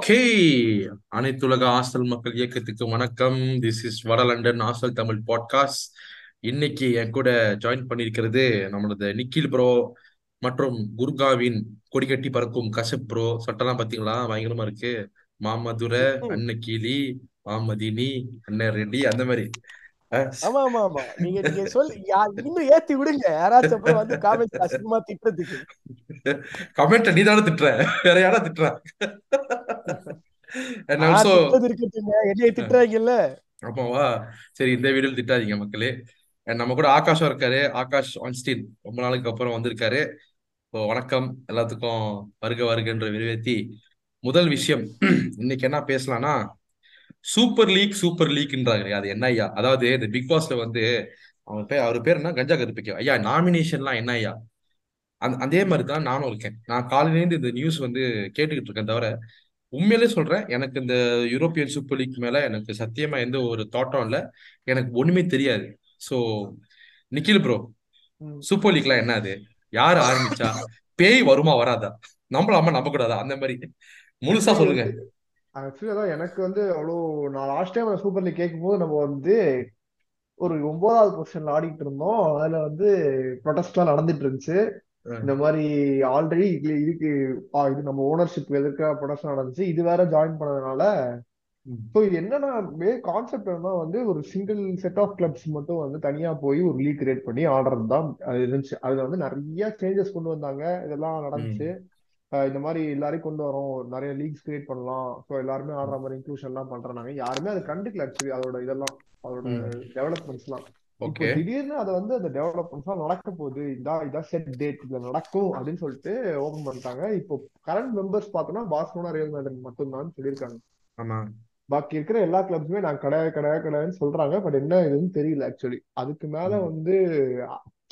Okay. அனைத்துலக hostel மக்கள் இயக்கத்துக்கு வணக்கம். திஸ் இஸ் வட லண்டன் ஹாஸ்டல் தமிழ் பாட்காஸ்ட் இன்னைக்கு என் கூட ஜாயின் பண்ணியிருக்கிறது நம்மளது நிக்கில் ப்ரோ மற்றும் குர்காவின் கொடிகட்டி பறக்கும் கசப் ப்ரோ சட்டெல்லாம் பாத்தீங்களா பயங்கரமா இருக்கு. மாமதுரை. அன்னக்கிளி மாமதினி அண்ணன் ரெட்டி அந்த மாதிரி. ஆமா ஆமா ஆமா நீங்க நீங்க சொல்லி இன்னும் ஏத்தி விடுங்க. யாராச்சும் அப்புறம் வந்து காமெண்ட் அசிங்கமா திட்டுறதுக்கு. கமெண்ட் நீ தானே திட்டுற. வேற யாரா திட்டுற? அண்ட் ஆல்சோ இருக்கட்டுங்க. என்னைய திட்டுறாங்கல்ல. ஆமாவா? சரி இந்த வீடியோல திட்டாதீங்க மக்களே. நம்ம கூட ஆகாஷும் இருக்காரு. ஆகாஷ் ஆன்ஸ்டீன் ரொம்ப நாளுக்கு அப்புறம் வந்திருக்காரு. இப்போ வணக்கம். எல்லாத்துக்கும் வருக வருகன்ற விரைவேத்தி. முதல் விஷயம் இன்னைக்கு என்ன பேசலாம்னா சூப்பர் லீக் சூப்பர் லீக்ன்றாங்க அது என்ன ஐயா? அதாவது இந்த பிக் பாஸ்ல வந்து அவன் பேர் அவர் பேர் என்ன? கஞ்சா கருப்பிக்க ஐயா நாமினேஷன்லாம் என்ன ஐயா? அந்த அதே மாதிரி தான் நானும் இருக்கேன். நான் காலையிலேருந்து இந்த நியூஸ் வந்து கேட்டுக்கிட்டு இருக்கேன் தவிர உண்மையிலே சொல்றேன் எனக்கு இந்த யூரோப்பியன் சூப்பர் லீக் மேல எனக்கு சத்தியமா எந்த ஒரு தாட்டும் இல்லை. எனக்கு ஒண்ணுமே தெரியாது. So Nikhil bro. சூப்பர் லீக்லாம் என்ன அது? யார் ஆரம்பிச்சா? பேய் வருமா வராதா? நம்பலாமா நம்ப கூடாதா அந்த மாதிரி. முழுசா சொல்லுங்க. ஆக்சுவலி அதான் எனக்கு வந்து அவ்வளோ நான் லாஸ்ட் டைம் சூப்பர் லீக் கேட்கும்போது நம்ம வந்து ஒரு ஒன்பதாவது பொசிஷன்ல ஆடிட்டு இருந்தோம். அதுல வந்து ப்ரொடெஸ்ட்லாம் நடந்துட்டு இருந்துச்சு. இந்த மாதிரி ஆல்ரெடி இதுக்கு இது நம்ம ஓனர்ஷிப் எதிர்க்க ப்ரொடெஸ்ட் நடந்துச்சு. இது வேற ஜாயின் பண்ணதுனால. ஸோ இது என்னன்னா கான்செப்ட் என்னன்னா வந்து ஒரு சிங்கிள் செட் ஆஃப் கிளப்ஸ் மட்டும் வந்து தனியா போய் ஒரு லீக் கிரியேட் பண்ணி ஆடுறது தான் அது இருந்துச்சு. அதுல வந்து நிறைய சேஞ்சஸ் கொண்டு வந்தாங்க. இதெல்லாம். நடந்துச்சு. இந்த மாதிரி எல்லாரையும் கொண்டு வரோம். நிறைய லீக்ஸ் கிரியேட் பண்ணலாம். ஸோ எல்லாருமே ஆடுற மாதிரி இன்க்ளூஷன் எல்லாம் பண்றாங்க யாருமே அது கண்டுக்கல ஆக்சுவலி அதோட இதெல்லாம் அதோட ம். டெவலப்மெண்ட்ஸ்லாம் இப்போ ஓகே திடீர்னு அதை வந்து அந்த டெவலப்மெண்ட்ஸ்லாம் நடக்க போகுது. இதான் இதான் செட் டேட் இதுல நடக்கும் அப்படின்னு சொல்லிட்டு ஓபன் பண்ணிட்டாங்க. இப்போ கரண்ட் மெம்பர்ஸ் பார்த்தோம்னா பார்சலோனா ரியல் மேட்ரிட் மட்டும்தான் சொல்லியிருக்காங்க. ஆமா. பாக்கி இருக்கிற எல்லா கிளப்ஸுமே நான் கிடையாது கிடையாது கிடையாதுன்னு சொல்றாங்க. பட் என்ன இதுன்னு தெரியல ஆக்சுவலி அதுக்கு மேல. வந்து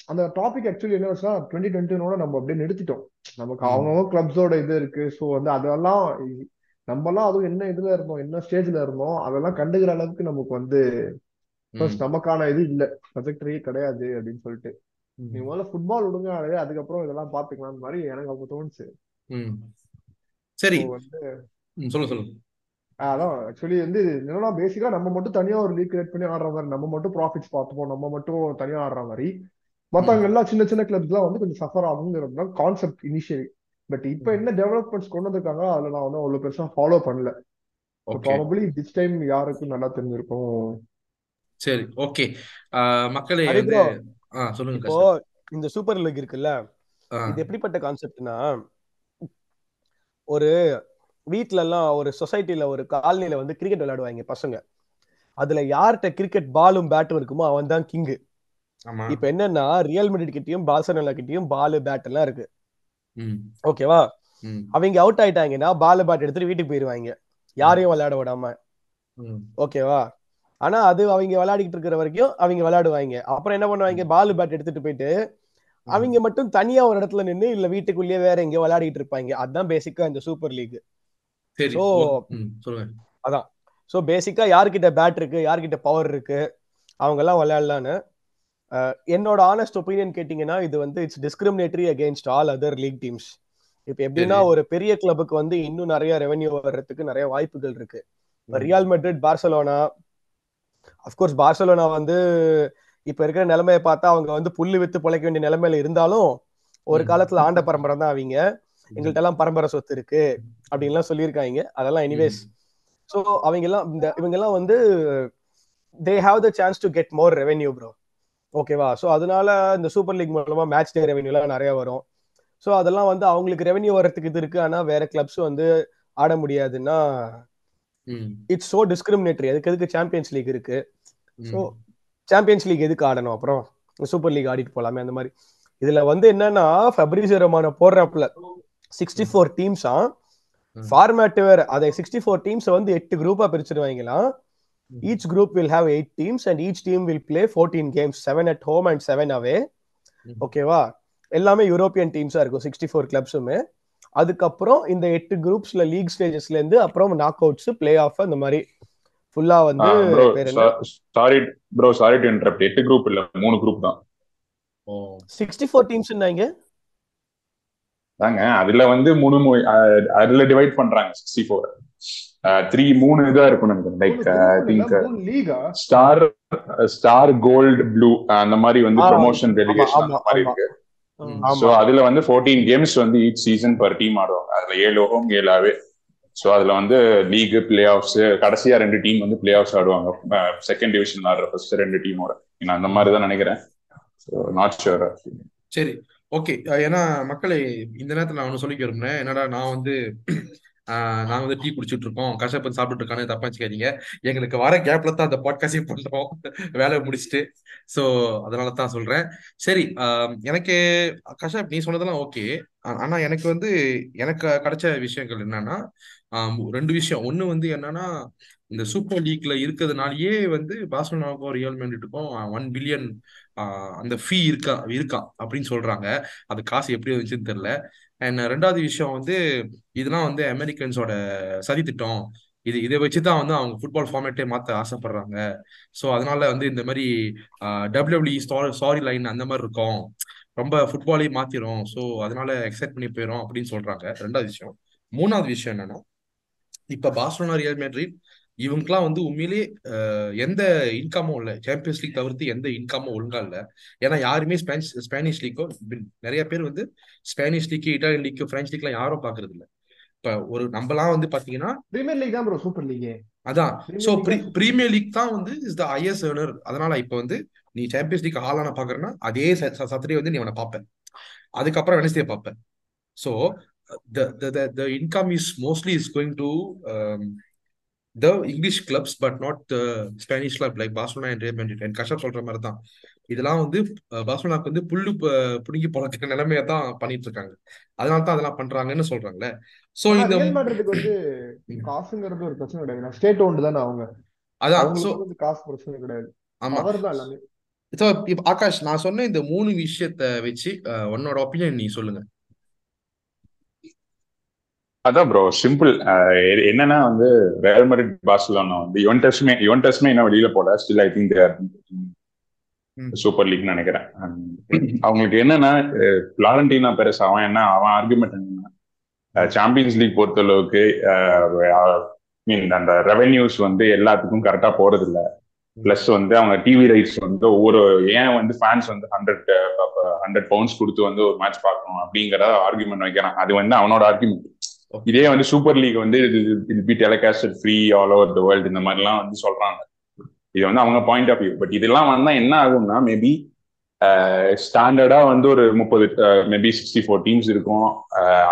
அந்த டாபிக் ஆக்சுவலி என்ன வச்சுன்னா டுவெண்ட்டி டுவெண்ட்டினோட நம்ம அப்படியே நிறுத்திட்டோம். நமக்கு. அவங்கவுங்க கிளப்ஸோட இது இருக்கு. ஸோ வந்து அதெல்லாம் இ- நம்மலாம் அதுவும் என்ன இதுல இருந்தோம் என்ன ஸ்டேஜ்ல இருந்தோம் அதெல்லாம் கண்டுக்கிற அளவுக்கு நமக்கு வந்து ஃபர்ஸ்ட். நமக்கான இது இல்ல. ப்ரொஜெக்டரியே கிடையாது அப்படின்னு சொல்லிட்டு. நீ. முதல்ல ஃபுட்பால் விடுங்க அதுக்கப்புறம் இதெல்லாம் பாத்துக்கலாம் மாதிரி எனக்கு அப்போ தோணுச்சு. சரி. வந்து ம், சொல்லு சொல்லு. ஆஹ் அதான் ஆக்சுவலி வந்து என்னன்னா பேசிக்கா நம்ம மட்டும் தனியா ஒரு லீக் கிரியேட் பண்ணி ஆடுற மாதிரி நம்ம மட்டும் ப்ராஃபிட்ஸ் பார்த்துப்போம் நம்ம மட்டும் தனியா ஆடுற மாதிரி. மத்தவங்க எல்லாம் சின்ன சின்ன கிளப்ஸ் எல்லாம் வந்து கொஞ்சம் சஃபர் ஆகுங்கிறது தான் கான்செப்ட் இனிஷியலி பட் இப்போ. என்ன டெவலப்மெண்ட்ஸ் கொண்டு வந்திருக்காங்க அதுல நான் வந்து அவ்வளவு பெருசா ஃபாலோ பண்ணல. ப்ராபபிளி திஸ் டைம் யாருக்கும் நல்லா தெரிஞ்சிருக்கும். சரி ஓகே மக்களே சொல்லுங்க இப்போ இந்த சூப்பர் லீக் இருக்குல்ல இது எப்படிப்பட்ட கான்செப்ட்னா ஒரு வீட்ல எல்லாம் ஒரு சொசைட்டில ஒரு காலனில வந்து கிரிக்கெட் விளையாடுவாங்க பசங்க. அதுல யார்கிட்ட கிரிக்கெட் பாலும் பேட்டும் இருக்குமோ அவன் தான் கிங்கு இப்ப என்னன்னா ரியல் மெட்ரிட் கிட்டயும் பார்சலோனா கிட்டயும் பால் பேட் எல்லாம் இருக்கு. ஓகேவா அவங்க அவுட் ஆயிட்டாங்கன்னா பால் பேட் எடுத்துட்டு வீட்டுக்கு போயிருவாங்க யாரையும் விளையாட விடாம. ஓகேவா ஆனா அது அவங்க விளையாடிட்டு இருக்கிற வரைக்கும் அவங்க விளையாடுவாங்க அப்புறம் என்ன பண்ணுவாங்க பால் பேட் எடுத்துட்டு போயிட்டு. அவங்க மட்டும் தனியா ஒரு இடத்துல நின்னு இல்ல வீட்டுக்குள்ளேயே வேற எங்கேயோ விளையாடிட்டு இருப்பாங்க அதுதான் பேசிக்கா இந்த சூப்பர் லீக் சரி சொல்லுங்க. அதான். சோ பேசிக்கா யார்கிட்ட பேட் இருக்கு யார்கிட்ட பவர் இருக்கு அவங்க எல்லாம் விளையாடலான்னு என்னோட ஆனஸ்ட் ஒப்பீனியன் கேட்டீங்கன்னா இது வந்து it's discriminatory against all other league teams இப்போ எப்படின்னா ஒரு பெரிய கிளப்புக்கு வந்து இன்னும் நிறைய ரெவென்யூ வர்றதுக்கு நிறைய வாய்ப்புகள் இருக்கு. Real Madrid Barcelona of course Barcelona வந்து இப்ப இருக்கிற நிலைமையை பார்த்தா அவங்க வந்து புல்லு வித்து பிழைக்க வேண்டிய நிலைமையில இருந்தாலும் ஒரு காலத்துல ஆண்ட பரம்பரை தான் அவங்க. எங்கள்கிட்ட எல்லாம் பரம்பரை சொத்து இருக்கு அப்படின்லாம் சொல்லியிருக்காங்க. அதெல்லாம் எனிவேஸ் ஸோ அவங்க எல்லாம் இந்த இவங்க எல்லாம் வந்து they have the chance to get more revenue bro ஓகேவா ஸோ அதனால இந்த சூப்பர் லீக் மூலமா மேட்ச் டே ரெவென்யூலாம் நிறைய வரும். ஸோ அதெல்லாம் வந்து அவங்களுக்கு ரெவென்யூ வரதுக்கு இது இருக்கு. ஆனா வேற கிளப்ஸ் வந்து ஆட முடியாதுன்னா இட்ஸ் சோ டிஸ்கிரிமினேட்டரி அதுக்கு எதுக்கு சாம்பியன்ஸ் லீக் இருக்கு? ஸோ சாம்பியன்ஸ் லீக் எதுக்கு ஆடணும் அப்புறம்? சூப்பர் லீக் ஆடிட்டு போலாமே அந்த மாதிரி. இதுல வந்து என்னன்னா ஃபெப்ரிசியோ ரொமானோ போடுறாப்புல. சிக்ஸ்டி ஃபோர் டீம்ஸா ஃபார்மேட் வேற அதை சிக்ஸ்டி ஃபோர் டீம்ஸ் வந்து எட்டு குரூப்பா பிரிச்சிருவாங்களாம் each group will have eight teams and each team will play fourteen games seven at home and seven away ஓகேவா எல்லாமே யூரோப்பியன் டீம்ஸா இருக்கும் சிக்ஸ்டி ஃபோர் கிளப்ஸுமே அதுக்கப்புறம் இந்த எட்டு குரூப்ஸ்ல லீக் ஸ்டேஜஸ்ல இருந்து அப்புறம் நாக் அவுட்ஸ் பிளே ஆஃப் அந்த மாதிரி ஃபுல்லா வந்து sorry bro sorry to interrupt எட்டு குரூப் இல்ல மூணு குரூப் தான். ஓ சிக்ஸ்டி ஃபோர் டீம்ஸ் இருந்தாங்க தாங்க. அதுல வந்து மூணு மூ- அஹ் அதுல டிவைட் பண்றாங்க சிக்ஸ்டி ஃபோர் த்ரீ மூணு இதா இருக்கும் நினைக்கிறேன் like I think star star gold blue அந்த மாதிரி வந்து ப்ரொமோஷன் ரெலிகேஷன் ஆமா, அந்த மாதிரி. இருக்கு. சோ அதுல வந்து 14 கேம்ஸ் வந்து ஈச் சீசன் பர் டீம் ஆடுவாங்க. அதுல ஏழு ஹோம் ஏழு அவே சோ அதுல வந்து லீக் பிளே ஆஃப்ஸ் கடைசியா ரெண்டு டீம் வந்து பிளே ஆஃப்ஸ் ஆடுவாங்க செகண்ட் டிவிஷன் ஆடுற ஃபர்ஸ்ட் ரெண்டு டீமோட நான் அந்த மாதிரி தான் நினைக்கிறேன். நாட் ஷுர் சரி. ஓகே. ஏன்னா மக்களை இந்த நேரத்தில் நான் ஒன்று சொல்லிக்க விரும்புறேன். என்னடா நான் வந்து நான் வந்து டீ குடிச்சிட்டு இருக்கோம் கஷ்டப்பட்டு சாப்பிட்டு இருக்கானே தப்பா வச்சுக்காதீங்க எங்களுக்கு வர கேப்ல தான் அந்த பாட்காஸ்டே பண்றோம். வேலையை முடிச்சுட்டு. ஸோ அதனால தான் சொல்றேன். சரி எனக்கு கஷாப் நீ சொன்னதெல்லாம் ஓகே. ஆனா எனக்கு வந்து எனக்கு கிடைச்ச விஷயங்கள் என்னன்னா ரெண்டு விஷயம். ஒன்று வந்து என்னன்னா இந்த சூப்பர் லீக்ல இருக்கிறதுனாலயே வந்து பார்சலோனாவுக்கும் ரியல் மேட்ரிட்டுக்கும் ஒன் பில்லியன் அந்த ஃபீ இருக்கா இருக்கா அப்படின்னு சொல்றாங்க. அது காசு எப்படி வந்துச்சுன்னு தெரியல. அண்ட் ரெண்டாவது விஷயம் வந்து இதெல்லாம் வந்து அமெரிக்கன்ஸோட சதித்திட்டம். இது இதை வச்சு தான் வந்து அவங்க ஃபுட்பால் ஃபார்மேட்டே மாற்ற ஆசைப்படுறாங்க. ஸோ அதனால வந்து இந்த மாதிரி டபிள்யூபிள்யூ சாரி லைன் அந்த மாதிரி இருக்கும். ரொம்ப ஃபுட்பாலே மாத்திரும். ஸோ அதனால எக்ஸைட் பண்ணி போயிடும் அப்படின்னு சொல்றாங்க. ரெண்டாவது விஷயம். மூணாவது விஷயம் என்னன்னா இப்ப பார்சலோனா ரியல் மேட்ரிட் இவங்களுக்குலாம் வந்து உண்மையிலே எந்த இன்கமும் இல்லை. சாம்பியன்ஸ் லீக் தவிர்த்து எந்த இன்கமும் ஒழுங்கா இல்லை. ஏன்னா யாருமே ஸ்பானிஷ் ஸ்பானிஷ் லீக்கோ நிறைய பேர் வந்து Spanish league Italian league French லீக்லாம் யாரும் பாக்குறது இல்ல. இப்ப ஒரு நம்மலாம் வந்து பாத்தீங்கன்னா பிரீமியர் லீக் தான் ப்ரோ சூப்பர் லீக் அதான். சோ பிரீமியர் லீக் தான் சூப்பர் பிரீமியர் லீக் தான் வந்து இஸ் த ஹையஸ்ட் ஏர்னர் அதனால இப்ப வந்து நீ சாம்பியன்ஸ் லீக் ஹாலான பாக்குறேன்னா அதே சத்தரே வந்து நீ அவனை பார்ப்ப அதுக்கப்புறம் வெனஸ்டே பார்ப்ப so the the the the income is mostly clubs but not the Spanish club like Barcelona and Real Madrid. And கஷ்டம் சொல்ற மாதிரி தான் இதெல்லாம் வந்து பார்சலோனாக்கு வந்து புல்லு புடுங்கி பொழக்கிற நிலைமையை தான் பண்ணிட்டு இருக்காங்க அதனால தான் அதெல்லாம் பண்றாங்கன்னு சொல்றாங்களே. சோ இந்த ரியல் வந்து. காசுங்கிறது ஒரு பிரச்சனை கிடையாது. ஸ்டேட் ஓன்டு தானே அவங்க. அதான் சோ காசு பிரச்சனை கிடையாது. ஆமா. அவர் தான் எல்லாமே. ஆகாஷ் நான் சொன்ன இந்த மூணு விஷயத்த வச்சு உன்னோட ஒப்பீனியன் நீ சொல்லுங்க. அதான் ப்ரோ சிம்பிள் என்னன்னா வந்து ரயல் மரிட் பார்சலோனா வந்து யுவன்டஸ்மே யுவன்டஸ்மே இன்னும் வெளியில போல? Still I think. சூப்பர் லீக்னு நினைக்கிறேன். அவங்களுக்கு என்னன்னா லாரண்டினா பெருசு அவன் என்ன அவன் ஆர்குமெண்ட் என்னன்னா சாம்பியன்ஸ் லீக் பொறுத்த அளவுக்கு மீன் அந்த ரெவென்யூஸ் வந்து எல்லாத்துக்கும் கரெக்டா போறது இல்ல பிளஸ் வந்து அவங்க டிவி ரைட்ஸ் வந்து ஒவ்வொரு ஏன் வந்து ஃபேன்ஸ் வந்து ஹண்ட்ரட் ஹண்ட்ரட் பவுண்ட்ஸ் கொடுத்து வந்து ஒரு மேட்ச் பார்க்கணும் அப்படிங்கிற ஆர்குமெண்ட் வைக்கிறான். அது வந்து அவனோட ஆர்குமெண்ட் இதே வந்து சூப்பர் லீக் வந்து be telecasted free all over the world இந்த மாதிரிலாம் வந்து சொல்றாங்க. இது வந்து அவங்க பாயிண்ட் ஆஃப் வியூ பட் இதெல்லாம் வந்தா என்ன ஆகும்னா மேபி ஸ்டாண்டர்டா வந்து ஒரு முப்பது மேபி சிக்ஸ்டி ஃபோர் டீம்ஸ் இருக்கும்.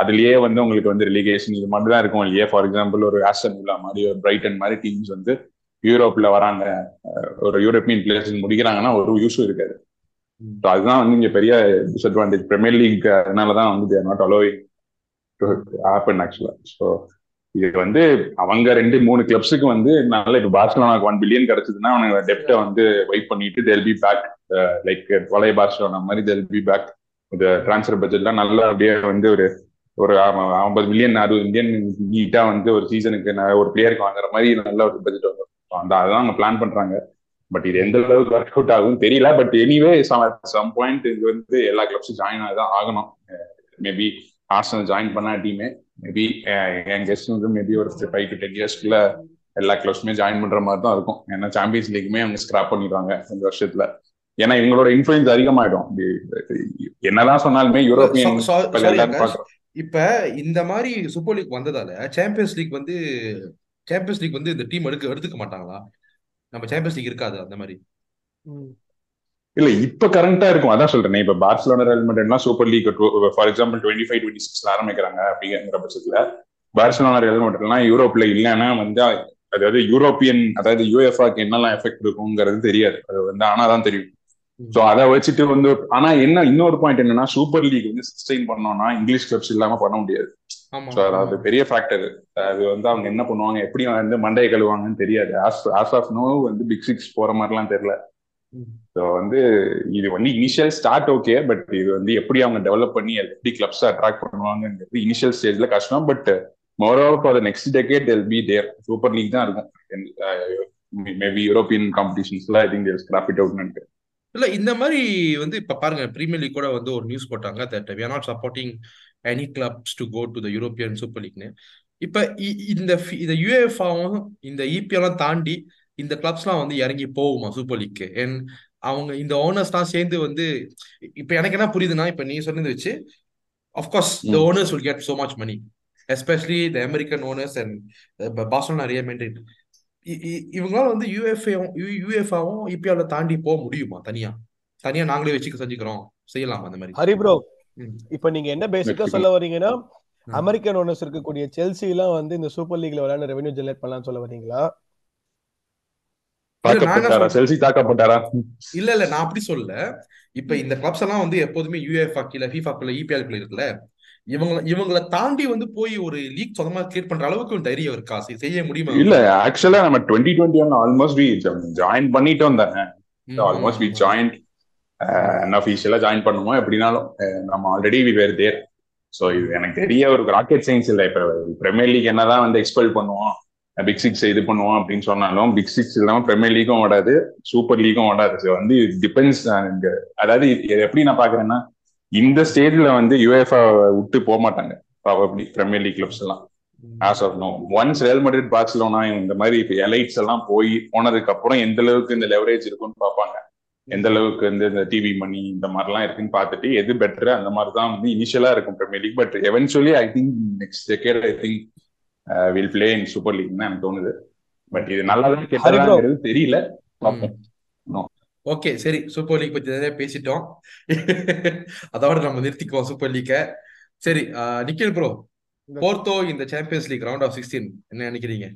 அதுலயே வந்து உங்களுக்கு வந்து ரிலிகேஷன் இது மட்டும் தான் இருக்கும் இல்லையே? ஃபார் எக்ஸாம்பிள் ஒரு ஆஸ்டன் வில்லா மாதிரி ஒரு பிரைட்டன் மாதிரி டீம்ஸ் வந்து யூரோப்ல வராங்க. ஒரு யூரோப்பியன் பிளேயர்ஸ் முடிக்கிறாங்கன்னா ஒரு யூஸும் இருக்காது. அதுதான் வந்து இங்க பெரிய டிஸ்அட்வான்டேஜ் பிரீமியர் லீக் அதனாலதான் வந்து நாட் அலோவிங் ஹேப்பன் ஆக்சுவலா ஸோ இது வந்து அவங்க ரெண்டு மூணு கிளப்ஸுக்கு வந்து நல்ல இப்போ பார்சலோனாக்கு ஒன் பில்லியன் கிடைச்சதுன்னா அவனுங்க டெப்டை வந்து வெயிட் பண்ணிட்டு தெல் பி பேக் லைக் பழைய பார்சலோனா மாதிரி தெல் பி பேக் இந்த டிரான்ஸ்ஃபர் பட்ஜெட்லாம் நல்லா அப்படியே வந்து ஒரு ஒரு ஐம்பது மில்லியன் அறுபது மில்லியன் நீட்டா வந்து ஒரு சீசனுக்கு ஒரு பிளேயருக்கு வாங்குற மாதிரி நல்ல ஒரு பட்ஜெட் வரும். அந்த அதான் அவங்க பிளான் பண்றாங்க. பட் இது எந்த அளவுக்கு ஒர்க் அவுட் ஆகும் தெரியல. பட் எனிவே சம் பாயிண்ட் இது வந்து எல்லா கிளப்ஸும் ஜாயின் ஆகிதான் ஆகணும். மேபி ஆர்சனல் ஜாயின் பண்ணா டீமே மேபி என் கெஸ்ட் வந்து மேபி ஒரு ஃபைவ் டு டென் இயர்ஸ்க்குள்ள எல்லா கிளப்ஸுமே ஜாயின் பண்ற மாதிரி தான் இருக்கும். ஏன்னா சாம்பியன்ஸ் லீக்குமே அவங்க ஸ்கிராப் பண்ணிடுவாங்க இந்த வருஷத்துல. ஏன்னா இவங்களோட இன்ஃபுளுன்ஸ் அதிகமாயிடும். என்னதான் சொன்னாலுமே யூரோப்பியன் இப்ப இந்த மாதிரி சூப்பர் லீக் வந்ததால சாம்பியன்ஸ் லீக் வந்து சாம்பியன்ஸ் லீக் வந்து இந்த டீம் எடுக்க எடுத்துக்க மாட்டாங்களா? நம்ம சாம்பியன்ஸ் லீக் இருக்காது அந்த மாதிரி. இல்ல இப்ப கரண்டா இருக்கும். அதான் சொல்றேன் இப்ப Barcelona Real மேட்ரிட்லாம் super league for example twenty five twenty சிக்ஸ்ல ஆரம்பிக்கிறாங்க அப்படிங்கிற பட்சத்துல பார்சலோனா ரெல் மேட்ரிட்லாம் யூரோப்ல இல்லைன்னா வந்து அதாவது யூரோப்பியன் அதாவது யூஎஃப்ஆக்கு என்னெல்லாம் எஃபெக்ட் இருக்குங்கிறது தெரியாது. அது வந்து ஆனாதான் தெரியும். சோ அதை வச்சுட்டு வந்து ஆனா என்ன இன்னொரு பாயிண்ட் என்னன்னா சூப்பர் லீக் வந்து சஸ்டெயின் பண்ணோம்னா இங்கிலீஷ் கிளப்ஸ் இல்லாம பண்ண முடியாது. ஸோ அது பெரிய ஃபேக்டர் அது வந்து அவங்க என்ன பண்ணுவாங்க எப்படி வந்து மண்டையை கழுவாங்கன்னு தெரியாது. ஆஸ் ஆஃப் நோ வந்து பிக் சிக்ஸ் போற மாதிரிலாம் தெரியல. ஸோ வந்து இது வந்து இனிஷியல் ஸ்டார்ட் ஓகே பட் இது வந்து எப்படி அவங்க டெவலப் பண்ணி எப்படி கிளப்ஸ் அட்ராக்ட் பண்ணுவாங்கன்றது இனிஷியல் ஸ்டேஜ்ல கஷ்டம். But moreover for next decade they'll be there super league தான் இருக்கும். மேபி யூரோப்பியன் காம்படிஷன்ஸ்ல ஐ திங்க் ஸ்கிராப் இட் அவுட்னு இல்ல இந்த மாதிரி வந்து இப்ப பாருங்க பிரீமியர் லீக் கூட வந்து ஒரு நியூஸ் போட்டாங்க. That we are not supporting any clubs to go to the European super லீக்னு இப்ப இந்த இந்த யூஎஃப்ஆவும் இந்த இபிஎல்லாம் தாண்டி இந்த கிளப்ஸ்லாம் வந்து இறங்கி போகுமா சூப்பர் லீக்கு அண்ட் அவங்க இந்த ஓனர்ஸ்லாம் சேர்ந்து வந்து இப்ப எனக்கு என்ன புரியுதுன்னா இப்ப நீ சொன்னது வச்சு of course the. Owners will get so much money especially the American owners and Barcelona Real Madrid இவங்களால வந்து யூஎஃப்ஏவும் யூஎஃப்ஆவும் இபிஎல்ல தாண்டி போக முடியுமா தனியா? தனியா நாங்களே வச்சுக்க செஞ்சுக்கிறோம். செய்யலாம் அந்த மாதிரி. ஹரி ப்ரோ. இப்ப நீங்க என்ன பேசிக்கா சொல்ல வர்றீங்கன்னா ம். அமெரிக்கன் ஓனர்ஸ் இருக்கக்கூடிய செல்சி எல்லாம் வந்து இந்த சூப்பர் லீக்ல விளையாட ரெவென்யூ ஜெனரேட் பண்ணலாம்னு சொல்ல என்ன தாக்கப்பட்டாரா செல்சி தாக்கப்பட்டாரா இல்ல இல்ல நான் அப்படி சொல்லல. இப்ப இந்த கிளப்ஸ் எல்லாம் வந்து எப்போதுமே யூஎஃப்ஆ கீழ ஃபீஃபா கீழ இபிஎல் கீழ இருக்குல்ல? இவங்கள இவங்கள தாண்டி வந்து போய் ஒரு லீக் சொந்தமா கிரியேட் பண்ற அளவுக்கு ஒரு தைரியம் இருக்கா? செய்- செய்ய முடியுமா? இல்ல ஆக்சுவலா நம்ம twenty twenty one almost we join பண்ணிட்டோம் தானே. ம், ஆல்மோஸ்ட் வி ஜாயின் அன்அஃபீஷியலா ஜாயின் பண்ணுவோம் எப்படினாலும் நம்ம already we were there so இது எனக்கு தெரிய ஒரு ராக்கெட் சயின்ஸ் இல்லை. இப்போ பிரீமியர் லீக் என்னதான் வந்து எக்ஸ்பெல் பண்ணுவோம்? பிக் சிக்ஸ் இது பண்ணுவோம் அப்படின்னு சொன்னாலும் பிக் சிக்ஸ் இல்லாம பிரீமியர் லீக்கும் ஓடாது சூப்பர் லீக்கும் ஓடாது. ஸோ வந்து டிபெண்ட்ஸ் அதாவது எப்படி நான் பாக்குறேன்னா இந்த ஸ்டேஜ்ல வந்து யுஎஃப்ஆ விட்டு போக மாட்டாங்க. ப்ராபப்ளி பிரீமியர் லீக் கிளப்ஸ் எல்லாம். As of now once Real Madrid Barcelona இந்த மாதிரி இப்போ எலைட்ஸ் எல்லாம் போய் போனதுக்கு அப்புறம் எந்த அளவுக்கு இந்த லெவரேஜ் இருக்குன்னு பார்ப்பாங்க. எந்த அளவுக்கு வந்து இந்த டிவி மணி இந்த மாதிரிலாம் இருக்குன்னு பார்த்துட்டு எது பெட்டர் அந்த மாதிரி தான் வந்து இனிஷியலா இருக்கும் premier league but eventually I think next decade I think will play in super league எனக்கு தோணுது. பட் இது நல்லதா ஹரி ப்ரோ கெட்டதாங்கிறது தெரியல. பார்ப்போம். ஓகே சரி. சூப்பர் லீக் பத்தி நிறைய பேசிட்டோம். அதோட நம்ம நிறுத்திக்குவோம் சூப்பர் லீக்கை சரி ஆஹ் நிக்கில் ப்ரோ போர்த்தோ இந்த champions league round of sixteen என்ன நினைக்கிறீங்க?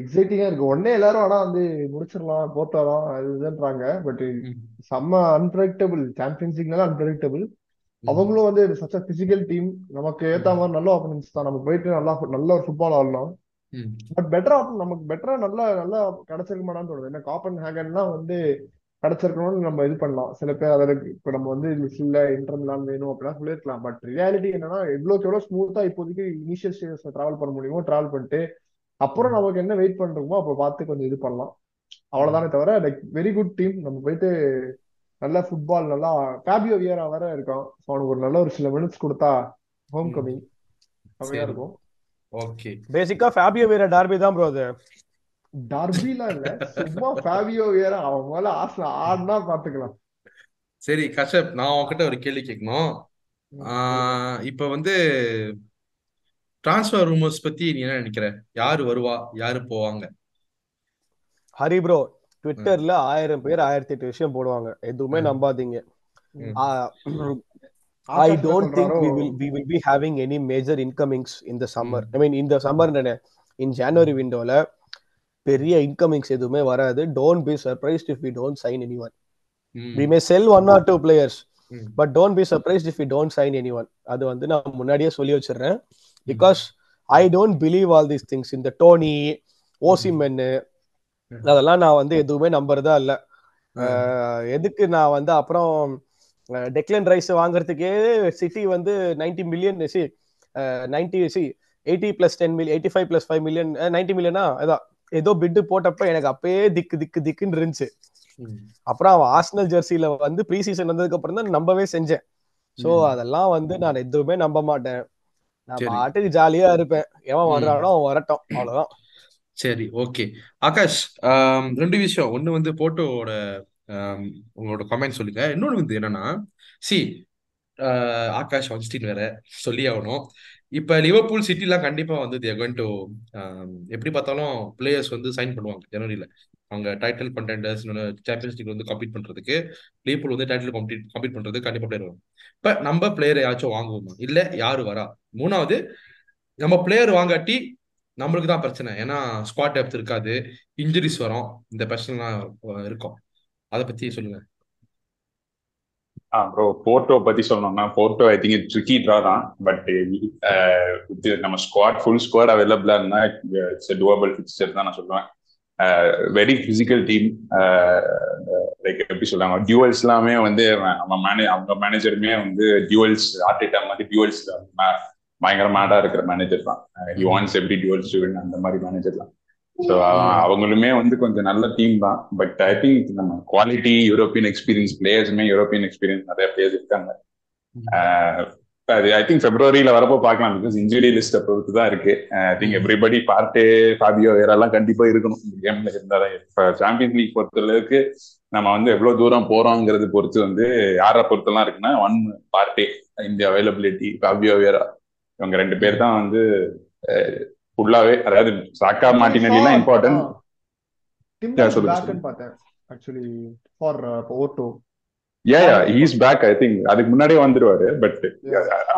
எக்ஸைட்டிங்கா இருக்கு. உடனே எல்லாரும் ஆனா வந்து முடிச்சிடலாம் அது இதுன்றாங்க. பட் செம்ம அன்பிரடிக்டபிள் சாம்பியன்ஸ் லீக்னால அன்பிரடிக்டபிள் அவங்களும் வந்து சச்ச பிசிக்கல் டீம் நமக்கு ஏத்த மாதிரி நல்ல ஆப்பனன்ஸ் தான். நமக்கு போயிட்டு நல்லா நல்ல ஒரு ஃபுட்பால் ஆடலாம். பட் பெட்டரா நமக்கு பெட்டரா நல்லா நல்லா கிடைச்சிருக்க மாட்டான்னு தோணுது. ஏன்னா காப்பன் ஹேகன்லாம் வந்து கிடைச்சிருக்கணும்னு நம்ம இது பண்ணலாம். சில பேர் அதில் இப்போ நம்ம வந்து இல்ல இன்டர் மிலான் வேணும் அப்படிலாம் சொல்லியிருக்கலாம். பட் ரியாலிட்டி என்னன்னா எவ்வளோக்கு எவ்வளோ ஸ்மூத்தா இப்போதைக்கு இனிஷியல் ஸ்டேஜஸ்ல டிராவல் பண்ண முடியுமோ டிராவல் பண்ணிட்டு அப்புறம் நமக்கு என்ன வெயிட் பண்றோமோ அப்போ பார்த்து கொஞ்சம் இது பண்ணலாம். அவ்வளவுதானே தவிர லைக் வெரி குட் டீம் நம்ம போயிட்டு நல்ல ஃபுட்பால் நல்லா ஃபேபியோ வியரா வேற இருக்கான். So அவனுக்கு ஒரு நல்ல ஒரு சில மினிட்ஸ் கொடுத்தா ஹோம். கமிங் சரி. இருக்கும். ஓகே. பேசிக்கா ஃபேபியோ வேற டார்பி தான் ப்ரோ அது. டர்பிலாம் இல்ல. சும்மா ஃபேபியோ வியரா அவன் மேல ஆசை. ஆடினா பாத்துக்கலாம். சரி கஷப் நான் உன்கிட்ட ஒரு கேள்வி கேட்கணும். இப்ப வந்து டிரான்ஸ்ஃபர் ரூமர்ஸ் பத்தி நீ என்ன நினைக்கிற? யாரு வருவா? யாரு போவாங்க? ஹரி ப்ரோ ட்விட்டர்ல ஆயிரம் பேர் ஆயிரத்தி எட்டு விஷயம் போடுவாங்க. எதுவுமே நம்பாதீங்க. ஐ என்ன don't think we will we will be having any major incomings இந்த சம்மர் ஐ மீன் இந்த சம்மர் இன் ம், ஜனவரி விண்டோல பெரிய இன்கமிங்ஸ் எதுவுமே வராது. Don't be surprised if we don't sign any one we hmm, sell one or two players but don't be surprised if we don't sign any one அது வந்து நான் முன்னாடியே சொல்லி வச்சிடுறேன். Because I don't believe all these things இந்த டோனி ஓசிமென்னு அதெல்லாம் நான் வந்து எதுவுமே நம்புறதா இல்ல. எதுக்கு நான் வந்து அப்புறம் டெக்லன் ரைஸ் வாங்குறதுக்கே சிட்டி வந்து ninety million see ninety see eighty plus ten million eighty five plus five million ninety millionaire? அதான். ஏதோ பிட்டு போட்டப்ப எனக்கு அப்பயே திக்கு திக்கு திக்குன்னு இருந்துச்சு. அப்புறம் அவன் ஆர்சனல் ஜெர்சியில வந்து ப்ரீ சீசன் வந்ததுக்கு அப்புறம் தான் நம்பவே செஞ்சேன். சோ. அதெல்லாம் வந்து நான் எதுவுமே நம்ப மாட்டேன். நான் பாட்டுக்கு ஜாலியா இருப்பேன். எவன் வர்றானோ அவன் வரட்டும். அவ்வளவுதான். சரி ஓகே ஆகாஷ் ரெண்டு விஷயம். ஒன்னு வந்து போட்டோவோட உங்களோட கமெண்ட் சொல்லுங்க. இன்னொன்று வந்து என்னன்னா சி ஆகாஷ் ஒன்ஸ்டீன் வேற சொல்லி ஆகணும். இப்ப லிவர்பூல் சிட்டிலாம் கண்டிப்பா வந்து தேர் கோயிங் டு எப்படி பார்த்தாலும் பிளேயர்ஸ் வந்து சைன் பண்ணுவாங்க ஜனவரியில அவங்க டைட்டில் கண்டெண்டர்ஸ் சாம்பியன்ஸ் லீக் வந்து கம்ப்ளீட் பண்றதுக்கு லிவர்பூல் வந்து டைட்டில் கம்ப்ளீட் கம்ப்ளீட் பண்றதுக்கு கண்டிப்பா பிளேயர் வரும். இப்ப நம்ம பிளேயர் யாச்சும் வாங்குவோமா? இல்ல யாரு வரா? மூணாவது நம்ம பிளேயர் வாங்காட்டி நம்மளுக்கு தான் பிரச்சனை. ஏன்னா ஸ்குவாட் டெப்த் இருக்காது. இன்ஜுரிஸ் வரும். இந்த பிரச்சனைலாம் இருக்கும். அதை பத்தி சொல்லுங்க. ஆ ப்ரோ போர்ட்டோ பத்தி சொல்லணும்னா Porto I think tricky draw தான். பட் நம்ம ஸ்குவாட் ஃபுல் ஸ்குவாட் அவைலபிளா இருந்தா இட்ஸ் டூவபிள் பிக்சர் தான் நான் சொல்லுவேன். வெரி பிசிக்கல் டீம் லைக் எப்படி சொல்றாங்க டியூவல்ஸ் எல்லாமே வந்து நம்ம மேனே அவங்க மேனேஜருமே வந்து டியூவல்ஸ் ஆர்டிட்டா மாதிரி டியூவல்ஸ் பயங்கர மேடா இருக்கிற மேனேஜர் தான். ஹி வாண்ட்ஸ் எப்படி டியூவல்ஸ் அந்த மாதிரி மேனேஜர் தான். ஸோ அவங்களுமே வந்து கொஞ்சம் நல்ல டீம் தான். பட் ஐ திங்க் நம்ம குவாலிட்டி யூரோப்பியன் எக்ஸ்பீரியன்ஸ் பிளேயர்ஸுமே யூரோப்பியன் எக்ஸ்பீரியன்ஸ் நிறைய பிளேயர்ஸ் இருக்காங்க. அது ஐ திங்க் பிப்ரவரியில வரப்போ பார்க்கலாம் பிகாஸ் இன்ஜுரி லிஸ்ட்டை பொறுத்து தான் இருக்கு. I think everybody Partey Fabio வேறெல்லாம் கண்டிப்பா இருக்கணும். இந்த கேம்ல இருந்தாதான் இப்போ சாம்பியன்ஸ் லீக் பொறுத்தளவுக்கு நம்ம வந்து எவ்வளவு தூரம் போறோங்கிறது பொறுத்து வந்து யாரை பொறுத்தெல்லாம் இருக்குன்னா ஒன் பார்ட்டே இந்த அவைலபிலிட்டி ஃபாபியோ வேரா இவங்க ரெண்டு பேர் தான் வந்து ஃபுல்லாவே அதாவது சாக்கா மாட்டினெல்லாம் இம்பார்ட்டன்ட் பார்த்தேன். Actually for Otto yeah yeah is back I think அதுக்கு முன்னாடியே வந்துருவாரு பட்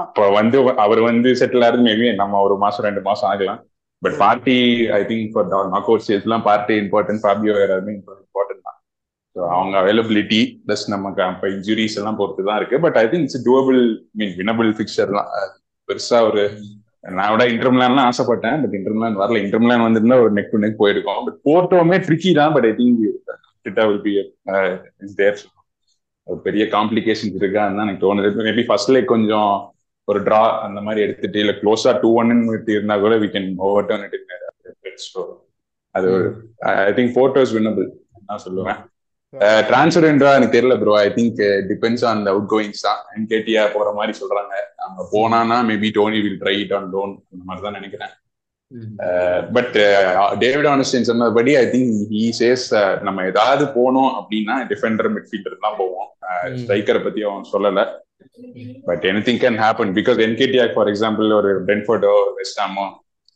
அப்ப வந்து அவர் வந்து செட்டில் ஆகுது மேபி நம்ம ஒரு மாசம் ரெண்டு மாசம் ஆகலாம். But Partey I think for knockout stage எல்லாம் பார்ட்டி இம்பார்ட்டன்ட் ஃபாபியோ எல்லாருமே இம்பார்ட்டன்ட் தான். ஸோ அவங்க அவைலபிலிட்டி ப்ளஸ் நமக்கு அப்ப இன்ஜுரிஸ் எல்லாம் பொறுத்து தான் இருக்கு but I think it's doable mean winnable fixture தான் பெருசா ஒரு நான் விட இன்டர்மிலான்லாம் ஆசைப்பட்டேன் பட் இன்டர்மிலான் வரல. இன்டர்மிலான் வந்திருந்தா ஒரு நெக் டு நெக் போயிருக்கோம். பட் போர்ட்டோமே ட்ரிக்கி தான் but I think it will be is there ஒரு பெரிய காம்ப்ளிகேஷன்ஸ் இருக்கான்னு தான் எனக்கு தோணுது. மேபி ஃபர்ஸ்ட் லைக் கொஞ்சம் ஒரு டிரா அந்த மாதிரி எடுத்துட்டு இல்ல க்ளோஸா டூ ஒன்னு இருந்தா கூட we can overturn it அது ஐ திங்க் போட்டோஸ் வின்னபிள் நான் சொல்லுவேன். டிரான்ஸ்பரண்டா எனக்கு தெரியல bro I think depends on outgoings தான். என்கேடியா போற மாதிரி சொல்றாங்க. அங்க போனானா maybe Tony will try it on tone அந்த மாதிரி தான் நினைக்கிறேன். பட் டேவிட் ஆனஸ்டின் சொன்னபடி ஐ திங்க் ஹி சேஸ் நம்ம ஏதாவது போனோம் அப்படின்னா டிஃபெண்டர் மிட்ஃபீல்டர் தான் போவோம். ஸ்ட்ரைக்கரை பத்தி அவன் சொல்லல. But anything can happen because Nketiah for example ஒரு டென்ஃபோர்டோ வெஸ்டாமோ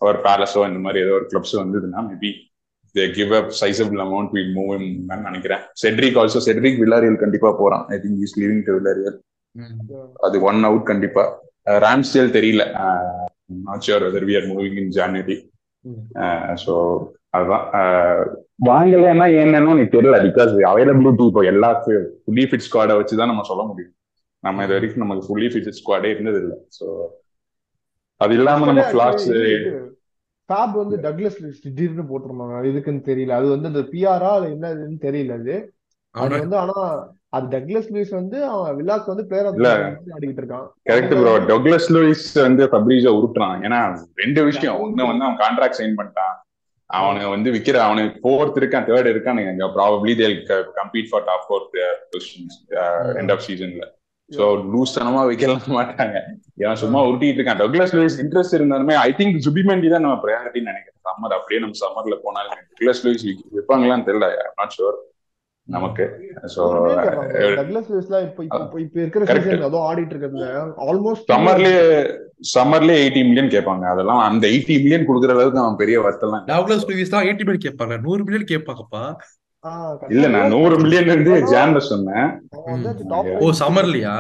ஒரு பேலஸோ இந்த மாதிரி ஏதோ ஒரு கிளப்ஸ் வந்ததுன்னா maybe they give up sizable amount will move நினைக்கிறேன். செட்ரிக் ஆல்சோ செட்ரிக் வில்லாரியல் கண்டிப்பா போறான். I think is living to Villarreal அது ஒன் அவுட் கண்டிப்பா. ராம்ஸ்டேல் தெரியல. Not sure whether we are moving in January so அதுதான். வாங்கலைன்னா என்னன்னு எனக்கு தெரியல பிகாஸ் அவைலபிலிட்டி இப்போ எல்லா ஃபுல்லி ஃபிட் ஸ்குவாடை வச்சு தான் நம்ம சொல்ல முடியும். நம்ம இது வரைக்கும் நமக்கு ஃபுல்லி ஃபிட் ஸ்குவாடே இருந்தது இல்லை ஸோ அது இல்லாம நம்ம ஃபிளாஸ் ஃபேப் வந்து டக்லஸ் திடீர்னு போட்டிருந்தாங்க. இதுக்குன்னு தெரியல. அது வந்து அந்த பிஆரா அது என்னதுன்னு தெரியல அது. அது வந்து ஆனா அது டக்லஸ் லூயிஸ் வந்து அவன் வில்லாக்கு வந்து பிளேயர் ஆடிக்கிட்டு இருக்கான். கரெக்ட் ப்ரோ டக்லஸ் லூயிஸ் வந்து ஃபப்ரீஸோ உருட்டுறான். ஏன்னா ரெண்டு விஷயம். ஒண்ணு வந்து அவன் கான்ட்ராக்ட் சைன் பண்ணிட்டான். அவனுக்கு வந்து விக்கிற அவனுக்கு ஃபோர்த் இருக்கான் தேர்ட் இருக்கான் probably they'll compete for top fourth positions end of சீசன்ல சோ லூஸ் தனமா வைக்கலாம் மாட்டாங்க. ஏன் சும்மா உருட்டிட்டு இருக்கான். டக்லஸ் லூயிஸ் இன்ட்ரெஸ்ட் இருந்தாலுமே ஐ திங்க் சுபிமெண்டி தான் நம்ம ப்ரையாரிட்டின்னு நினைக்கிறேன். சம்மர் அப்படியே நம்ம சம்மர்ல போனாலும் டக்லஸ் லூயிஸ் வைப்பாங்களான்னு தெரியல. நாட் ஷுர் நமக்கு. சோ டக்லஸ் லூயிஸ்லாம் இப்போ இப்போ இருக்கிற சீசன் அதோ ஆடிட்டு இருக்கிறதுல ஆல்மோஸ்ட் சம்மர்லயே சம்மர்லயே எயிட்டி மில்லியன் கேட்பாங்க. அதெல்லாம் அந்த எயிட்டி மில்லியன் கொடுக்குற அளவுக்கு அவன் பெரிய வருத்தம் டக்லஸ் லூயிஸ் தான் எயிட்டி மில்லியன் கேட்பாங்க. நூறு மில்லியன் கேட்பாங்கப்பா. இல்ல நான் நூறு மில்லியன் இருந்து ஜான்ல சொன்னேன். ஓ சம்மர்லயா?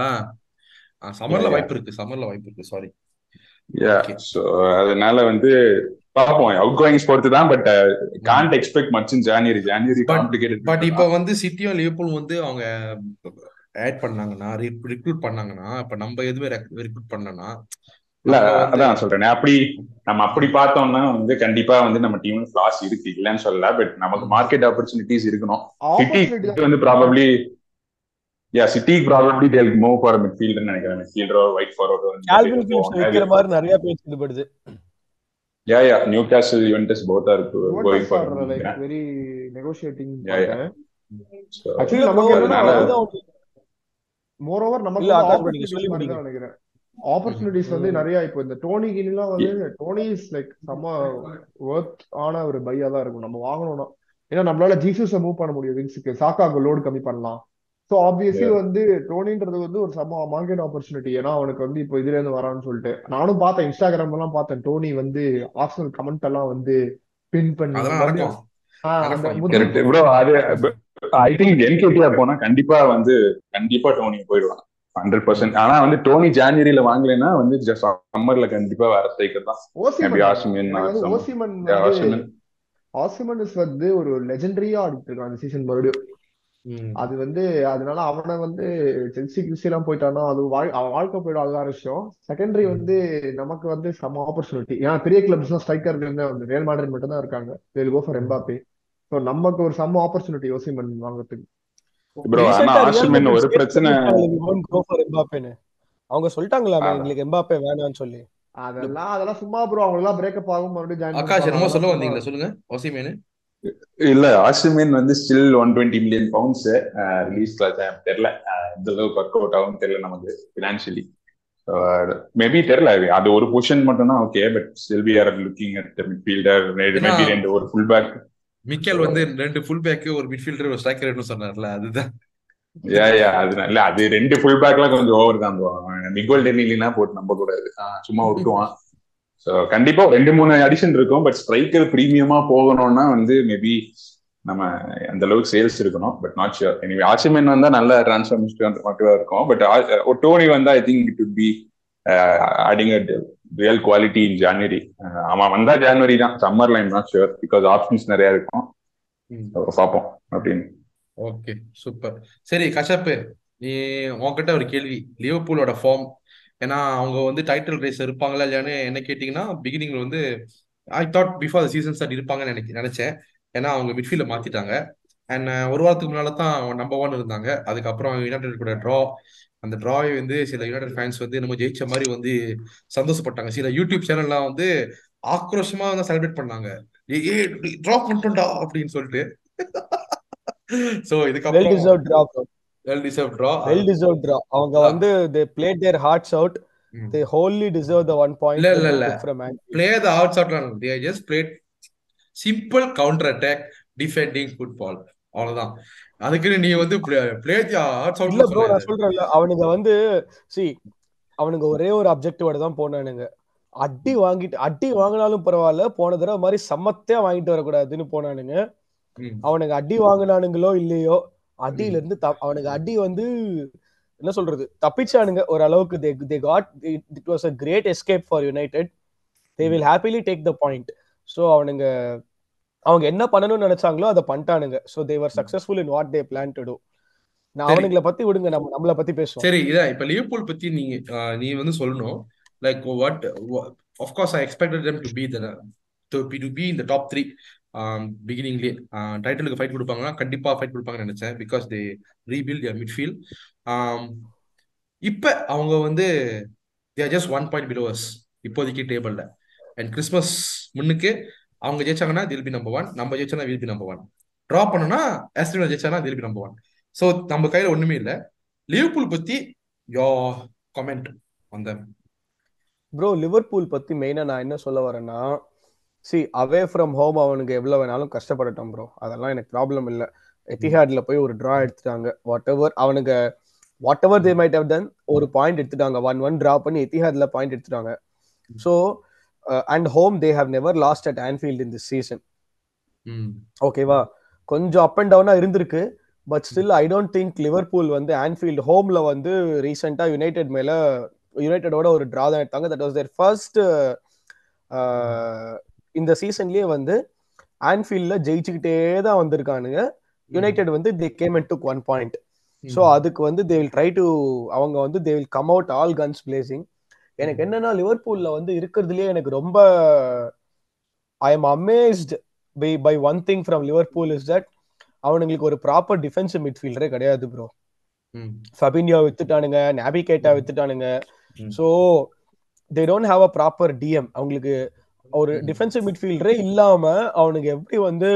சம்மர்ல வாய்ப்பு இருக்கு சம்மர்ல வாய்ப்பு இருக்கு சாரி சோ அதனால வந்து பாப்போம். அவுட் கோயிங்ஸ் பொறுத்து தான் but can't expect much in January January complicated but இப்போ வந்து சிட்டியும் லிவர்பூல் வந்து அவங்க ஆட் பண்ணாங்கன்னா ரிக்ரூட் பண்ணாங்கன்னா இப்ப நம்ம எதுவுமே ரிக்ரூட் பண்ணனா இல்ல அதான் சொல்றேன். அப்படி நம்ம அப்படி பார்த்தோம்னா வந்து கண்டிப்பா வந்து நம்ம டீம் ஃபிளாஸ் இருக்கு இல்லன்னு சொல்லல. பட் நமக்கு மார்க்கெட் ஆப்பர்ச்சுனிட்டிஸ் இருக்கணும். சிட்டி வந்து probably yeah City probably they'll move for midfielder நினைக்கிறேன். மிட்ஃபீல்டரோ வைட் ஃபார்வர்ட் கால்வின் பிலிப்ஸ் வைக்கிற மாதிரி நிறைய பேர் ஈடுபடுது yeah yeah Newcastle Juventus both are going for like very negotiating yeah yeah actually நமக்கு என்னன்னா மோர் ஓவர் நமக்கு சொல்லி முடிங்க. நினைக்கிறேன். ஆப்பர்ச்சுனிட்டிஸ் வந்து நிறைய இப்போ இந்த டோனி கிலாம் வந்து டோனி இஸ் லைக் செம்ம ஒர்த் ஆன ஒரு பையா தான் இருக்கும். நம்ம வாங்கணும்னா. ஏன்னா நம்மளால ஜீசஸ மூவ் பண்ண முடியும் விங்ஸுக்கு. சாக்காக்கு லோடு கம்மி பண்ணலாம். ஸோ ஆப்வியஸ்லி வந்து டோனின்றது வந்து ஒரு செம்ம மார்க்கெட் ஆப்பர்ச்சுனிட்டி ஏன்னா அவனுக்கு வந்து இப்போ இதுல இருந்து வரான்னு சொல்லிட்டு. நானும் பார்த்தேன் இன்ஸ்டாகிராம் எல்லாம் பார்த்தேன். டோனி வந்து ஆர்சனல் கமெண்ட் எல்லாம் வந்து பின் பண்ணி அது ஐ திங்க் என்கேடிஆர் போனா கண்டிப்பா வந்து கண்டிப்பா டோனி போயிடுவான். ஹண்ட்ரட் பர்சன்ட் ஆனா வந்து டோனி ஜான்வரியில வாங்கலைன்னா வந்து சம்மர்ல கண்டிப்பா தான். ஓசிமன் ஆசிமன் வந்து ஒரு லெஜெண்டரியா ஆடிட்டு இருக்கான் அந்த சீசன் மறுபடியும். அது வந்து அதனால அவனை வந்து செல்சி கிறிஸ்டி எல்லாம் போயிட்டானா அது அவன் வாழ்க்கை போயிடும். அதுதான் விஷயம். செகண்டரி வந்து நமக்கு வந்து சம ஆப்பர்ச்சுனிட்டி ஏன்னா பெரிய கிளப்ஸ் தான் ஸ்ட்ரைக்கர் வந்து ரியல் மாட்ரிட் மட்டும் தான் இருக்காங்க ஃபார் எம்பாப்பே ஸோ நமக்கு ஒரு சம ஆப்பர்ச்சுனிட்டி ஓசிமன் வாங்குறதுக்கு. ப்ரோ ஆனா ஆசிமன் ஒரு பிரச்சனை. அவங்க சொல்லிட்டாங்களா எங்களுக்கு எம்பாப்பே வேணாம்னு சொல்லி. அதெல்லாம் அதெல்லாம் சும்மா ப்ரோ அவங்க எல்லாம் பிரேக்கப் ஆகும் மறுபடியும் ஜாயின் ஆகாஷ் என்னமோ சொல்ல வந்தீங்களா சொல்லுங்க. ஒசிமேனு இல்ல ஆசிமின் வந்து still one twenty million pounds release தெரியல. அஹ் இந்த அளவுக்கு ஒர்க் அவுட் ஆகும் தெரியல நமக்கு பினான்சியலி மேபி தெரியல. அது ஒரு பொசிஷன் மட்டும் தான் okay but still we are looking at midfielder maybe ரெண்டு ஒரு ஃபுல் பேக் மிக்கேல் வந்து ரெண்டு ஃபுல் பேக் ஒரு மிட்ஃபீல்டர் ஒரு ஸ்ட்ரைக்கர்னு சொன்னார்ல அதுதான். யா யா அது இல்ல அது ரெண்டு ஃபுல் பேக்லாம் கொஞ்சம் ஓவர் தான் மிகோல் டெனிலினா போட்டு நம்ப கூடாது சும்மா விட்டுவான் ஸோ கண்டிப்பா ரெண்டு மூணு அடிஷன் இருக்கும் பட் ஸ்ட்ரைக்கர் பிரீமியமா போகணும்னா வந்து மேபி நம்ம அந்த அளவுக்கு சேல்ஸ் இருக்கணும் but not sure anyway Osimhen வந்தா நல்ல டிரான்ஸ்ஃபர்மேஷன் மட்டும் இருக்கும் பட் டோனி வந்தா I think it would be adding at real quality in January அவன் வந்தா ஜான்வரி தான். சம்மர்ல I'm not sure because options நிறைய இருக்கும். பார்ப்போம் அப்படின்னு. ஓகே சூப்பர் சரி கஷப்பு நீ உன்கிட்ட ஒரு கேள்வி. லிவர்பூலோட ஃபார்ம் ஏன்னா அவங்க வந்து டைட்டில் ரேஸ் இருப்பாங்களா இல்லையான்னு என்ன கேட்டிங்கன்னா பிகினிங்ல வந்து I thought before season start இருப்பாங்கன்னு நினைக்க நினைச்சேன். ஏன்னா அவங்க மிட்ஃபீல்ட மாத்திட்டாங்க. அண்ட் ஒரு வாரத்துக்கு முன்னால தான் நம்பர் ஒன் இருந்தாங்க. அதுக்கப்புறம் யுனைடெட் கூட ட்ரா அந்த ட்ராவை வந்து சில யுனைடெட் ஃபேன்ஸ் வந்து நம்ம ஜெயிச்ச மாதிரி வந்து சந்தோஷப்பட்டாங்க. சில யூடியூப் சேனல்லாம் வந்து ஆக்ரோஷமா வந்து செலிப்ரேட் பண்ணாங்க. ஏ ட்ரா பண்ணிட்டோம்டா அப்படின்னு சொல்லிட்டு. சோ இதுக்கப்புறம் deserve draw well deserve draw well deserve draw அவங்க வந்து they played their hearts out they wholly deserve the one point இல்ல இல்ல இல்ல. Play the out out they just played simple counter attack defending football அவ்வளவுதான். அதுக்குன்னு நீ வந்து சொல்றேன்ல அவனுங்க வந்து சி அவனுங்க ஒரே ஒரு அப்ஜெக்டிவோட தான் போனானுங்க. அடி வாங்கிட்டு அடி வாங்கினாலும் பரவாயில்ல போன தடவை மாதிரி சமத்தையா வாங்கிட்டு வரக்கூடாதுன்னு போனானுங்க. ம், அவனுங்க அடி வாங்கினானுங்களோ இல்லையோ அடியில இருந்து அவனுங்க அடி வந்து என்ன சொல்றது தப்பிச்சானுங்க ஒரு அளவுக்கு. They they got it was a great escape for United they will happily take the point so அவனுங்க அவங்க என்ன பண்ணணும்னு நினைச்சாங்களோ அதை பண்ணிட்டானுங்க. So they were. Successful in what they plan to do நான் அவனுங்களை பத்தி விடுங்க நம்ம நம்மளை பத்தி பேசுவோம். சரி இதான். இப்ப லிவர்பூல் பத்தி நீங்க நீ வந்து சொல்லணும். Like what of course I expected them to be the to be be இந்த டாப் த்ரீ பிகினிங்லேயே டைட்டிலுக்கு ஃபைட் கொடுப்பாங்கன்னா கண்டிப்பா ஃபைட் கொடுப்பாங்கன்னு நினைச்சேன். Because they rebuilt their midfield இப்ப அவங்க வந்து they're just one point below us இப்போதைக்கு டேபிள்ல அண்ட் கிறிஸ்மஸ் முன்னுக்கு அவங்க ஜெயிச்சாங்கன்னா தில் பி நம்பர் ஒன் நம்ம ஜெயிச்சோன்னா will be number one draw பண்ணோம்னா ஆஸ்ட்ரேலியா ஜெயிச்சானா they'll be number one so நம்ம கையில ஒண்ணுமே இல்லை. லிவர்பூல் பத்தி யோ கமெண்ட் அந்த ப்ரோ லிவர்பூல் பத்தி மெயினா நான் என்ன சொல்ல வரேன்னா சி அவே ஃப்ரம் ஹோம் அவனுக்கு எவ்வளவு வேணாலும் கஷ்டப்படட்டும் ப்ரோ அதெல்லாம் எனக்கு ப்ராப்ளம் இல்ல. எத்திஹாட்ல போய் ஒரு ட்ரா எடுத்துட்டாங்க. வாட் எவர் அவனுங்க whatever they might have done ஒரு பாயிண்ட் எடுத்துட்டாங்க. ஒன் ஒன் ட்ரா பண்ணி எத்திஹாட்ல பாயிண்ட் எடுத்துட்டாங்க. So and home they have never lost at Anfield in this season ஓகேவா கொஞ்சம் அப் அண்ட் டவுனா இருந்திருக்கு. But still I don't think Liverpool வந்து ஆன்ஃபீல்டு ஹோம்ல வந்து ரீசெண்டா யுனைடெட் மேல யுனைடெடோட ஒரு டிரா தான் எடுத்தாங்க. தட் வாஸ் தேர் ஃபர்ஸ்ட் இந்த சீசன்லயே வந்து ஆன்ஃபீல்ட்ல ஜெயிச்சுக்கிட்டே தான் வந்திருக்கானுங்க. யுனைடெட் வந்து they came and took one point so அதுக்கு வந்து தே வில் ட்ரை டு அவங்க வந்து they will come out all guns blazing எனக்கு என்னன்னா லிவர்பூல்ல வந்து இருக்கிறதுலயே எனக்கு ரொம்ப I am amazed by by one thing from Liverpool is that அவனுங்களுக்கு ஒரு ப்ராப்பர் டிஃபென்சிவ் மிட்ஃபீல்டரே கிடையாது ப்ரோ ஃபபினியோ வித்துட்டானுங்க Naby Keita வித்துட்டானுங்க. So they don't have a proper DM அவங்களுக்கு ஒரு. டிஃபென்சிவ் மிட்ஃபீல்டரே இல்லாம அவனுக்கு எப்படி வந்து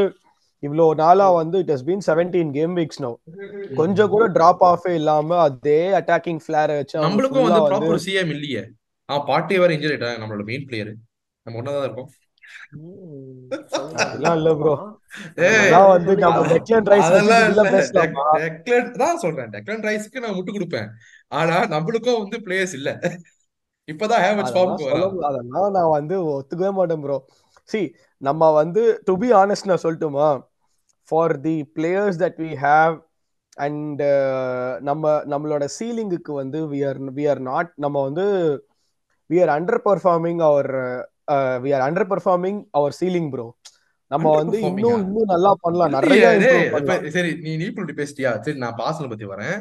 இவ்வளோ நாளா வந்து it has been seventeen game weeks no கொஞ்சம் கூட டிராப் ஆஃபே இல்லாம அதே அட்டாக்கிங் ஃபிளேரை வச்சு நம்மளுக்கும் வந்து ப்ராப்பர் சிஎம் இல்லையே. அவன் பாட்டி வேற இன்ஜுரி ஆயிட்டாங்க. நம்மளோட மெயின் பிளேயர் நம்ம ஒன்னதான் இருக்கோம். அதெல்லாம் இல்ல ப்ரோ ஏய் அதெல்லாம் வந்து நம்ம டெக்லன் ரைஸ் அதெல்லாம் பத்தி இல்ல. பேசலாமா? டெக்லன் தான் சொல்றேன். டெக்லன் ரைஸ்க்கு நான் முட்டு கொடுப்பேன். ஆனா நம்மளுக்கும் வந்து பிளேயர்ஸ் இல்ல. இப்பதான் ஹேவர்ஸ் அதெல்லாம் ஃபார்முக்கு நான் வந்து ஒத்துக்கவே மாட்டேன் ப்ரோ சி நம்ம வந்து டு பி ஆனஸ்ட் நான் சொல்லட்டுமா? For the players that we have and நம்ம நம்மளோட சீலிங்குக்கு வந்து we are we are not நம்ம வந்து we are underperforming our we are underperforming our ceiling bro நம்ம வந்து இன்னும் இன்னும் நல்லா பண்ணலாம். நிறைய சரி நீ நீ இப்படி பேசிட்டியா? சரி நான் பாசன பத்தி வரேன்.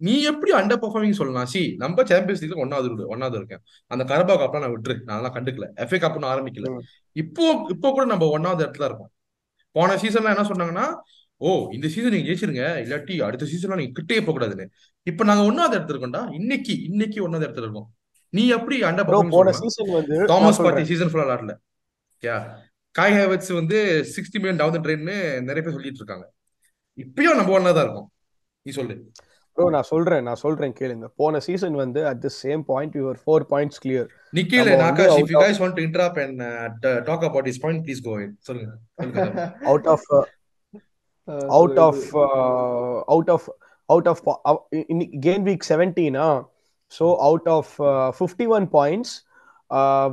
நீ எப்படி அண்டர் பெர்ஃபார்மிங் சொல்லலாம்? சி நம்ம சாம்பியன்ஸ் லீக்ல ஒன்னாவது ஒன்னாவது இருக்கேன். அந்த கரபா கப்லாம் நான் விட்டுரு. நான் அதெல்லாம் கண்டுக்கல. எஃப்ஏ கப்னு ஆரம்பிக்கல. இப்போ இப்போ கூட நம்ம ஒன்னாவது இடத்துல இருக்கோம். போன சீசன்ல என்ன சொன்னாங்கன்னா ஓ இந்த சீசன் நீங்க ஜெயிச்சிருங்க. இல்லாட்டி அடுத்த சீசன்ல நீங்க கிட்டே போக கூடாதுன்னு இப்ப நாங்க ஒன்னாவது இடத்துல இருக்கோம்டா. இன்னைக்கு இன்னைக்கு ஒன்னாவது இடத்துல இருக்கோம். நீ எப்படி அண்டர் போன சீசன் வந்து தாமஸ் பார்ட்டி சீசன் ஃபுல்லா விளாடல யா காய் ஹேவர்ட்ஸ் வந்து சிக்ஸ்டி மில்லியன் டவுன் த ட்ரெயின்னு நிறைய பேர் சொல்லிட்டு இருக்காங்க. இப்பயும் நம்பர் ஒன்னா தான் இருக்கும். நீ சொல்லு. ப்ரோ நான் சொல்றேன் நான் சொல்றேன் கேளுங்க. போன சீசன் வந்து at the same point your four points clear Nikhil நம்ம Nakash if you guys want to interrupt and talk about this point please go சொல்லுங்க. சொல்லுங்க out of out of out of out of game week so out of fifty one points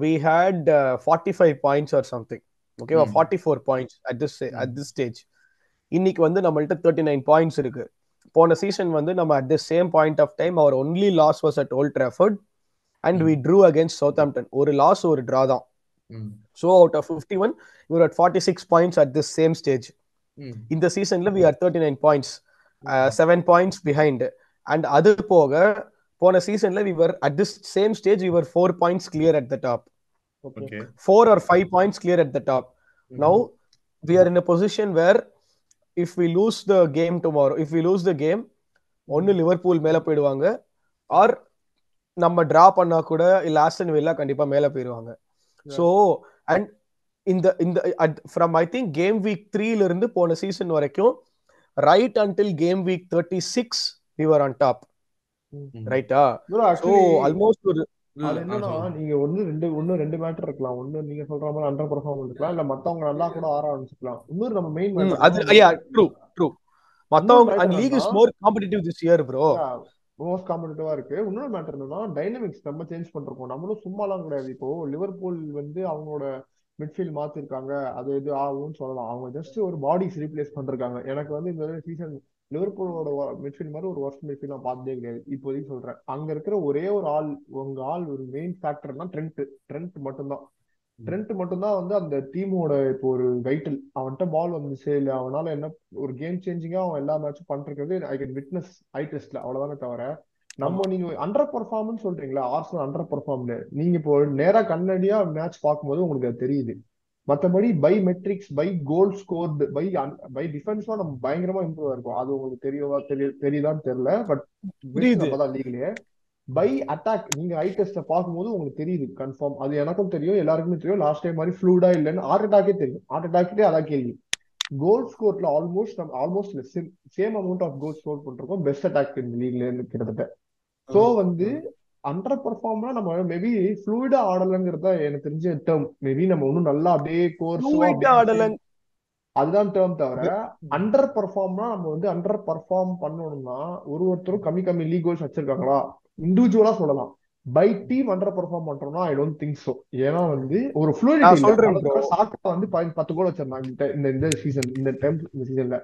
we had forty five points or something ஓகேவா forty four points at this at this stage இன்னைக்கு வந்து நம்மள்ட்ட thirty nine points இருக்கு. போன season வந்து நம்ம at the same point of time our only loss was at Old Trafford and we drew against Southampton ஒரு loss ஒரு draw தான். So out of fifty one you're at forty six points at this same stage இந்த சீசன்ல we are thirty nine points seven points behind and அது போக போன சீசன்ல we were at this same stage we were four points clear at the top four or five points clear at the top now we are in a position where if we lose the game tomorrow if we lose the game ஒன்னு Liverpool மேல போயிடுவாங்க R நம்ம draw பண்ணா கூட இல்ல Aston villa கண்டிப்பா மேல போயிடுவாங்க. ஸோ அண்ட் இந்த இந்த from I think game week த்ரீல இருந்து போன சீசன் வரைக்கும் right until game week thirty six we were on top ரைட்டா? ஆக்சுவலி ஆல்மோஸ்ட் ஒரு நீங்க ஒண்ணு ரெண்டு ஒண்ணு ரெண்டு மேட்டர் இருக்கலாம். ஒண்ணு நீங்க சொல்ற மாதிரி அண்டர் பெர்ஃபார்ம் இருக்கலாம். இல்ல மத்தவங்க நல்லா கூட ஆற ஆரம்பிச்சுக்கலாம் இன்னொரு நம்ம மெயின் அது ஐயா ட்ரூ ட்ரூ மத்தவங்க matter league is more competitive this year bro most காம்படிட்டிவா இருக்கு. இன்னொரு மேட்டர் என்னன்னா டைனமிக்ஸ் நம்ம சேஞ்ச் பண்றோம் நம்மளும் சும்மாலாம் கிடையாது. இப்போ லிவர்பூல் வந்து அவங்களோட மிட்ஃபீல்ட் மாத்திருக்காங்க. அது இது ஆகும்னு சொல்லலாம். அவங்க ஜஸ்ட் ஒரு பாடிஸ் ரீப்ளேஸ் பண்ணிருக்காங்க. எனக்கு வந்து இந்த சீசன் லிவர்பூலோட மிட்ஃபீல்ட் மாதிரி ஒரு ஒர்ஸ்ட் மிட்ஃபீல்ட் நான் பார்த்ததே கிடையாது. இப்போதைக்கு சொல்றேன். அங்க இருக்கிற ஒரே ஒரு ஆள் உங்க ஆள் ஒரு மெயின் ஃபேக்டர்னா ட்ரெண்ட் ட்ரெண்ட் மட்டும்தான். ட்ரெண்ட் மட்டும்தான் வந்து அந்த டீமோட இப்போ ஒரு வைட்டல் அவன்கிட்ட பால் வந்துச்சு இல்ல அவனால என்ன ஒரு கேம் சேஞ்சிங்கா அவன் எல்லா மேட்சும் பண்றது ஐ கேன் விட்னஸ் ஐ டெஸ்ட்ல அவ்வளவுதானே தவிர நம்ம நீங்க அண்டர் பர்ஃபார்மன்ஸ் சொல்றீங்களா? ஆர்சனல் அண்டர் பர்ஃபார்ம்னு நீங்க இப்போ நேரா கண்ணடியா மேட்ச் பார்க்கும்போது உங்களுக்கு அது தெரியுது. மத்தபடி by metrics by goal scored by by டிஃபென்ஸ்லாம் நம்ம பயங்கரமா இம்ப்ரூவ் இருக்கும். அது உங்களுக்கு தெரியவா தெரிய தெரியுதான்னு தெரியல பட் புரியுது. லீக்லயே பை அட்டாக் நீங்க ஐ டெஸ்ட பார்க்கும்போது உங்களுக்கு தெரியுது கன்ஃபார்ம் அது எனக்கும் தெரியும் எல்லாருக்குமே தெரியும். லாஸ்ட் டைம் மாதிரி ஃப்ளூடா இல்லைன்னு ஹார்ட் அட்டாக்கே தெரியும். ஹார்ட் அட்டாக்கே அதான் கேள்வி. கோல் ஸ்கோர்ல ஆல்மோஸ்ட் நம்ம almost same amount of goal score பண்ணிருக்கோம் பெஸ்ட் அட்டாக் இந்த லீக்ல கிட்டத்தட்ட. சோ வந்து அண்டர் பர்ஃபார்ம்னா நம்ம மேபி ஃப்ளூயிடா ஆடலங்கிறத எனக்கு தெரிஞ்ச டேர்ம் மேபி நம்ம இன்னும் நல்லா அப்படியே கோர்ஸோ Fluid ஆடல அதுதான் டேர்ம் தவிர அண்டர் பர்ஃபார்ம்னா நம்ம வந்து அண்டர் பர்ஃபார்ம் பண்ணணும்னா ஒரு ஒருத்தரும் கம்மி கம்மி லீக் கோல்ஸ் வச்சிருக்காங்களா? இண்டிவிஜுவலா சொல்லலாம். பை டீம் அண்டர் பர்ஃபார்ம் பண்றோம்னா ஐ டோன்ட் திங்க் சோ ஏன்னா வந்து ஒரு சாக்கா வந்து பதி- பத்து கோல் வச்சிருந்தாங்க இந்த இந்த சீசன் இந்த டைம் இந்த சீசன்ல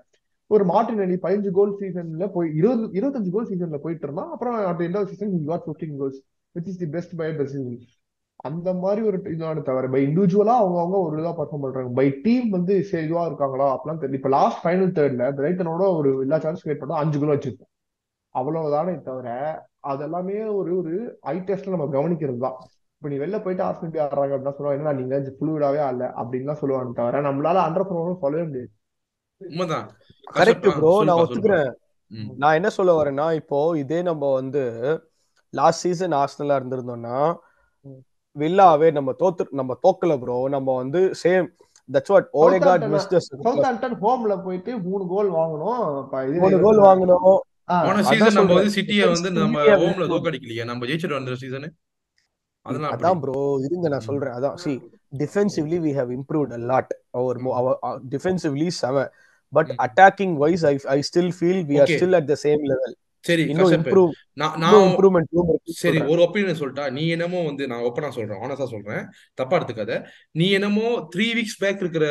ஒரு மார்டின் அணி பதினஞ்சு கோல் சீசன்ல போய் இருபது இருபத்தஞ்சு கோல் சீசன்ல போயிட்டு இருந்தான் அப்புறம் at end of season he got 15 goals which is the best by season அந்த மாதிரி ஒரு இதான தவிர பை இண்டிவிஜுவலா அவங்க அவங்க ஒரு இதா பர்ஃபார்ம் பண்றாங்க. பை டீம் வந்து சரி இதுவா இருக்காங்களா அப்படிலாம் தெரியல. இப்ப லாஸ்ட் ஃபைனல் தேர்ட்ல பிரைட்டனோட ஒரு எல்லா சான்ஸ் கிரியேட் பண்ணா அஞ்சு கோல் வச்சிருக்கோம். அவ்வளவுதானே தவிர அதெல்லாமே ஒரு ஒரு ஐ டெஸ்ட்ல நம்ம கவனிக்கிறது தான். இப்ப நீ வெளில போயிட்டு ஆர்சிபி ஆடுறாங்க அப்படின்னா சொல்லுவாங்க என்ன நீங்க ஃப்ளூயிடாவே ஆடல அப்படின்லாம் சொல்லுவாங்க தவிர நம்மளால அண்டர் பர்ஃபார்மன்ஸ் சொல்லவே முடியாது. உண்மைதான். கரெக்ட். ப்ரோ நான். ஒத்துக்கிறேன். நான் என்ன சொல்ல வரேன்னா இப்போ இதே நம்ம வந்து லாஸ்ட் சீசன் ஆஸ்னலா இருந்திருந்தோம்னா வில்லாவே நம்ம தோத்து நம்ம தோக்கல ப்ரோ நம்ம வந்து same that's what Odegaard Southampton- mister Southampton ஹோம்ல போயிட்டு மூணு கோல் வாங்கணும் மூணு கோல் வாங்கணும் போன சீசன் நம்ம. வந்து சிட்டியை வந்து நம்ம ஹோம்ல தோக்கடிக்கலையே. நம்ம ஜெயிச்சிட்டு வந்த சீசனு அதான் ப்ரோ இருங்க நான். சொல்றேன். அதான் see defensively we have improved a lot our defensively செம but. Attacking wise I I still feel we are. Still at the same level சரி இன்னும் இம்ப்ரூவ் நான் இம்ப்ரூவ்மெண்ட் சரி ஒரு ஒப்பீனியன் சொல்லிட்டா நீ என்னமோ வந்து நான் ஒப்பனா சொல்றேன். ஆனஸ்டா சொல்றேன். தப்பா எடுத்துக்காத. நீ என்னமோ த்ரீ வீக்ஸ் பேக் இருக்கிற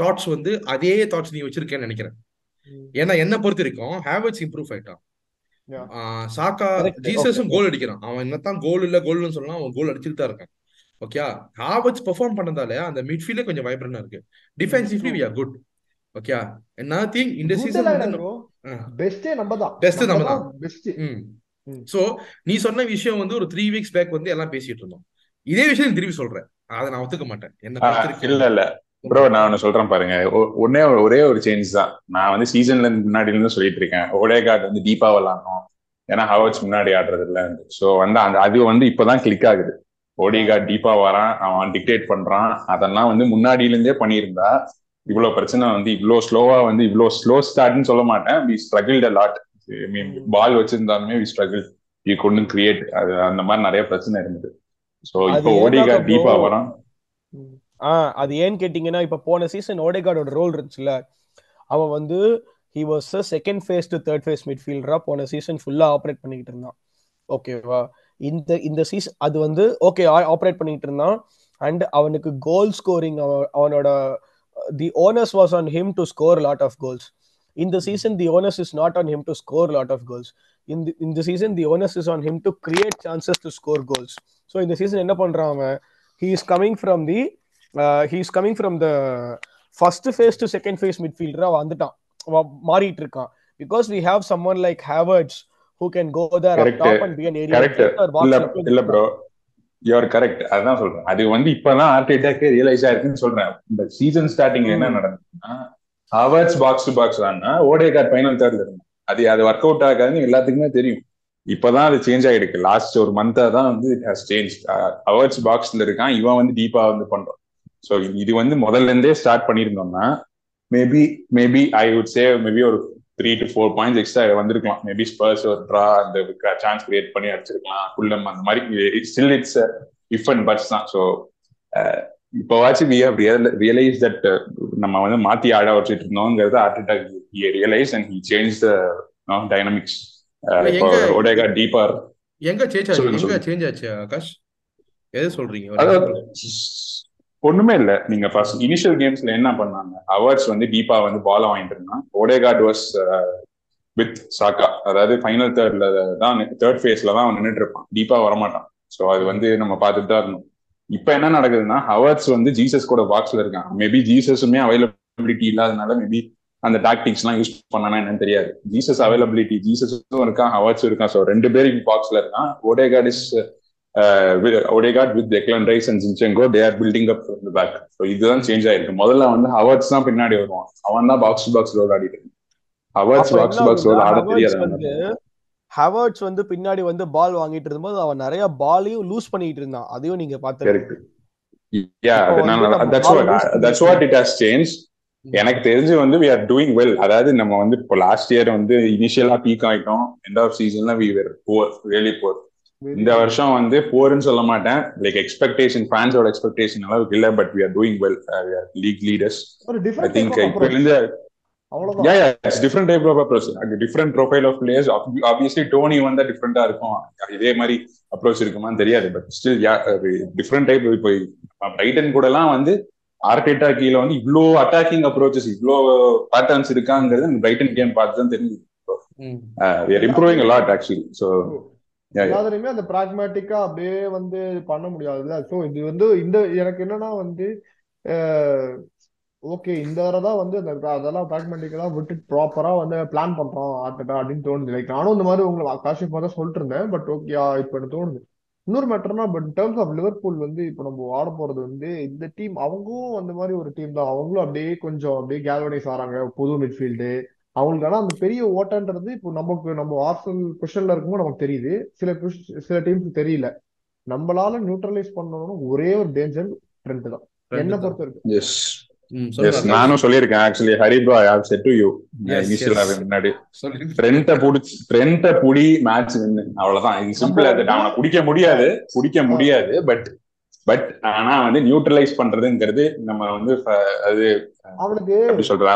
தாட்ஸ் வந்து அதே தாட்ஸ் நீ வச்சிருக்கேன்னு நினைக்கிறேன். ஏன்னா என்ன பொறுத்த வரைக்கும் ஹேவர்ட்ஸ் இம்ப்ரூவ் ஆயிட்டான். சாக்கா. ஜீசஸும். கோல் அடிக்கிறான். அவன் என்னத்தான் கோல் இல்ல கோல்னு சொல்லலாம் அவன் கோல் அடிச்சுட்டு தான் இருக்கான். ஓகே ஹாவர்ட்ஸ் பெர்ஃபார்ம் பண்ணதால அந்த மிட்ஃபீல்டே கொஞ்சம் வைப்ரண்டா இருக்கு. Defensively we are good okay என்ன திங் இந்த Good சீசன் வந்து. பெஸ்டே நம்ம தான். Best நம்ம தான். பெஸ்ட். சோ நீ சொன்ன விஷயம் வந்து ஒரு த்ரீ வீக்ஸ் பேக் வந்து எல்லாம் பேசிட்டு இருந்தோம். இதே விஷயம் திருப்பி சொல்றேன் அதை நான் ஒத்துக்க மாட்டேன். என்ன இல்ல இல்ல. ப்ரோ நான் ஒண்ணு சொல்றேன் பாருங்க. ஒ- ஒண்ணே ஒரு- ஒரே சேஞ்ச் தான். நான் வந்து சீசன்ல முன்னாடில இருந்து சொல்லிட்டு இருக்கேன். ஓடேகார்ட் வந்து டீப்பா விளாடணும் ஏன்னா ஹவர்ஸ் முன்னாடி ஆடுறது இல்ல. ஸோ வந்து அந்த அது வந்து இப்பதான் கிளிக் ஆகுது. ஓடிகா டீப்பா வரான் அவன் டிக்டேட் பண்றான். அதெல்லாம் வந்து முன்னாடியில இருந்தே பண்ணியிருந்தா இவ்வளவு பிரச்சனை வந்து இவ்வளவு ஸ்லோவா வந்து இவ்வளவு ஸ்லோ ஸ்டார்ட்னு சொல்ல மாட்டேன். We struggle a lot mean ball வச்சிருந்தாலுமே we struggle we கொண்டு கிரியேட் அது அந்த மாதிரி நிறைய பிரச்சனை இருந்தது. ஸோ இப்போ ஓடிகா டீப்பா வரான். ஆஹ் அது ஏன்னு கேட்டீங்கன்னா இப்ப போன சீசன் ஓடேகார்டோட ரோல் இருந்துச்சுல அவன் வந்து he was second phase to third phase மிட்ஃபீல்டரா போன சீசன் ஃபுல்லா ஆப்ரேட் பண்ணிக்கிட்டு இருந்தான். ஓகேவா இந்த இந்த சீசன் அது வந்து ஓகே ஆப்ரேட் பண்ணிட்டு இருந்தான். அண்ட் அவனுக்கு கோல் ஸ்கோரிங் அவனோட the onus was on him to score lot of goals இந்த season the onus is not on him to score lot of goals இந்த இந்த season the onus is on him to create chances to score goals so இந்த season என்ன பண்றான் அவன்? He is coming from the he is coming from the first phase to second phase மிட்ஃபீல்டரா வந்துட்டான். மாறிட்டு இருக்கான். Because we have some one like Havertz can go there up top and be an area correct இல்ல இல்ல bro you are correct அதான் சொல்றேன். அது வந்து இப்பதான் ஆர்டேட்டாக்கு ரியலைஸ் ஆயிருக்குன்னு சொல்றேன். இந்த சீசன் ஸ்டார்டிங்ல என்ன நடந்ததுன்னா ஹவர்ஸ் பாக்ஸ் டு பாக்ஸ் ஆனா ஓடே கார்ட் ஃபைனல் தேர்ட்ல இருந்தான் அது அது ஒர்க் அவுட் ஆகாதுன்னு எல்லாத்துக்குமே தெரியும். இப்பதான் அது சேஞ்ச் ஆயிருக்கு. லாஸ்ட் ஒரு மந்தா தான் வந்து சேஞ்ச் ஹவர்ஸ் பாக்ஸ்ல இருக்கான். இவன் வந்து டீப்பா வந்து பண்றான். ஸோ இது வந்து முதல்ல இருந்தே start பண்ணியிருந்தோம்னா maybe maybe I would say maybe ஒரு three to four points extra வந்திருக்கலாம். மேபி ஸ்பர்ஸ் ஒரு ட்ரா அந்த சான்ஸ் கிரியேட் பண்ணி அடிச்சிருக்கலாம். குள்ளம் அந்த மாதிரி. Still it's if and buts தான். ஸோ இப்போவாச்சும் வி ஹவ் ரியலைஸ் தட் நம்ம வந்து மாத்தி ஆட வச்சுட்டு இருந்தோங்கிறது Arteta realise and he change the dynamics Odegaard deeper எங்க சேஞ்ச் ஆச்சு? எங்க சேஞ்ச் ஆச்சு ஆகாஷ்? எது சொல்றீங்க? ஒண்ணுமே இல்ல. நீங்க ஃபர்ஸ்ட் இனிஷியல் கேம்ஸ்ல என்ன பண்ணாங்க? அவர்ஸ் வந்து டீப்பா வந்து பால வாங்கிட்டு இருந்தான். ஓடேகாட் வாஸ் வித் சாக்கா அதாவது ஃபைனல் தேர்ட்ல தான் தேர்ட் ஃபேஸ்ல தான் அவன் நின்றுட்டு இருப்பான். டீப்பா வரமாட்டான். ஸோ அது வந்து நம்ம பார்த்துட்டு தான் இருந்தோம் இப்ப என்ன நடக்குதுன்னா ஹவர்ஸ் வந்து ஜீசஸ் கூட பாக்ஸ்ல இருக்கான். மேபி ஜீசஸுமே அவைலபிலிட்டி இல்லாதனால மேபி அந்த டாக்டிக்ஸ் எல்லாம் யூஸ் பண்ணனா என்னன்னு தெரியாது. ஜீசஸ் அவைலபிலிட்டி ஜீசஸும் இருக்கான் ஹவர்ஸும் இருக்கான். ஸோ ரெண்டு பேரும் பாக்ஸ்ல இருக்கான். Odegaard is Odegaard with Declan Rice and Zinchenko they are building up the back so இதுதான் சேஞ்ச் ஆயிருக்கு. முதல்ல வந்து ஹவர்ஸ் தான் பின்னாடி வருவான். அவன் தான் பாக்ஸ் டு பாக்ஸ் ரோல் ஆடிட்டு ஹவர்ஸ் பாக்ஸ் பாக்ஸ் ரோல் ஆட தெரியாது ஹவர்ட்ஸ் வந்து பின்னாடி வந்து பால் வாங்கிட்டு இருக்கும்போது அவன் நிறைய பாலையும் லூஸ் பண்ணிட்டு இருந்தான். அதையும் நீங்க பார்த்து எனக்கு தெரிஞ்சு வந்து வி ஆர் டூயிங் வெல் அதாவது நம்ம வந்து இப்போ லாஸ்ட் இயர் வந்து இனிஷியலா பீக் ஆயிட்டோம். எண்ட் ஆஃப் சீசன்ல we were poor really poor இந்த வருஷம் வந்து போர்னு சொல்ல மாட்டேன். லைக் எக்ஸ்பெக்டேஷன் ஃபேன்ஸோட எக்ஸ்பெக்டேஷன் அளவுக்கு இல்ல but we are doing well league leaders I think இப்போ இருந்து different type of approach. Different profile of players. Obviously Toney வந்தா டிஃப்ரெண்டா இருக்கும். இதே மாதிரி அப்ரோச் இருக்குமான்னு தெரியாது பட் ஸ்டில் டிஃப்ரெண்ட் டைப் இப்போ பிரைட்டன் கூட எல்லாம் வந்து ஆர்டேட்டா கீழே வந்து இவ்வளோ அட்டாக்கிங் அப்ரோச்சஸ் இவ்வளோ பேட்டர்ன்ஸ் இருக்காங்கிறது பிரைட்டன் கேம் பார்த்து தான் தெரிஞ்சு இம்ப்ரூவிங் லாட் ஆக்சுவலி ஸோ எல்லாத்துலயுமே அந்த பிராக்மேட்டிக்கா அப்படியே வந்து பண்ண முடியாதுல்ல. ஸோ இது வந்து இந்த எனக்கு என்னன்னா வந்து ஓகே இந்த தடவை தான் வந்து அந்த அதெல்லாம் பிராக்மெட்டிக்கலா விட்டு ப்ராப்பரா வந்து பிளான் பண்றோம் ஆர்டா அப்படின்னு தோணுது. லைக் நானும் இந்த மாதிரி உங்களை காஷியமா தான் சொல்லிட்டு இருந்தேன். பட் ஓகே இப்ப எனக்கு தோணுது. இன்னொரு மேட்டர்னா பட் டேர்ம்ஸ் ஆஃப் லிவர்பூல் வந்து இப்போ நம்ம ஆட போறது வந்து இந்த டீம் அவங்களும் அந்த மாதிரி ஒரு டீம் தான். அவங்களும் அப்படியே கொஞ்சம் அப்படியே கேல்வனைஸ் ஆறாங்க. புது மிட்ஃபீல்டு அவங்களுக்கு ஆனா அந்த பெரிய ஓட்டன்றது இப்போ நமக்கு நம்ம ஆர்சல் கொஷன்ல இருக்கும்போது நமக்கு தெரியுது. சில சில டீம்ஸ் தெரியல. நம்மளால நியூட்ரலைஸ் பண்ணணும்னு ஒரே ஒரு டேஞ்சர் ட்ரெண்ட் தான். என்ன பொறுத்த வரைக்கும். எஸ் நானும் சொல்லியிருக்கேன். Actually Hari bro I have said to you இனிஷியலாவே முன்னாடி. ட்ரெண்ட புடிச்சு ட்ரெண்ட புடி மேட்ச் வின்னு அவ்வளவுதான். இது சிம்பிள் அது அவனை பிடிக்க முடியாது. பிடிக்க முடியாது. பட் பட் ஆனா வந்து நியூட்ரலைஸ் பண்றதுங்கிறது நம்ம வந்து அது அவனுக்கு எப்படி சொல்றா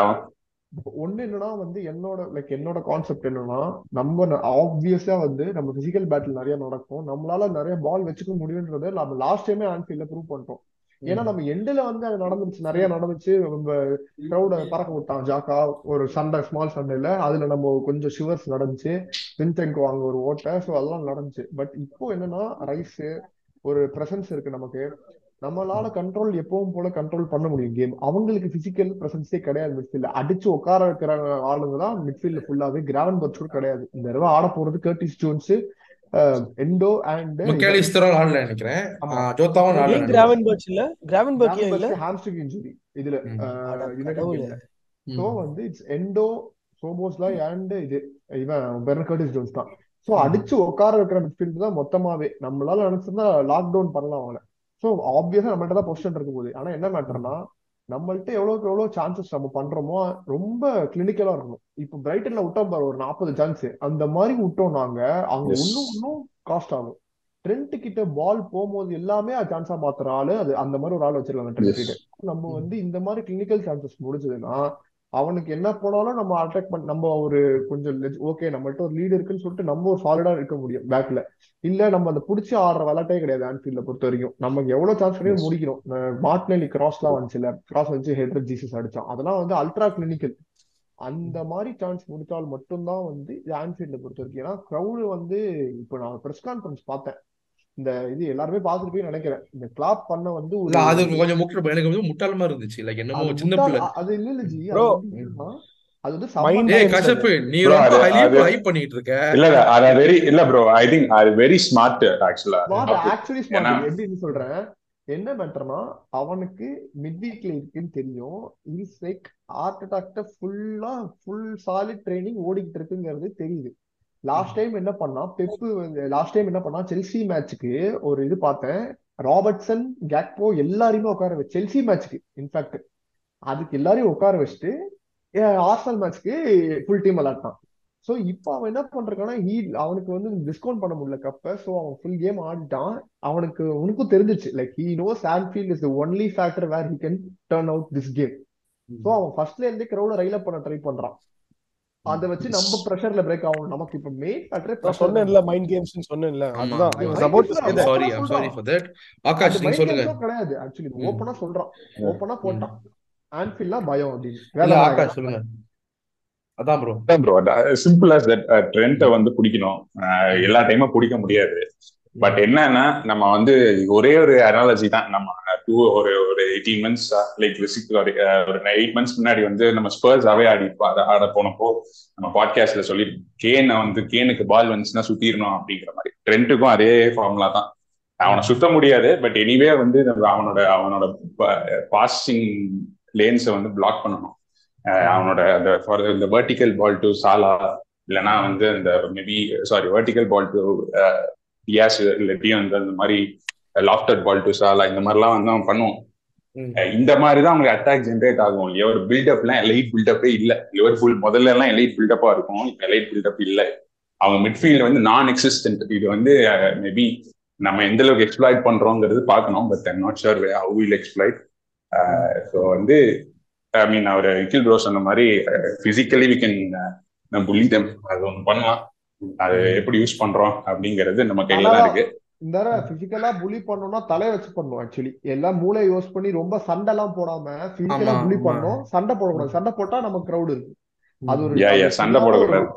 ஒண்ணு என்னன்னா வந்து என்னோட லைக் என்னோட கான்செப்ட் என்னன்னா நம்ம ஆப்வியஸா வந்து நம்ம பிசிக்கல் பேட்டில் நிறைய நடக்கும். நம்மளால நிறைய பால் வச்சுக்க முடியுன்றத நம்ம லாஸ்ட் டைமே ஆன்ஃபீல்ட்ல ப்ரூவ் பண்றோம் ஏன்னா நம்ம எண்டுல வந்து அது நடந்துச்சு நிறைய நடந்துச்சு. நம்ம கிரௌட பறக்க விட்டான் ஜாக்கா. ஒரு சண்டை ஸ்மால் சண்டைல அதுல நம்ம கொஞ்சம் ஷிவர்ஸ் நடந்துச்சு. வின்செங்கோ அங்க ஒரு ஓட்டை. ஸோ அதெல்லாம் நடந்துச்சு. பட் இப்போ என்னன்னா ரைஸ் ஒரு பிரசன்ஸ் இருக்கு நமக்கு. நம்மளால கண்ட்ரோல் எப்பவும் போல கண்ட்ரோல் பண்ண முடியும் கேம் அவங்களுக்கு பிசிக்கல் பிரசன்ஸே கிடையாது மிட்ஃபீல்ட்ல அடிச்சு உட்கார வைக்கிற ஆளுங்க தான் மிட்ஃபீல்ட்ல ஃபுல்லாவே கிராவன் பர்ச் கூட கிடையாது. இந்த தடவை ஆட போறது கர்டிஸ் ஜோன்ஸ் எண்டோ அண்ட் முக்கியலிஸ்தரும் ஆடல நினைக்கிறேன். ஜோத்தாவும் ஆடல கிராவன் பர்ச் இல்ல? கிராவன் பர்ச் இல்ல? ஹாம்ஸ்ட்ரிங் இன்ஜுரி இதுல சோ வந்து இட்ஸ் எண்டோ சோபோஸ்லா அண்ட் இது இவன் பெர்னகர்டிஸ் ஜோன்ஸ் தான். சோ அடிச்சு உட்கார வைக்கிற மிட்ஃபீல்ட் தான் மொத்தமாவே. நம்மளால நினைச்சிருந்தா லாக் டவுன் பண்ணலாம் அவங்கள சோ ஆப்வியஸா நம்மள்ட்ட தான் பொசிஷன் இருக்கும் போது ஆனா என்ன மேட்டர்னா நம்மள்ட்ட எவ்வளவுக்கு எவ்வளவு சான்சஸ் நம்ம பண்றோமோ ரொம்ப கிளினிக்கலா இருக்கணும். இப்ப பிரைட்டன்ல விட்டோம் பாரு ஒரு நாற்பது சான்ஸ் அந்த மாதிரி விட்டோம் நாங்க அங்க. இன்னும் இன்னும் காஸ்ட் ஆகும். ட்ரெண்ட் கிட்ட பால் போகும்போது எல்லாமே சான்ஸா பாத்துற ஆளு அது அந்த மாதிரி ஒரு ஆள் வச்சிருக்காங்க ட்ரெண்ட். கிட்ட. நம்ம வந்து இந்த மாதிரி கிளினிக்கல் சான்சஸ் முடிஞ்சதுன்னா அவனுக்கு என்ன போனாலும் நம்ம அட்டாக் பண்ண நம்ம ஒரு கொஞ்சம் ஓகே நம்மள்ட்ட ஒரு லீடு இருக்குன்னு சொல்லிட்டு நம்ம ஒரு சாலிடா இருக்க முடியும் பேக்ல இல்ல நம்ம அந்த புடிச்சு ஆடுற விளையாட்டே கிடையாது ஆன்ஃபீல்ட்ல பொறுத்த வரைக்கும் நமக்கு எவ்வளவு சான்ஸ் கிடையாது. முடிக்கணும். மார்ட்னலி கிராஸ்லாம் வந்துச்சுல கிராஸ் வச்சு ஹெட்ரட் ஜீசஸ் அடிச்சான். அதெல்லாம் வந்து அல்ட்ரா கிளினிக்கல் அந்த மாதிரி சான்ஸ் முடிச்சால் மட்டும்தான் வந்து இது ஆன்ஃபீல்ட பொறுத்த வரைக்கும் ஏன்னா க்ரௌடு வந்து இப்போ நான் பிரஸ் கான்ஃபரன்ஸ் பார்த்தேன். இந்த இது எல்லாருமே பார்த்துட்டு போய் நினைக்கிறேன். இந்த கிளாப் பண்ண வந்து ஒரு அது கொஞ்சம் முக்கிய எனக்கு வந்து முட்டாளமா இருந்துச்சு. லைக் என்னமோ சின்ன பிள்ளை. அது இல்ல இல்ல ஜி. அது Bro. வந்து கஷப்பு நீ ரொம்ப ஹைப் பண்ணிட்டு இருக்க. இல்ல இல்ல அது வெரி இல்ல ப்ரோ ஐ திங்க் அது வெரி ஸ்மார்ட் ஆக்சுவலா ஆக்சுவலி ஸ்மார்ட் எப்படின்னு சொல்றேன் என்ன மேட்டர்னா அவனுக்கு மிட் வீக்ல இருக்குன்னு தெரியும். இஸ் லைக் ஹார்ட் அட்டாக்ட ஃபுல்லா ஃபுல் சாலிட் ட்ரைனிங் ஓடிக்கிட்டு இருக்குங்கிறது தெரியுது. லாஸ்ட் டைம் என்ன பண்ணா பெப்பு லாஸ்ட் டைம் என்ன பண்ணா செல்சி மேட்ச்சுக்கு ஒரு இது பார்த்தேன். ராபர்ட்சன் கேக்போ எல்லாரையுமே உட்கார வச்சு செல்சி மேட்ச்சுக்கு இன்ஃபேக்ட் அதுக்கு எல்லாரையும் உட்கார வச்சுட்டு ஆர்சனல் மேட்ச்க்கு ஃபுல் டீம் விளாட்டான் சோ இப்போ அவன் என்ன பண்றான்னா ஹீ அவனுக்கு வந்து டிஸ்கவுண்ட் பண்ண முடியல கப்ப சோ அவன் ஃபுல் கேம் ஆடிட்டான். அவனுக்கு உனக்கும் தெரிஞ்சிச்சு like he knows Anfield is the only factor where he can turn out this game so அவன் ஃபர்ஸ்ட்ல இருந்தே கிரௌட ரைல் அப் பண்ண ட்ரை பண்றான். அதை வச்சு நம்ம பிரஷர்ல பிரேக் ஆகும் நமக்கு இப்ப மெயின் ஃபேக்டரே நான் சொன்னேன்ல மைண்ட் கேம்ஸ் சொன்னேன்ல. அதுதான். I was mind about to games say I'm தான். That sorry I'm sorry. For that Aakash நீங்க சொல்லுங்க. கிடையாது. ஆக்சுவலி ம். ஓப்பனா சொல்றான். ஓப்பனா போட்டான். ஆன்ஃபீல்ட்ல பயம் இல்ல வேலை ஆகாஷ் சொல்லுங்க. அதான் bro bro simple as that ட்ரெண்ட்டை வந்து பிடிக்கணும். அஹ் எல்லா டைமும் பிடிக்க முடியாது. பட் என்னன்னா நம்ம வந்து ஒரே ஒரு அனாலஜி தான். நம்ம டூ ஒரு ஒரு எயிட்டீன் மந்த்ஸ் லைக் ஒரு ஒரு எயிட் மந்த்ஸ் முன்னாடி வந்து நம்ம ஸ்பர்ஸ் அவே ஆடி ஆட போனப்போ நம்ம பாட்காஸ்ட்ல சொல்லி கேனை வந்து கேனுக்கு பால் வந்துச்சுன்னா சுத்திரணும் அப்படிங்கிற மாதிரி. ட்ரெண்ட்டுக்கும் அதே ஃபார்முலா தான். அவனை சுத்த முடியாது பட் எனிவே வந்து நம்ம அவனோட அவனோட பாசிங் லேன்ஸை வந்து பிளாக் பண்ணணும். அவனோட அந்த ஃபார் இந்த வெர்டிக்கல் பால் டு சாலா இல்லைன்னா வந்து இந்த maybe sorry vertical ball to Dias இல்லாட்டியும் வந்து அந்த மாதிரி லாஃப்டட் பால் டு சாலா இந்த மாதிரிலாம் வந்து அவன் பண்ணுவான். அஹ் இந்த மாதிரி தான் அவங்களுக்கு அட்டாக் ஜென்ரேட் ஆகும் இல்லையா ஒரு பில்டப்லாம் எலைட் பில்டப்பே இல்ல. லிவர்பூல் முதல்ல எல்லாம் எலைட் பில்டப்பா இருக்கும். இப்போ எலைட் பில்டப் இல்ல. அவங்க மிட்ஃபீல்ட் வந்து நான் எக்ஸிஸ்டன்ட் இது வந்து மேபி நம்ம எந்த அளவுக்கு எக்ஸ்ப்ளாய்ட் பண்றோங்கிறது பார்க்கணும். But I'm not sure how will exploit so வந்து ஐ மீன் அவர் நிக்கில் ப்ரோ சொன்ன மாதிரி physically we can bully them அது ஒன்று பண்ணலாம். அது எப்படி யூஸ் பண்றோம் அப்படிங்கிறது நம்ம கையில தான் இருக்கு. இந்த பிசிக்கலா புலி பண்ணோம்னா தலைய வச்சு பண்ணும் ஆக்சுவலி எல்லாம் மூளை யூஸ் பண்ணி ரொம்ப சண்டை எல்லாம் போடாம பிசிக்கலா புலி. பண்ணோம் சண்டை போடக்கூடாது. சண்டை போட்டா நம்ம கிரௌட் இருக்கு. அது ஒரு சண்டை போடக்கூடாது.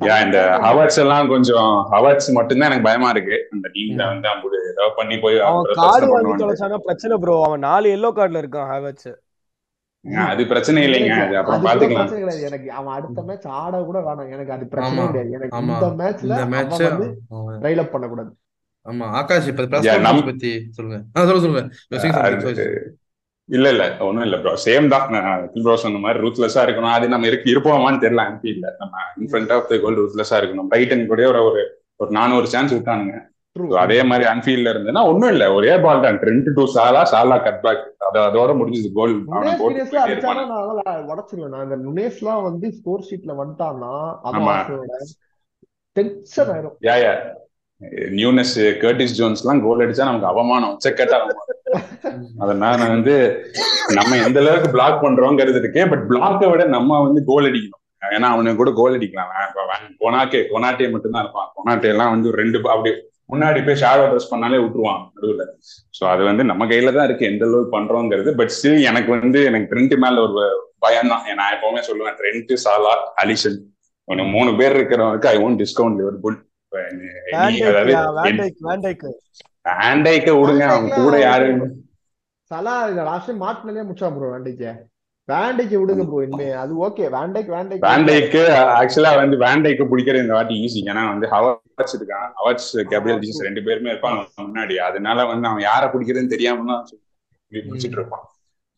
யா இந்த ஹவர்ஸ் எல்லாம் கொஞ்சம் ஹவர்ஸ் மட்டும்தான் எனக்கு பயமா இருக்கு. அந்த டீம்ல வந்து அவங்க ஏதாவது பண்ணி போய் அவன் கார்டு வாங்கி தொலைச்சானா பிரச்சனை ப்ரோ அவன் நாலு எல்லோ கார்டுல இருக்கான் ஹேவர்ஸ் அது பிரச்சனை இல்லைங்க. அது அப்புறம் பாத்துக்கலாம் பிரச்சனை கிடையாது. எனக்கு அவன் அடுத்த மேட்ச் ஆட கூட வேணாம். எனக்கு அது பிரச்சனை கிடையாது. எனக்கு. இந்த மேட்ச்ல மேட்ச் வந்து ரைல் அப் பண்ணக்கூடாது. ஆமா. ஆகாஷ் இப்ப நம்- பத்தி சொல்லுங்க. சொல்லுங்க சொல்லுங்க. இல்ல இல்ல. ஒண்ணும் இல்ல ப்ரோ சேம் தான். ப்ரோ சொன்ன மாதிரி ரூத்லெஸ்ஸா இருக்கணும். அது நம்ம இருக்கு இருப்போமான்னு தெரியல ஆன்ஃபீல்ட்ல நம்ம இன் ஃப்ரண்ட் ஆஃப் த கோல் ரூத்லெஸ்ஸா இருக்கணும். பிரைட்டன் கூட ஒரு ஒரு நானூறு சான்ஸ் விட்டானுங்க. அதே மாதிரி அன்ஃபீல்ட்ல இருந்ததுன்னா ஒண்ணும் இல்ல. ஒரே பால் தான். Trent to Salah Salah cut back அது அதோட முடிஞ்சது கோல் நுனேஸ் உடச்சிருவேன். நான் இந்த நுனேஸ்லாம் வந்து ஸ்கோர் ஷீட்ல வந்துட்டான்னா டென்ஷன் ஆயிரும். Yeah yeah Nunez Curtis Jones எல்லாம் கோல் அடிச்சா நமக்கு அவமானம். அவமானம். அதனால நான் வந்து நம்ம எந்த அளவுக்கு பிளாக் பண்றோங்கிறது இருக்கே பட் பிளாக்கை விட நம்ம வந்து கோல் அடிக்கணும். ஏன்னா அவனுக்கு கூட கோல் அடிக்கலாம். கொனாட்டே கொனாட்டே மட்டும்தான் இருப்பான். கொனாட்டே எல்லாம் வந்து ரெண்டு அப்படி முன்னாடி போய் ஷேடோ ட்ரெஸ் பண்ணாலே விட்டுருவான் நடுவுல. சோ அது வந்து நம்ம கையில தான் இருக்கு எந்த அளவுக்கு பண்றோங்கிறது. பட் ஸ்டில் எனக்கு வந்து எனக்கு ட்ரெண்ட் மேல ஒரு பயம் தான். நான் எப்பவுமே சொல்லுவேன் ட்ரெண்ட் சாலா அலிசன் ஒன்னு மூணு பேர் இருக்கிறவனுக்கு ஐ ஒன்ட் டிஸ்கவுண்ட் லிவர்பூல் விடுங்க அவன் கூட யாரும் சலா லாஸ்ட் மாட்டினே முடிச்சா ப்ரோ வேண்டைக்கு வேண்டைக்கு விடுங்க ப்ரோ இனிமே. அது ஓகே வேண்டைக்கு வேண்டைக்கு. வேண்டைக்கு ஆக்சுவலா வந்து வேண்டைக்கு பிடிக்கிறது இந்த வாட்டி ஈஸி ஏன்னா வந்து ஹவர்ஸ் இருக்கான் ஹவர்ஸ் கேப்ரியல் ஜீஸ் ரெண்டு பேருமே இருப்பாங்க முன்னாடி. அதனால வந்து அவன் யாரை பிடிக்கிறதுன்னு தெரியாம பிடிச்சிட்டு இருப்பான்.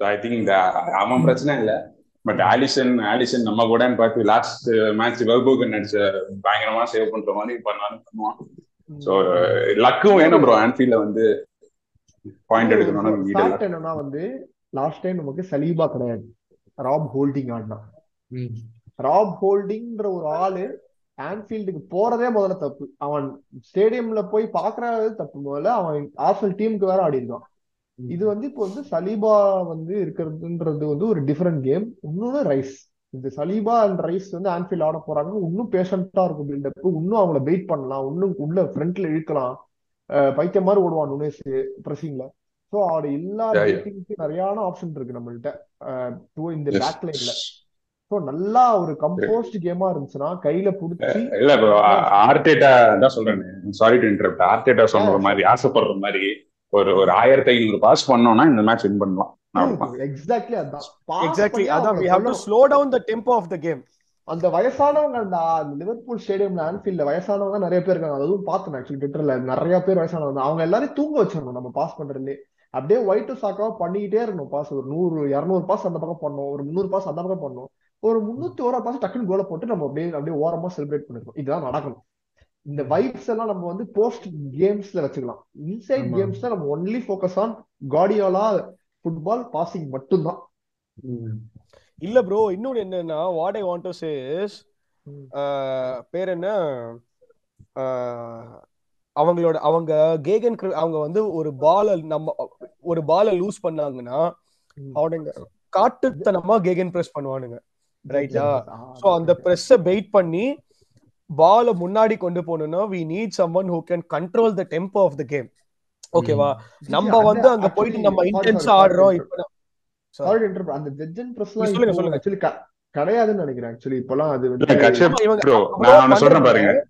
ஸோ ஐ திங்க் இந்த அவன் பிரச்சனை இல்ல. பட் ஆலிசன் ஆலிசன் நம்ம கூட பார்த்து லாஸ்ட் மேட்ச் வெர்போக்கு நடிச்ச பயங்கரமா சேவ் பண்ற மாதிரி பண்ணாலும் பண்ணுவான். ஸோ லக்கும் வேணும் ப்ரோ ஆன்ஃபீல்ட்ல வந்து பாயிண்ட் எடுக்கணும்னா என்னன்னா வந்து லாஸ்ட் டைம் நமக்கு சலீபா கிடையாது. ராப் ஹோல்டிங் ஆடினான். ராப் ஹோல்டிங்ன்ற ஒரு ஆளு ஆன்ஃபீல்டுக்கு போறதே முதல்ல தப்பு. அவன் ஸ்டேடியம்ல போய் பாக்குறது தப்பு. முதல்ல அவன் ஆர்சனல் டீமுக்கு வேற ஆடி இருக்கான். இது வந்து இப்போ வந்து சலீபா வந்து இருக்கிறதுன்றது வந்து ஒரு டிஃபரெண்ட் கேம் இன்னொன்னு ரைஸ் இந்த சலீபா அண்ட் ரைஸ் வந்து ஆன்ஃபீல்ட் ஆட போறாங்க. இன்னும் பேஷண்டா இருக்கும் பில்டப் இன்னும் அவங்கள வெயிட் பண்ணலாம். இன்னும் உள்ள ஃப்ரண்ட்ல இழுக்கலாம். பைத்தியம் மாதிரி ஓடுவான் நுனேஸ் பிரசிங்ல Yeah, yeah. டீமுக்கு நிறையான ஆப்ஷன் இருக்கு நம்மள்ட்ட. அஹ் இந்த. பேக் லைன்ல ஸோ நல்லா ஒரு கம்போஸ்ட் கேமா இருந்துச்சுன்னா கையில புடிச்சு இல்ல ப்ரோ ஆர்டேட்டா தான் சொல்றேன். சாரி டு இன்டரப்ட் ஆர்டேட்டா சொல்ற மாதிரி ஆசைப்படுற மாதிரி ஒரு ஒரு ஆயிரத்தி ஐநூறு பாஸ் பண்ணோம்னா இந்த மேட்ச் வின் பண்ணலாம். எக்ஸாக்ட்லி அதான். Pass எக்ஸாக்ட்லி அதான் அவங்கள we have to கொல்லணும். slow down the tempo of the game. அந்த வயசானவங்க அந்த லிவர்பூல் ஸ்டேடியம்ல ஆன்ஃபீல்ட்ல வயசானவங்க நிறைய பேர் இருக்காங்க. அதுவும் பார்த்தேன் ஆக்சுவலி ட்விட்டர்ல நிறைய பேர் வயசானவங்க. அவங்க எல்லாரையும் தூங்க வச்சிடணும். நம்ம பாஸ் பண்றதுலே அப்படியே ஒயிட் சாக்காவா பண்ணிக்கிட்டே இருக்கணும் பாஸ் ஒரு நூறு இரநூறு பாஸ் அந்த பக்கம் பண்ணணும். ஒரு முந்நூறு பாஸ் அந்த பக்கம் பண்ணணும். ஒரு முன்னூத்தி ஒரு பாஸ் டக்குன்னு கோலை போட்டு நம்ம அப்படியே அப்படியே ஓரமா செலிப்ரேட் பண்ணிருக்கோம் இதுதான் நடக்கணும். இந்த வைப்ஸ் எல்லாம் நம்ம வந்து போஸ்ட் கேம்ஸ்ல வச்சுக்கலாம். இன்சைட். கேம்ஸ்ல நம்ம only focus on Guardiola football passing மட்டும்தான். இல்ல ப்ரோ இன்னொன்னு என்னன்னா what I want to say is hmm. பேர் என்ன? அவங்களோட அவங்க கேகன் அவங்க வந்து ஒரு பால நம்ம ஒரு பால லூஸ் பண்ணாங்கன்னா. அவனுங்க காட்டுத்தனமா கேகன் பிரஸ் பண்ணுவானுங்க. ரைட்டா சோ அந்த பிரஸ்ஸ வெயிட் பண்ணி பால முன்னாடி கொண்டு போகணும்னா we need someone who can control the tempo of the game ஓகேவா நம்ம வந்து அங்க போயிட்டு நம்ம இன்டென்ஸ் ஆடுறோம் இப்ப. அந்த ஜட்ஜ் அண்ட் பிரஸ்லாம் சொல்லுங்க, சொல்லுங்க. actually க- கிடையாதுன்னு நினைக்கிறேன். ஆக்சுவலி இப்பெல்லாம் அது வந்து நான் சொல்றேன் பாருங்க.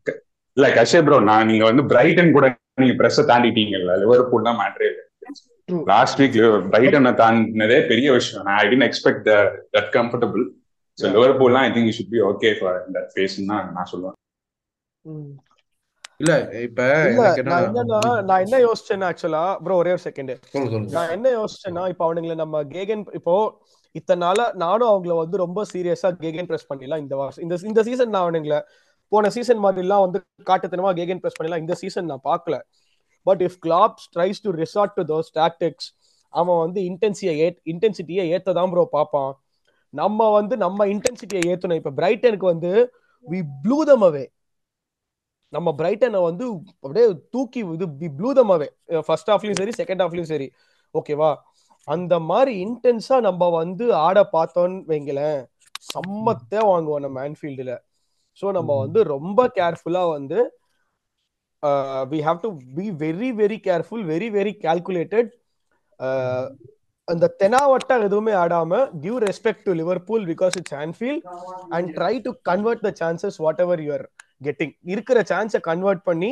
இல்ல கஷ்யப் ப்ரோ நான் நீங்க வந்து பிரைட்டன் கூட நீங்க பிரஸ் தாண்டிட்டீங்கல்ல லிவர்பூல் தான் மேட்ரே. லாஸ்ட் வீக் பிரைட்டனை தாண்டினதே பெரிய விஷயம். நான் I tend expect that comfortable so. லிவர்பூல்லாம் I think should be okay for that phase தான் நான் சொல்லுவேன். இல்ல இப்ப நான் என்னன்னா நான் என்ன யோசிச்சேன்னா ஆக்சுவலா ப்ரோ ஒரே ஒரு செகண்ட் நான் என்ன யோசிச்சேன்னா இப்ப அவனுங்களை நம்ம கேகன் இப்போ இத்தனை நாளா நானும் அவங்கள வந்து ரொம்ப சீரியஸா கேகன் பிரஸ் பண்ணிடலாம் இந்த வருஷம் இந்த இந்த சீசன் நான் அவனுங்களை போன சீசன் மாதிரிலாம் வந்து காட்டுத்தனமா கேகன் பிரஸ் பண்ணலாம் இந்த சீசன் நான் பார்க்கல. But if Klopp's tries to resort to those tactics அவன் வந்து இன்டென்சியை ஏ இன்டென்சிட்டியை ஏற்றதான் ப்ரோ பார்ப்பான். நம்ம வந்து நம்ம இன்டென்சிட்டியை ஏற்றணும் இப்போ பிரைட்டனுக்கு வந்து வி ப்ளூ தம் அவே நம்ம பிரைட்டனை வந்து அப்படியே தூக்கி இது we blew them away first ஹாஃப்லையும் சரி செகண்ட் ஹாஃப்லையும் சரி. ஓகேவா அந்த மாதிரி இன்டென்ஸா நம்ம வந்து ஆட பார்த்தோன்னு வைங்களேன் சம்மத்தே வாங்குவோம் நம்ம ஆன்ஃபீல்டுல ஸோ நம்ம வந்து ரொம்ப கேர்ஃபுல்லா வந்து we have to be very very careful very very calculated அந்த தெனாவட்டா எதுவுமே ஆடாம give respect to Liverpool because it's Anfield and try to convert the chances whatever you're getting இருக்கிற சான்ஸை கன்வெர்ட் பண்ணி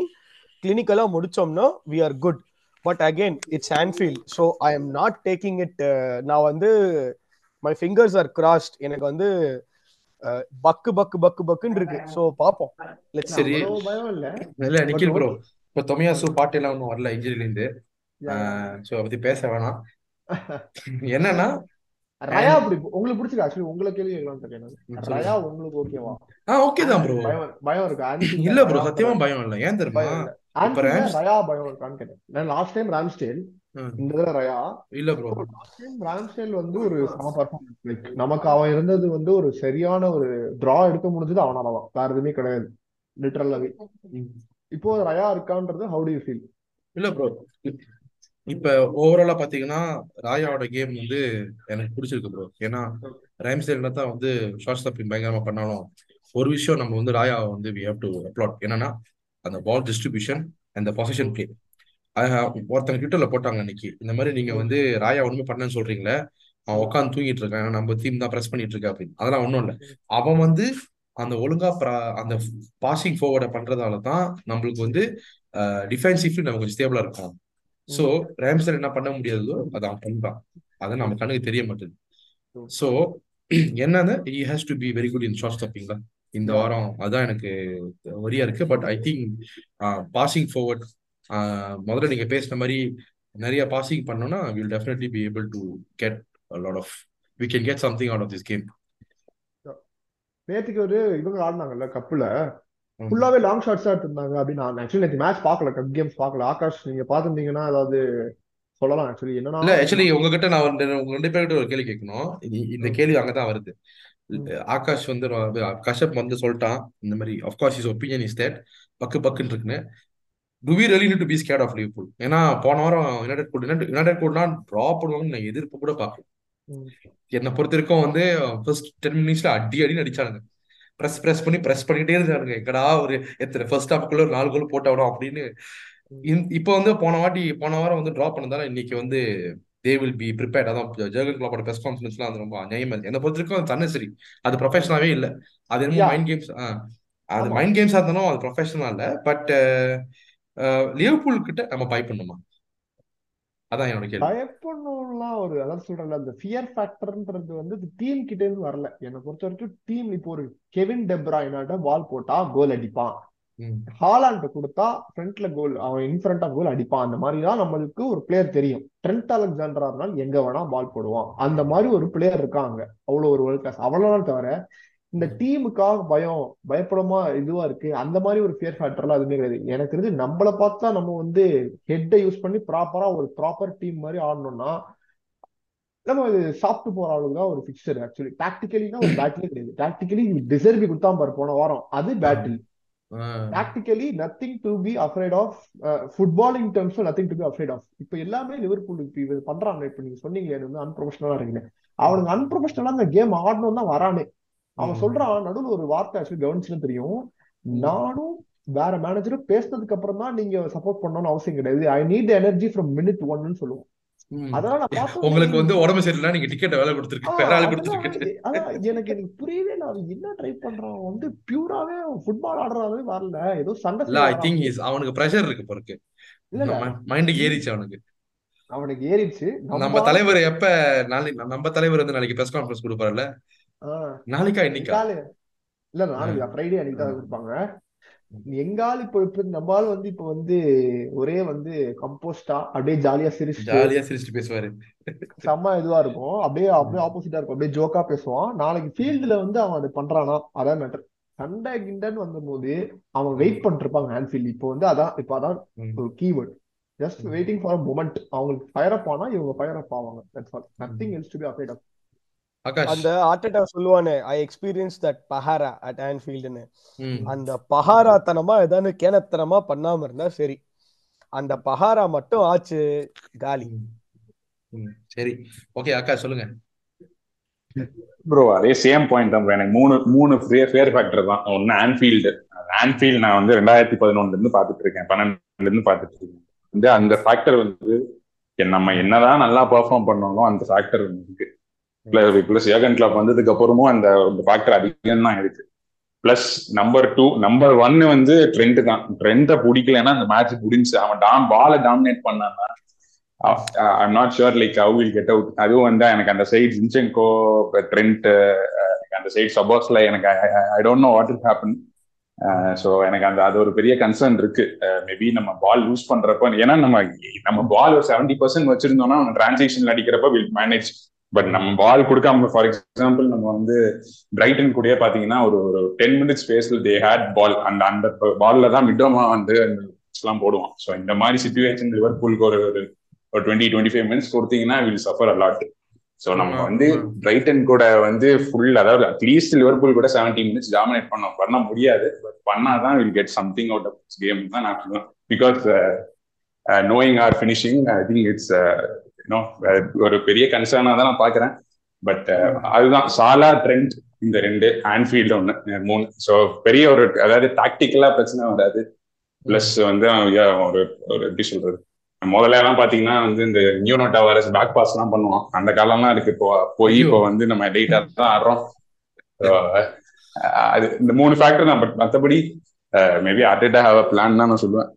கிளினிக்கலா முடிச்சோம்னா we are good but again it's Anfield so I am not taking it நான் வந்து மை ஃபிங்கர்ஸ் ஆர் கிராஸ்ட் எனக்கு வந்து பக்கு பக்கு பக்கு பக்குன்னு இருக்கு. பார்ப்போம். லெட்ஸ் சரி. பயம் இல்ல. இல்ல நிக்கில் But ப்ரோ இப்ப தொமியாசு பாட்டு எல்லாம் ஒன்றும் வரல இன்ஜுரில இருந்து சோ அதை பத்தி பேச வேணாம். என்னன்னா ரயா அப்படி உங்களுக்கு பிடிச்சிருக்கு? ஆக்சுவலி உங்களை கேள்வி. சொல்லுங்க. ரயா உங்களுக்கு ஓகேவா ஆ ஓகே தான் ப்ரோ பயம் பயம் இருக்கு? இல்ல ப்ரோ சத்தியமா பயம் இல்ல. ஏன் தெரியுமா? ரயா பயம் இருக்கான்னு கேட்டேன். நான் லாஸ்ட் டைம் ராம்ஸ்டேல் இந்த தடவை ரயா இல்ல ப்ரோ ராம்ஸ்டேல் வந்து ஒரு சம பர்ஃபார்மன்ஸ் லைக் நமக்கு அவன் இருந்தது வந்து ஒரு சரியான ஒரு டிரா எடுக்க முடிஞ்சது அவனால தான். வேற எதுவுமே கிடையாது. லிட்டரலாவே இப்போ ரயா இருக்கான்றது ஹவு டு யூ ஃபீல் இல்ல ப்ரோ இப்ப ஓவராலா பாத்தீங்கன்னா ராயாவோட கேம் வந்து எனக்கு பிடிச்சிருக்கு ப்ரோ ஏன்னா ரைம்ஸ்டேல் தான் வந்து ஷார்ட் ஸ்டாப்பிங் பயங்கரமா பண்ணாலும் ஒரு விஷயம் நம்ம வந்து ராயா வந்து வி ஹேவ் டு அப்ளாட் என்னன்னா அந்த பால் டிஸ்ட்ரிபியூஷன் அந்த பொசிஷன் பிளே ஒருத்தங்க ட்விட்டர்ல போட்டாங்க அன்னைக்கு. இந்த மாதிரி நீங்க வந்து ராயா ஒண்ணுமே பண்ணலன்னு சொல்றீங்களே? அவன் உட்காந்து தூங்கிட்டு இருக்கான் நம்ம டீம் தான் பிரஸ் பண்ணிட்டு இருக்கா அப்படின்னு. அதெல்லாம் ஒண்ணும் இல்ல. அவன் வந்து அந்த ஒழுங்கா அந்த பாசிங் ஃபார்வர்ட பண்றதால தான் நம்மளுக்கு வந்து டிஃபென்சிவ்லி நம்ம கொஞ்சம் ஸ்டேபிளா இருக்கும் சோ ரேம்ஸ்டர் என்ன பண்ண முடியாதோ அதை அவன் பண்றான் அது நம்ம கண்ணுக்கு தெரிய மாட்டேது சோ என்னது he has to be very good in short stopping தான். இந்த. வாரம் அதான் எனக்கு வரியா இருக்கு. But I think passing forward முதல்ல நீங்க பேசின மாதிரி நிறைய பாசிங் பண்ணோம்னா will definitely be able to get lot of we can get something out of this game நேத்துக்கு ஒரு இவங்க ஆடினாங்கல்ல கப்புல. ஃபுல்லாவே லாங் ஷாட்ஸ் தான் எடுத்திருந்தாங்க. அப்படின்னு நான் ஆக்சுவலி நேற்று மேட்ச் பார்க்கல கப் கேம்ஸ் பார்க்கல. ஆகாஷ் நீங்க பார்த்திருந்தீங்கன்னா ஏதாவது சொல்லலாம் ஆக்சுவலி என்னன்னா இல்ல ஆக்சுவலி உங்ககிட்ட நான் உங்க ரெண்டு பேர்கிட்ட ஒரு கேள்வி கேட்கணும். இந்த கேள்வி அங்கதான் வருது. ஆகாஷ் வந்து கஷ்யப் வந்து சொல்லிட்டான். இந்த மாதிரி of course is opinion is that பக்கு பக்குன்னு இருக்குன்னு. To we really need to be scared of Liverpool ஏன்னா போன வாரம் யுனைடெட் கூட யுனைடெட் கூடனா டிரா பண்ணுவாங்கன்னு நான் எதிர்ப்பு கூட பார்க்கல. என்னை பொறுத்த வரைக்கும் வந்து ஃபர்ஸ்ட் டென் மினிட்ஸ்ல அடி அடி அடிச்சானுங்க. ப்ரெஸ் ப்ரெஸ் பண்ணி ப்ரெஸ் பண்ணிட்டே இருந்தானுங்க. எங்கடா ஒரு எத்தனை ஃபர்ஸ்ட் ஹாஃப்குள்ள ஒரு நாலு கோல் போட்டவனும் அப்படின்னு. இப்போ வந்து போன வாட்டி போன வாரம் வந்து டிரா பண்ணதால இன்னைக்கு வந்து தே வில் பி ப்ரிப்பேர்ட் அதான் ஜெர்கன் கிளப்போட ப்ரெஸ் கான்ஃபரன்ஸ்லாம் அது ரொம்ப இருக்கு. என்னை பொறுத்த வரைக்கும் அது தன்னசரி. அது ப்ரொஃபஷனலாவே இல்ல. அது என்னமோ மைண்ட் கேம்ஸ் அது மைண்ட் கேம்ஸா இருந்தாலும் அது ப்ரொஃபஷனலா இல்ல. பட் லிவர்பூல் கிட்ட நம்ம பை பண்ணுமா அதான் என்னோட கேள்வி. பயப்படணும்லாம் ஒரு சொல்றேன்ல அந்த ஃபியர் ஃபேக்டர்ன்றது வந்து டீம் கிட்ட இருந்து வரல. என்னை பொறுத்த வரைக்கும் டீம் இப்போ ஒரு கெவின் டெப்ராயினாட்ட பால் போட்டா கோல் அடிப்பான். ஹாலாண்ட் கொடுத்தா ஃப்ரண்ட்ல கோல் அவன் இன் ஃப்ரண்ட் ஆஃப் கோல் அடிப்பான். அந்த மாதிரி தான் நம்மளுக்கு ஒரு பிளேயர் தெரியும். ட்ரெண்ட் அலெக்சாண்டரா இருந்தாலும் எங்க வேணா பால் போடுவான். அந்த மாதிரி ஒரு பிளேயர் இருக்காங்க. அவ்வளவு ஒரு வேர்ல்ட் கிளாஸ் அவ்வளவுதான் தவிர இந்த டீமுக்காக பயம் பயப்படமா இதுவா இருக்கு. அந்த மாதிரி ஒரு ஃபியர் ஃபேக்டர்லாம் எதுவுமே கிடையாது. எனக்கு தெரிஞ்சு நம்மள பார்த்தா நம்ம வந்து ஹெட்டை யூஸ் பண்ணி ப்ராப்பரா ஒரு ப்ராப்பர் டீம் மாதிரி ஆடணும்னா நம்ம இது சாப்பிட்டு போற அளவுக்கு தான் ஒரு பிக்சர் ஆக்சுவலி டாக்டிக்கலினா ஒரு பேட்டிலே கிடையாது. டாக்டிக்கலி டிசர்வி கொடுத்தா பாரு போன வாரம். அது battle tactically nothing to be afraid of footballing terms nothing to be afraid of இப்போ எல்லாமே லிவர்பூல் இப்போ இது பண்றாங்க. இப்போ நீங்க வந்து அன்ப்ரொஃபஷனலா இருக்கீங்க. அவனுக்கு அன்ப்ரொஃபஷனலா அந்த கேம் ஆடணும் தான் வரானே. அவன் சொல்றான் நடுவில் ஒரு வார்த்தை ஆக்சுவலி கவனிச்சுன்னு தெரியும். நானும் வேற மேனேஜரும் பேசினதுக்கு அப்புறம் தான் நீங்க சப்போர்ட் பண்ணணும்னு அவசியம் கிடையாது. I need energy from minute ஒன்னு சொல்லுவோம். நான் பார்த்தோன்னே உங்களுக்கு வந்து உடம்பு சரியில்லை நீங்க டிக்கெட் வேலை கொடுத்துருக்கு அதான் எனக்கு எனக்கு புரியவே இல்லை. அவன் என்ன ட்ரை பண்றான்? வந்து பியூராவே ஃபுட்பால் ஆடுறாவே வரல. ஏதோ சண்டை ஐ திங்க். இஸ் அவனுக்கு ப்ரெஷர் இருக்கு பொறுக்கு இல்ல மைண்டுக்கு ஏறிச்சு அவனுக்கு. அவனுக்கு ஏறிடுச்சு. நம்ம தலைவர் எப்ப நாளைக்கு நம்ம தலைவர் வந்து நாளைக்கு பிரஸ் கான்ஃபரன்ஸ் கொடுப்பாருல்ல? நாளைக்கா இன்னைக்கா? இல்ல நாளைக்கு. ஃப்ரைடே அன்னைக்கு தான் கொடுப்பாங்க. எங்கால் இப்போ இப்ப நம்ம ஆள் வந்து இப்ப வந்து ஒரே வந்து கம்போஸ்டா அப்படியே ஜாலியா சிரிச்சுட்டு ஜாலியா சிரிச்சுட்டு பேசுவாரு. செம்ம இதுவா இருக்கும். அப்படியே அப்படியே ஆப்போசிட்டா இருக்கும். அப்படியே ஜோக்கா பேசுவான். நாளைக்கு ஃபீல்டுல வந்து அவன் அது பண்றானா? அதான் மேட்டர் சண்டை கிண்டன் வந்தபோது அவன் வெயிட் பண்ணிட்டு இருப்பாங்க ஹேண்ட்ஃபீல்ட் இப்போ வந்து அதான் இப்போ அதான். ஒரு keyword just waiting for moment அவங்களுக்கு ஃபயர் அப் ஆனா இவங்க ஃபயர் அப் ஆவாங்க. That's all nothing else to be afraid of அந்த ஆர்டெட்டா சொல்லுவானே ஐ எக்ஸ்பீரியன்ஸ் தட் பஹாரா அட் ஆன்ஃபீல்டுன்னு. அந்த பஹாராத்தனமா ஏதாவது கேனத்தனமா பண்ணாம இருந்தா சரி. அந்த பஹாரா மட்டும் ஆச்சு காலி. சரி. ஓகே ஆகாஷ் சொல்லுங்க. ப்ரோ அதே சேம் பாயிண்ட் தான். எனக்கு மூணு மூணு ஃபேர் ஃபேக்டர் தான். ஒன்னு ஆன்ஃபீல்டு ஆன்ஃபீல்டு நான் வந்து ரெண்டாயிரத்தி பதினொன்னுல இருந்து பாத்துட்டு இருக்கேன் பன்னெண்டுல இருந்து பாத்துட்டு இருக்கேன் வந்து அந்த ஃபேக்டர் வந்து நம்ம என்னதான் நல்லா பெர்ஃபார்ம் பண்ணாலும் அந்த ஃபேக்டர் இருக்கு பிளஸ் யோகன் கிளப் வந்ததுக்கு அப்புறமும் அந்த ஃபேக்டர் அதிகம் தான் இருக்கு. பிளஸ் நம்பர் டூ நம்பர் ஒன்னு வந்து ட்ரெண்ட் தான். ட்ரெண்ட பிடிக்கலன்னா அந்த மேட்ச் முடிஞ்சு அவன் டாம் பாலை டாமினேட் பண்ணான்னா I'm not sure like how will get out அதுவும் வந்து எனக்கு அந்த சைட் ஜின்செங்கோ ட்ரெண்ட் அந்த சைட் சபோஸ்ல எனக்கு I don't know what is happen so எனக்கு அந்த அது ஒரு பெரிய கன்சர்ன் இருக்கு. மேபி நம்ம பால் லூஸ் பண்றப்ப ஏன்னா நம்ம நம்ம பால் ஒரு செவன்டி பர்சன்ட் வச்சிருந்தோம்னா நம்ம டிரான்சாக்ஷன் அடிக்கிறப்ப வில் மேனேஜ் பட் நம்ம பால் கொடுக்காம ஃபார் எக்ஸாம்பிள் நம்ம வந்து பிரைட்டன் கூடயே பாத்தீங்கன்னா ஒரு ஒரு டென் மினிட்ஸ் ஸ்பேஸ்ல தே ஹேட் பால் அந்த அந்த பால்ல தான் மிட்டோமா வந்து எல்லாம் போடுவான். ஸோ இந்த மாதிரி சுச்சுவேஷன் லிவர்பூலுக்கு ஒரு ஒரு ஒரு டுவெண்ட்டி டுவெண்ட்டி ஃபைவ் மினிட்ஸ் கொடுத்தீங்கன்னா will suffer a lot so நம்ம வந்து. பிரைட்டன் கூட வந்து ஃபுல் அதாவது அட்லீஸ்ட் லிவர்பூல் கூட செவன்டி மினிட்ஸ் டாமினேட் பண்ணோம். பண்ண முடியாது. பட் பண்ணாதான் will get something out of game தான் நான் சொல்லுவேன். Because knowing our finishing I think it's ஒரு பெரிய கன்சர்னா தான் நான் பாக்குறேன் பட் அதுதான் சாலா ட்ரெண்ட் இந்த ரெண்டு ஆன்ஃபீல்டு ஒன்று மூணு. ஸோ பெரிய ஒரு அதாவது டாக்டிக்கலா பிரச்சனை வராது. பிளஸ் வந்து ஒரு ஒரு எப்படி சொல்றது? முதல்ல எல்லாம் பாத்தீங்கன்னா வந்து இந்த நியூனோ டவர்ஸ் பேக் பாஸ் எல்லாம் பண்ணுவோம் அந்த காலம்லாம் இருக்கு இப்போ போய் இப்போ வந்து நம்ம டேட்டா தான் ஆடுறோம். அது இந்த மூணு ஃபேக்டர் தான். பட் மற்றபடி maybe atta have a plan தான் நான் சொல்லுவேன்.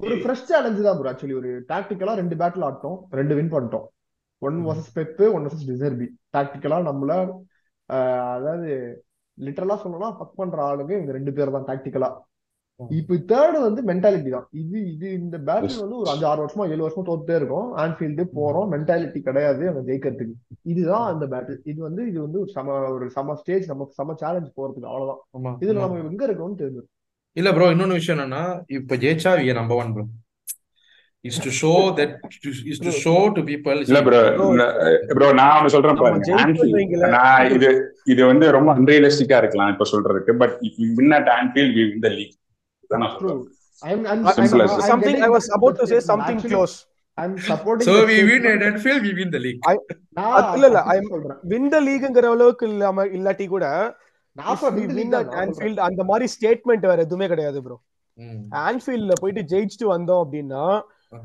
ஒரு ஃப்ரெஷ் சேலஞ்சு தான் ப்ரோ ஆக்சுவலி ஒரு டாக்டிக்கலா ரெண்டு பேட்டில் ஆட்டோம் ரெண்டு வின் பண்ணிட்டோம். One versus Pep one versus De Zerbi டாக்டிக்கலா நம்மள அதாவது லிட்டரலா சொல்லணும்னா பக் பண்ற ஆளுங்க இவங்க ரெண்டு பேர் தான் டாக்டிக்கலா இப்ப தேர்ட் வந்து மென்டாலிட்டி தான். இது இது இந்த பேட்டில் வந்து ஒரு அஞ்சு ஆறு வருஷமா ஏழு வருஷமா தோத்துட்டே இருக்கும். ஆன்ஃபீல்டு போறோம் மென்டாலிட்டி கிடையாது அங்க ஜெயிக்கிறதுக்கு. இதுதான் அந்த பேட்டில் இது வந்து இது வந்து ஒரு சம ஒரு சம ஸ்டேஜ் நம்ம சம சேலஞ்ச் போறதுக்கு அவ்வளவுதான். இதுல நம்ம எங்க இருக்கோம்னு தெரிஞ்சு இல்ல ப்ரோ இன்னொன்னு விஷயம் என்னன்னா இப்ப ஜெயிச்சா we number one bro is to show that is to show to people இல்ல ப்ரோ ப்ரோ நான் ஒண்ணு சொல்றேன் பாருங்க. நான் இது இது வந்து ரொம்ப அன்ரியலிஸ்டிக்கா இருக்கலாம் இப்ப சொல்றதுக்கு but if you win at Anfield we win the league I'm, I'm, Simple as I'm that. something I was about to say something Actually, close. I'm supporting I இல்ல இல்ல ஐ சொல்றேன். வின் த லீக்ங்கிற அளவுக்கு இல்லாம இல்லாட்டி கூட if win league at Anfield அந்த மாதிரி statement வேற எதுவுமே கிடையாது ப்ரோ ஆன்ஃபீல்ட்ல போயிட்டு ஜெயிச்சுட்டு வந்தோம் அப்படின்னா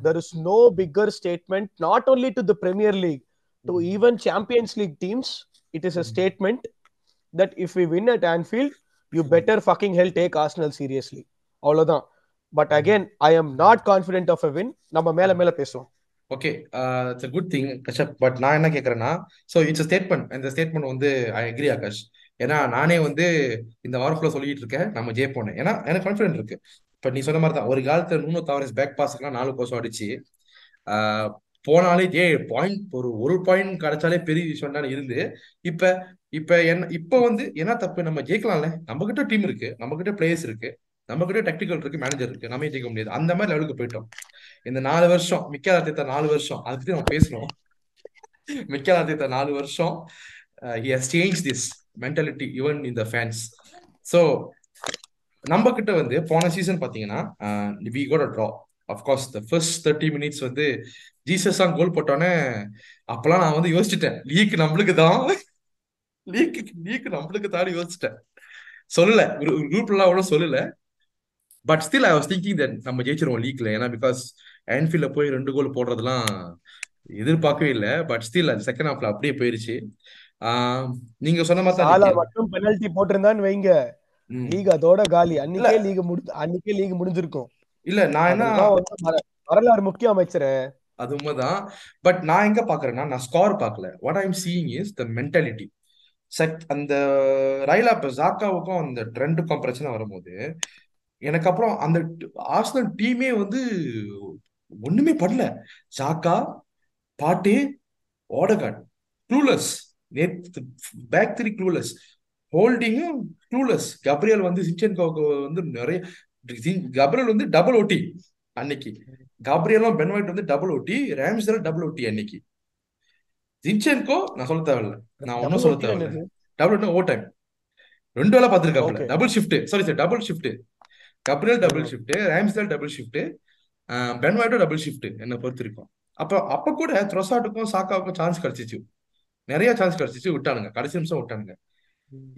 there is no bigger statement not only to the premier league to even champions league teams it is a statement that if we win at anfield you better fucking hell take arsenal seriously. அவ்வளவுதான். But again I am not confident of a win நம்ம மேல மேல பேசுவோம். Okay it's a good thing Kashyap but நான் என்ன கேட்குறேன்னா so it's statement இந்த statement வந்து ஐ அக்ரி ஆகாஷ் ஏன்னா நானே வந்து இந்த வாரம் ஃபுல்லாக சொல்லிட்டு இருக்கேன். நம்ம ஜெயிப்போன்னு ஏன்னா எனக்கு கான்ஃபிடென்ட் இருக்கு. இப்போ நீ சொன்ன மாதிரி தான் ஒரு காலத்தில் நூனோ தவரஸ் பேக் பாஸ்க்குலாம் நாலு கோசம் அடிச்சு போனாலே ஏ பாயிண்ட் ஒரு ஒரு பாயிண்ட் கிடைச்சாலே பெரிய விஷயம் தான் இருந்து. இப்ப இப்ப என்ன இப்ப வந்து என்ன தப்பு? நம்ம ஜெயிக்கலாம்ல. நம்ம கிட்ட டீம் இருக்கு. நம்ம கிட்ட பிளேயர்ஸ் இருக்கு. நம்ம கிட்ட டெக்னிக்கல் இருக்கு மேனேஜர் இருக்கு. நம்ம ஜெயிக்க முடியாது. அந்த மாதிரி லெவலுக்கு போயிட்டோம். இந்த நாலு வருஷம் மிக்கல் அர்த்தத்தை நாலு வருஷம் அதை பத்தி நம்ம பேசணும். மிக்கல் அர்த்தத்தை நாலு வருஷம். He has change this mentality even in the fans so நம்ம கிட்ட வந்து போன சீசன் பாத்தீங்கன்னா we got draw of course the first thirty minutes வந்து ஜீசஸ் தான் கோல் போட்டோன்னே அப்பெல்லாம் நான் வந்து யோசிச்சுட்டேன். லீக் நம்மளுக்கு தான். லீக் லீக் நம்மளுக்கு தான் யோசிச்சிட்டேன். சொல்லல. குரூப்லாம் அவ்வளோ சொல்லல. But still I was thinking that நம்ம ஜெயிச்சிருவோம் லீக்ல ஏன்னா பிகாஸ் ஆன்ஃபீல்ட்ல போய் ரெண்டு கோல் போடுறதுலாம் எதிர்பார்க்கவே இல்லை. பட் ஸ்டில் அது செகண்ட் ஹாஃப்ல அப்படியே போயிருச்சு. நீங்க சொன்ன மாதிரி. மட்டும் பெனல்டி போட்டிருந்தான்னு வைங்க. லீக் அதோட காலி. அன்னைக்கே லீக் முடி அன்னைக்கே லீக் முடிஞ்சிருக்கும். இல்ல நான் என்ன வரலாறு முக்கிய அமைச்சரே. அது உண்மைதான். பட் நான் எங்க பாக்குறேன்னா நான் ஸ்கோர் பார்க்கல. What I'm seeing is the mentality check அந்த ரைலா இப்ப ஜாக்காவுக்கும் அந்த ட்ரெண்டுக்கும் பிரச்சனை வரும்போது எனக்கு அப்புறம் அந்த ஆர்சனல் டீமே வந்து ஒண்ணுமே பண்ணல. ஜாக்கா பாட்டே ஓடகார்ட் க்ளூலஸ் நேத்து பேக் த்ரீ க்ளூலஸ் ஹோல்டிங்கும் க்ளூலஸ் கப்ரியல் வந்து சிச்சன்கோவுக்கு வந்து நிறைய கப்ரியல் வந்து டபுள் ஓட்டி அன்னைக்கு. காப்ரியலும் பென் ஒயிட் வந்து டபுள் ஓட்டி ரேம்ஸ்டல் டபுள் ஓட்டி அன்னைக்கு. ஜின்சென்கோ நான் சொல்ல தேவையில்ல. நான் ஒன்றும் சொல்ல தேவையில்ல. டபுள் ஓட்டி ஓவர் டைம் ரெண்டு வேலை பார்த்துருக்காப்புல. Okay. Double shift sorry sir double shift Gabriel double shift Ramsdale double shift Ben ஒயிட்டும் double shift என்னை பொறுத்த வரைக்கும் அப்போ அப்போ கூட த்ரொசாட்டுக்கும் சாக்காவுக்கும் சான்ஸ் கிடைச்சிச்சு. நிறைய சான்ஸ் கிடைச்சிச்சு விட்டானுங்க. கடைசி நிமிஷம் விட்டானுங்க.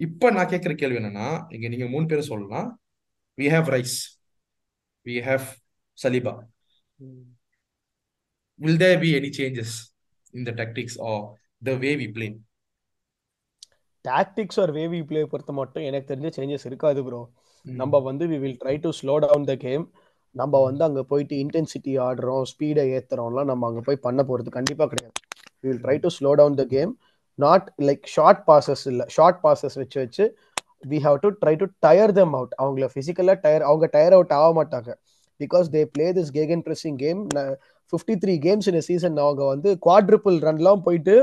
இப்போ நான் கேட்குற கேள்வி என்னன்னா இங்க நீங்க மூணு பேரும் சொல்லலாம். We have Rice we have Saliba will there be any changes in the tactics or the way we play? Tactics or way we play பொறுத்த மட்டும் எனக்கு தெரிஞ்ச சேஞ்சஸ் இருக்காது ப்ரோ நம்ம வந்து we will try to slow down the game நம்ம வந்து அங்க போயிட்டு இன்டென்சிட்டி ஆடுறோம் ஸ்பீடை ஏத்துறோம்லாம் நம்ம அங்க போய் பண்ண போறது கண்டிப்பா கிடையாது. We will try to slow down the game not like short passes இல்லை. ஷார்ட் பாசஸ் வச்சு வச்சு we have to try to tire them out அவங்கள ஃபிசிக்கலாக டயர் அவங்க டயர் அவுட் ஆக மாட்டாங்க because they play this gegenpressing game fifty three games இந்த season அவங்க வந்து குவாட்ரிபிள் ரன்லாம் போயிட்டு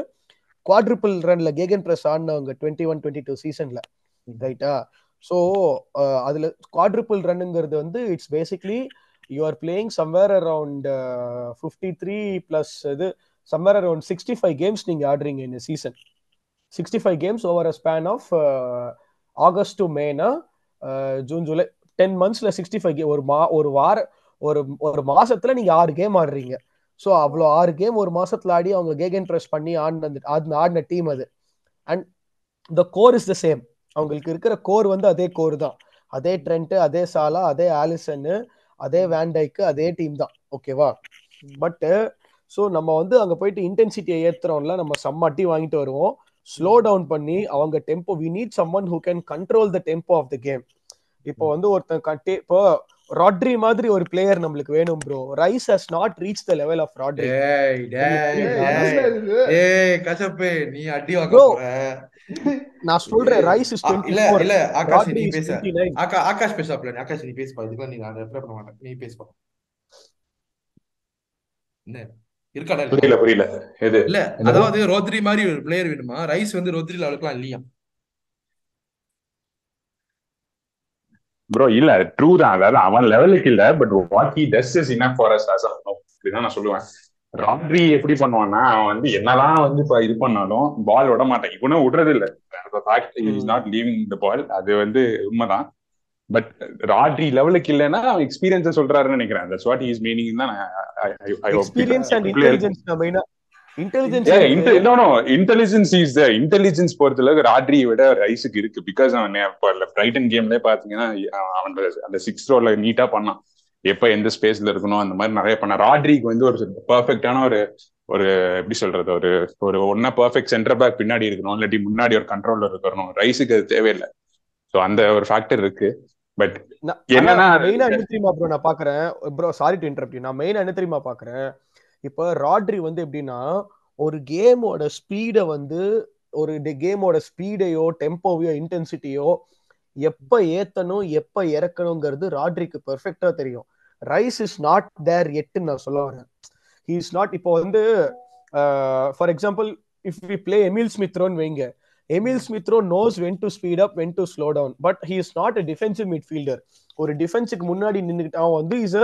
குவாட்ரிபிள் ரன்ல கேகன் பிரஸ் ஆடினவங்க டுவெண்ட்டி ஒன் டுவெண்ட்டி டூ சீசன்ல ரைட்டா ஸோ அதுல குவாட்ரிபிள் ரன்னுங்கிறது வந்து it's basically you are playing somewhere around fifty three plus இது somewhere around sixty five games நீங்கள் ஆடுறீங்க இந்த season sixty five games over a span of August to Mena June July ten மந்த்ஸில் sixty five கே ஒரு மா ஒரு வார ஒரு ஒரு மாசத்துல நீங்க ஆறு கேம் ஆடுறீங்க. ஸோ அவ்வளோ ஆறு கேம் ஒரு மாசத்துல ஆடி அவங்க கேகன் ப்ரெஸ் பண்ணி ஆடின ஆடின ஆடின டீம் அது. And the core is the same அவங்களுக்கு இருக்கிற கோர் வந்து அதே கோர் தான். அதே ட்ரெண்ட் அதே சாலா அதே ஆலிசன்னு அதே வேண்டைக்கு அதே டீம் தான். ஓகேவா பட்டு ஸோ நம்ம வந்து அங்க போயிட்டு இன்டென்சிட்டியை ஏத்துறோம்ல நம்ம செம்ம அட்டி வாங்கிட்டு வருவோம். ஸ்லோ டவுன் பண்ணி அவங்க tempo we need some one who can control the tempo of the game இப்போ வந்து ஒருத்தன் கட்டி இப்போ ராட்ரி மாதிரி ஒரு பிளேயர் நம்மளுக்கு வேணும் bro Rice has not reach the level of Rodri ஏய், கசப்பு நீ அடி வாங்க நான் சொல்றேன் ரைஸ் இஸ் ஆ, டுவெண்ட்டி இல்ல ஃபோர் இல்ல ஆகாஷ் நீ பேச. ஆகா ஆகாஷ் பேசாப்ல ஆகாஷ் நீ பேசுப்பா. இதுக்கெல்லாம் நீ நான் ரெப்ளை பண்ண மாட்டேன். நீ பேசுப்பா. என்ன? இருக்காடா? புரியல புரியல. எது? இல்ல? அதாவது ரோத்ரி மாதிரி ஒரு பிளேயர் வேணுமா? ரைஸ் வந்து ரோத்ரி லெவலுக்குலாம் இல்லையா? ப்ரோ இல்ல ட்ரூ தான். அதாவது அவன் லெவலுக்கு இல்ல but what he does is enough for us us அப்படிதான் நான் சொல்லுவேன். ராட்ரி எப்படி பண்ணுவான்னா அவன் வந்து என்னதான் வந்து இப்ப இது பண்ணாலும் பால் விட மாட்டான். இவனும் விடுறது இல்ல is not leaving the ball அது வந்து உண்மைதான். பட் ராட்ரி லெவலுக்கு இல்லைன்னா அவன் எக்ஸ்பீரியன்ஸ் சொல்றாருன்னு நினைக்கிறேன். தட்ஸ் வாட் இஸ் மீனிங் தான் எக்ஸ்பீரியன்ஸ் அண்ட் இன்டெலிஜென்ஸ் மெயினா இன்டெலிஜென்ஸ் இஸ் இன்டெலிஜென்ஸ் பொறுத்தளவுக்கு ராட்ரியை விட ரைஸுக்கு இருக்கு. பிகாஸ் அவன் பிரைட்டன் கேம்ல பாத்தீங்கன்னா அவன் அந்த சிக்ஸ் ரோல நீட்டா பண்ணான். எப்ப எந்த ஸ்பேஸ்ல இருக்கணும் அந்த மாதிரி நிறைய பண்ண ராட்ரிக்கு வந்து ஒரு பெர்ஃபெக்டான ஒரு ஒரு எப்படி சொல்றது ஒரு ஒரு ஒன்னா பெர்ஃபெக்ட் சென்டர் பேக் பின்னாடி இருக்கணும். இல்லாட்டி முன்னாடி ஒரு கண்ட்ரோல்ல இருக்கணும். ரைஸுக்கு அது தேவையில்லை. ஸோ அந்த ஒரு ஃபேக்டர் இருக்கு. பட் என்னன்னா மெயினா என்ன தெரியுமா ப்ரோ நான் பாக்குறேன்? ப்ரோ சாரி டு இன்டரப்ட் நான் மெயினா என்ன தெரியுமா பாக்குறேன்? இப்ப ராட்ரி வந்து எப்படின்னா ஒரு கேமோட ஸ்பீடை வந்து ஒரு கேமோட ஸ்பீடையோ டெம்போவையோ இன்டென்சிட்டியோ எப்ப ஏத்தணும் எப்ப இறக்கணுங்கிறது ராட்ரிக்கு பெர்ஃபெக்டா தெரியும். ரைஸ் இஸ் நாட் தேர் எட்டுன்னு நான் சொல்ல வரேன். ஹி இஸ் நாட் இப்போ வந்து for example if we play Emil ஸ்மித்ரோன்னு வைங்க Emil Smith Rowe knows when to speed up when to slow down but he is not a defensive midfielder ஒரு டிஃபென்ஸுக்கு முன்னாடி நின்றுட்டு அவன் வந்து is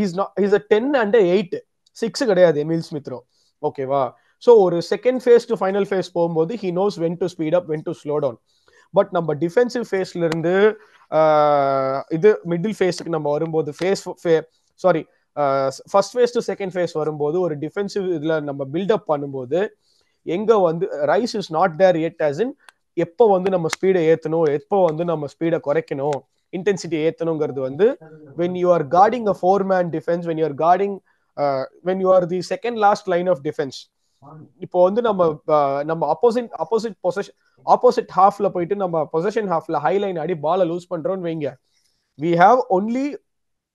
is is a ten and eight six கிடையாது Emil Smith Rowe ஓகேவா so ஒரு second phase to final phase போகும்போது he knows when to speed up when to slow down but நம்ம டிஃபென்சிவ் ஃபேஸ்ல இருந்து இது மிடில் ஃபேஸுக்கு நம்ம வரும்போது phase sorry first phase to second phase வரும்போது ஒரு டிஃபென்சிவ் இதில் நம்ம பில்டப் பண்ணும்போது எங்க வந்து Rice is not there yet as in எப்போ வந்து நம்ம ஸ்பீடை ஏத்தணும் எப்போ வந்து நம்ம ஸ்பீடை குறைக்கணும் இன்டென்சிட்டி ஏத்தணுங்கிறது வந்து when you are guarding a four man defence when you are guarding when you are the second last line of defence இப்போ வந்து நம்ம நம்ம அப்போசிட் அப்போசிட் பொசஷன் ஆப்போசிட் ஹாஃப்ல போயிட்டு நம்ம பொசஷன் ஹாஃப்ல ஹை லைன் ஆடி பாலை லூஸ் பண்றோம்னு வைங்க. We have only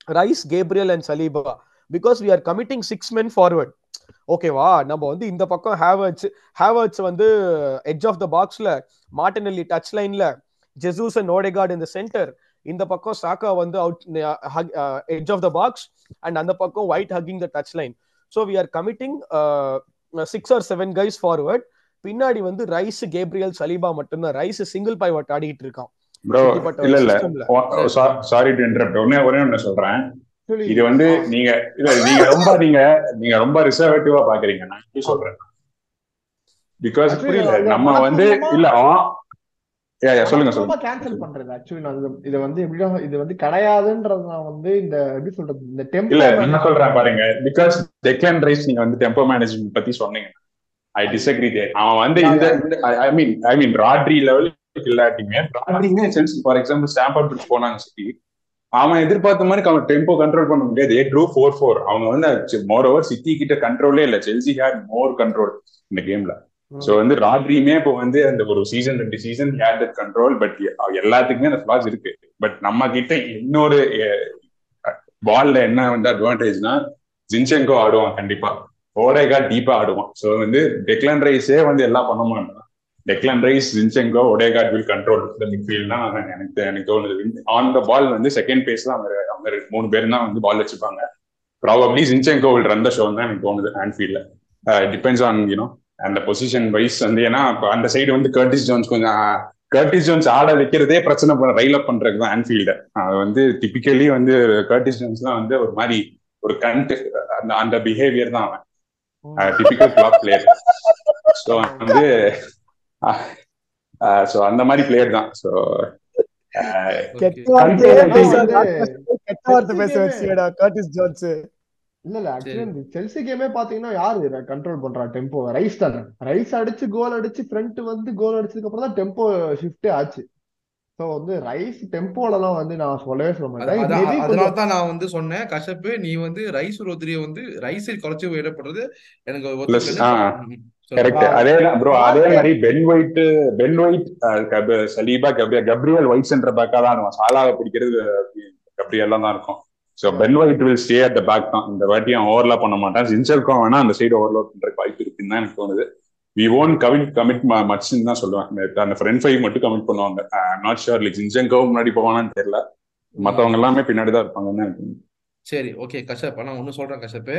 Rice Gabriel and Saliba because we are committing six men forward ஓகேவா? நம்ம வந்து இந்த பக்கம் ஹேவர்ட்ஸ் ஹேவர்ட்ஸ் வந்து எட்ஜ் ஆஃப் த பாக்ஸ்ல மார்டினல்லி டச் லைன்ல ஜெசூஸ் அண்ட் ஓடெகார்ட் இந்த சென்டர் இந்த பக்கம் சாக்கா வந்து out edge of the box and அந்த பக்கம் White hugging the touch line so we are committing six or seven guys forward பின்னாடி வந்து ரைஸ் கேப்ரியல் சலீபா மட்டும்தான். ரைஸ் சிங்கிள் பைவட் ஆடிட்டு இருக்கான். ப்ரோ இல்ல இல்ல. சாரி ஒன்னே ஒரே ஒன்னு சொல்றேன். இது வந்து நீங்க இல்ல நீங்க ரொம்ப நீங்க நீங்க ரொம்ப ரிசர்வேட்டிவா பாக்குறீங்க. நான் சொல்றேன். பிகாஸ் புரியல. நம்ம வந்து இல்ல சொல்லுங்க சொல்லுங்க. கேன்சல் பண்றது ஆக்சுவலி நான் இது வந்து எப்படின்னா இது வந்து கிடையாதுன்றது நான் வந்து இந்த எப்படி சொல்றது இந்த டெம்போ இல்ல என்ன சொல்றேன் பாருங்க. பிகாஸ் டெக்லான் ரைஸ் நீங்க வந்து டெம்போ மேனேஜ்மெண்ட் பத்தி சொன்னீங்க. ஐ டிஸ்அக்ரி தேர் அவன் வந்து இந்த I mean I mean Rodri level இல்லாட்டிங்க ராட்ரிங்க Chelsea for example Stamford Bridge போனாங்க சிட்டி அவன் எதிர்பார்த்த மாதிரி அவன் டெம்போ கண்ட்ரோல் பண்ண முடியாது. ஏ ட்ரூ ஃபோர் ஃபோர் அவங்க வந்து மோர் ஓவர் சிட்டி கிட்ட கண்ட்ரோலே இல்ல. செல்சி ஹேட் மோர் கண்ட்ரோல் இந்த கேம்ல சோ வந்து ராட்ரியுமே இப்போ வந்து அந்த ஒரு சீசன் ரெண்டு season had that control but எல்லாத்துக்குமே அந்த ஃபிளாஸ் இருக்கு. பட் நம்ம கிட்ட இன்னொரு பால்ல என்ன வந்து அட்வான்டேஜ்னா ஜின்செங்கோ ஆடுவான் கண்டிப்பா. ஓடேகா டீப்பா ஆடுவான். சோ வந்து டெக்லான் ரைஸே வந்து எல்லாம் பண்ண மாட்டான். Declan Rice Zinchenko Odegaard will control the midfield தான் எனக்கு எனக்கு தோணுது. ஆன் த பால் வந்து செகண்ட் பேஸ்ல அவங்க அவங்க மூணு பேர் தான் வந்து பால் வச்சுப்பாங்க. Probably Zinchenko will run the show தான் எனக்கு தோணுது ஹேண்ட்ஃபீல்ட்ல டிபெண்ட்ஸ் ஆன் யூனோ அந்த பொசிஷன் வைஸ் வந்து ஏன்னா அந்த சைடு வந்து கர்டிஸ் ஜோன்ஸ் கொஞ்சம் கர்டிஸ் ஜோன்ஸ் ஆட வைக்கிறதே பிரச்சனை பண்ண ரயில் அப் பண்றது தான் ஆன்ஃபீல்டு அது வந்து டிபிக்கலி வந்து கர்டிஸ் ஜோன்ஸ்லாம் வந்து ஒரு மாதிரி ஒரு கண்ட் அந்த அந்த பிஹேவியர் தான் அவன். டிபிக்கல் கிளாப் பிளேயர் ஸோ வந்து ஸோ அந்த மாதிரி பிளேயர் தான். ஸோ இல்ல இல்ல ஆக்சுவலி இந்த செல்சி கேமே பாத்தீங்கன்னா யாரு கண்ட்ரோல் பண்றா? டெம்போ ரைஸ் தானே. ரைஸ் அடிச்சு கோல் அடிச்சு ஃப்ரண்ட் வந்து கோல் அடிச்சதுக்கு அப்புறம் தான் டெம்போ ஷிஃப்டே ஆச்சு. சோ வந்து ரைஸ் டெம்போலலாம் வந்து நான் சொல்லவே சொல்ல மாட்டேன். அதனால தான் நான் வந்து சொன்னேன் கஷப்பு நீ வந்து ரைஸ் ரோத்ரிய வந்து ரைஸை குறைச்சு விடப்படுறது எனக்கு கரெக்ட் அதே ப்ரோ அதே மாதிரி Ben White Ben White Saliba Gabriel White centre பேக்கா தான் சாலாவை பிடிக்கிறது கப்ரியெல்லாம் தான் இருக்கும். So Ben White will stay at the back தான். இந்த வாட்டி அவன் ஓவர்லாப் பண்ண மாட்டான். ஜின்சருக்கும் வேணா அந்த சைடு ஓவர்லாப் பண்றதுக்கு வாய்ப்பு இருக்குன்னு தான் எனக்கு தோணுது. வி ஓன் கமிட் கமிட் மட்ஸ்ன்னு தான் சொல்லுவேன் அந்த ஃப்ரெண்ட் ஃபைவ் மட்டும் கமிட் பண்ணுவாங்க. நாட் ஷுர் லைக் ஜின்சங்கோ முன்னாடி போவானான்னு தெரியல. மத்தவங்க எல்லாமே பின்னாடி தான் இருப்பாங்கன்னு எனக்கு. சரி ஓகே கஷ்யப் நான் ஒன்னும் சொல்றேன் கஷ்யப்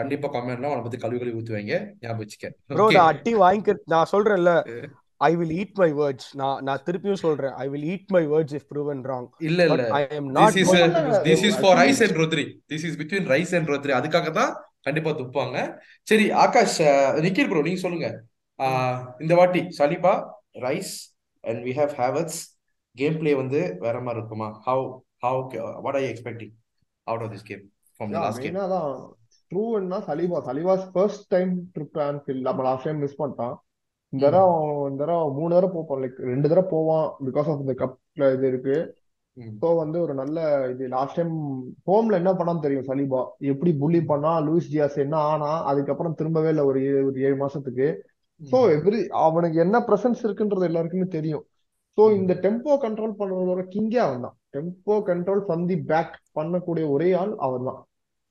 கண்டிப்பா கமெண்ட்ல அவனை பத்தி கழுவி கழுவி ஊத்துவாங்க. ஞாபகம் வச்சுக்க. ப்ரோ நான் அட்டி வாங்கிக்க நான் சொல்றேன்ல I will eat my words நான் நான் திருப்பியும் சொல்றேன் I will eat my words if proven wrong இல்ல இல்ல. I this not is going இல்ல, this is for Rice and Rodri this is between Rice and Rodri அதுக்காக தான் கண்டிப்பா துப்பாங்க சரி ஆகாஷ் நிக்கில் ப்ரோ நீங்க சொல்லுங்க. இந்த வாட்டி Saliba Rice and we have Havertz game play வந்து வேற மாதிரி இருக்குமா? How how what are you expecting out of this game from last game ட்ரூன்னா Saliba. Saliba's first time trip Anfield நம்ம லாஸ்ட் டைம் மிஸ் பண்ணிட்டான். இந்த தடவை இந்த தடவை மூணு தடவை போப்பான். லைக் ரெண்டு தடவை போவான் பிகாஸ் ஆஃப் இந்த கப்ல இது இருக்கு. ஸோ வந்து ஒரு நல்ல இது. லாஸ்ட் டைம் ஹோம்ல என்ன பண்ணான்னு தெரியும் சலீபா? எப்படி புள்ளி பண்ணா? லூயிஸ் டியாஸ் என்ன ஆனா? அதுக்கப்புறம் திரும்பவே இல்லை ஒரு ஒரு ஏழு மாசத்துக்கு. ஸோ எவ்ரி அவனுக்கு என்ன ப்ரெசன்ஸ் இருக்குன்றது எல்லாருக்குமே தெரியும். ஸோ இந்த டெம்போ கண்ட்ரோல் பண்றதோட கிங்கே அவன் தான் tempo control from the back பண்ணக்கூடிய ஒரே ஆள் அவன் தான்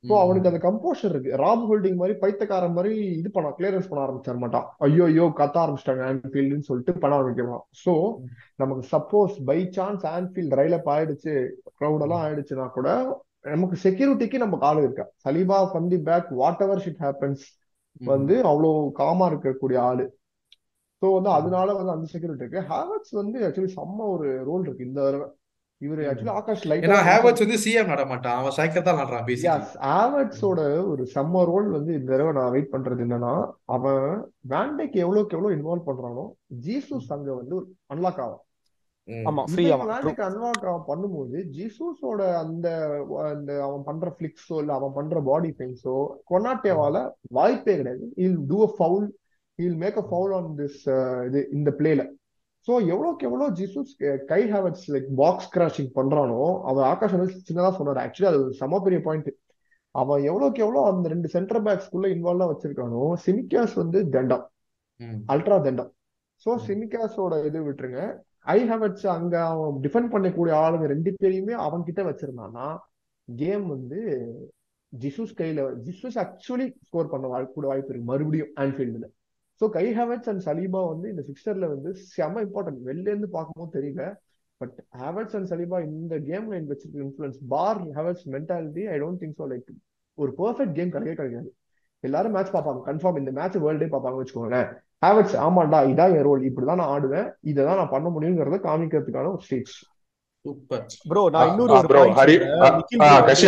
ஸோ அவனுக்கு அந்த கம்போஷர் இருக்கு. ராப் ஹோல்டிங் மாதிரி பைத்தக்காரன் மாதிரி இது பண்ண கிளியரன்ஸ் பண்ண ஆரம்பிச்சிட மாட்டான் ஐயோ ஐயோ கத்த ஆரம்பிச்சிட்டாங்க ஆன்ஃபீல்டுன்னு சொல்லிட்டு பண்ண ஆரம்பிக்கலாம் ஸோ நமக்கு சப்போஸ் பை சான்ஸ் ஆன்ஃபீல்ட் ரயிலப் ஆயிடுச்சு க்ரௌட் எல்லாம் ஆயிடுச்சுன்னா கூட நமக்கு செக்யூரிட்டிக்கு நமக்கு ஆளு இருக்கா? Saliba from the back whatever shit happens வந்து அவ்வளோ காமா இருக்கக்கூடிய ஆளு. ஸோ வந்து அதனால வந்து அந்த செக்யூரிட்டி இருக்கு. ஹேவர்ட்ஸ் வந்து ஆக்சுவலி செம்ம ஒரு ரோல் இருக்கு. இந்த இவரு ஆக்சுவலி ஆகாஷ் ஏன்னா லைட்டா ஹேவர்ட்ஸ் வந்து சிஎம் நட மாட்டான் அவன் சைக்கிள் தான் நடுறான் எஸ் ஹேவர்ட்ஸோட ஒரு செம்ம ரோல் வந்து இந்த தடவை நான் வெயிட் பண்றது என்னன்னா அவன் வேண்டைக்கு எவ்வளவுக்கு எவ்வளவு இன்வால்வ் பண்றானோ ஜீசஸ் அங்க வந்து ஒரு அன்லாக் ஆகும் ஆமா வேண்டைக்கு அன்லாக் பண்ணும்போது ஜீசஸோட அந்த அந்த அவன் பண்ற ஃபிளிக்ஸோ இல்ல அவன் பண்ற பாடி பெயின்ஸோ கொனாட்டேவால வாய்ப்பே கிடையாது. I'll do a foul I'll make a foul on this இது இந்த பிளேல சோ எவ்வளவுக்கு எவ்வளவு Jesus Kai Havertz like box crashing பண்றானோ அவன் ஆகாஷ் வந்து சின்னதா சொன்னாரு. ஆக்சுவலி அது செம பெரிய பாயிண்ட் அவன் எவ்வளவுக்கு எவ்வளவு அந்த ரெண்டு சென்டர் பேக்ஸ்குள்ள இன்வால்வா வச்சிருக்கானோ சிமிகாஸ் வந்து தண்டம். அல்ட்ரா தண்டம். சோ சிமிகாஸோட இது விட்டுருங்க. ஐ ஹேவர்ட்ஸ் அங்க அவன் டிஃபெண்ட் பண்ணக்கூடிய ஆளுங்க ரெண்டு பேரையுமே அவன் கிட்ட வச்சிருந்தானா கேம் வந்து ஜிசூஸ் கையில ஜிசூஸ் ஆக்சுவலி ஸ்கோர் பண்ண வாய்ப்பு கூட வாய்ப்பு இருக்கு மறுபடியும் ஆன்ஃபீல்டுல so Kai Havertz and Saliba வந்து இந்த சிக்ஸர்ல வந்து செம இம்பார்ட்டன்ட் வெளில இருந்து பார்க்கும்போது தெரியல. பட் ஹேவர்ட்ஸ் அண்ட் சலீபா இந்த கேம்ல வச்சிருக்க influence for Havertz mentality I don't think so like ஒரு பெர்ஃபெக்ட் கேம் கிடைக்கவே கிடைக்காது எல்லாரும் மேட்ச் பார்ப்பாங்க. கன்ஃபார்ம் இந்த மேட்ச் வேர்ல்டே பார்ப்பாங்க வச்சுக்கோங்களேன். ஹேவர்ட்ஸ் ஆமாண்டா இதான் என் ரோல் இப்படிதான் நான் ஆடுவேன். இதை தான் நான் பண்ண முடியுங்கிறத காமிக்கிறதுக்கான ஒரு ஸ்டேஜ் சூப்பர் ப்ரோ நான் இன்னொரு bro Hari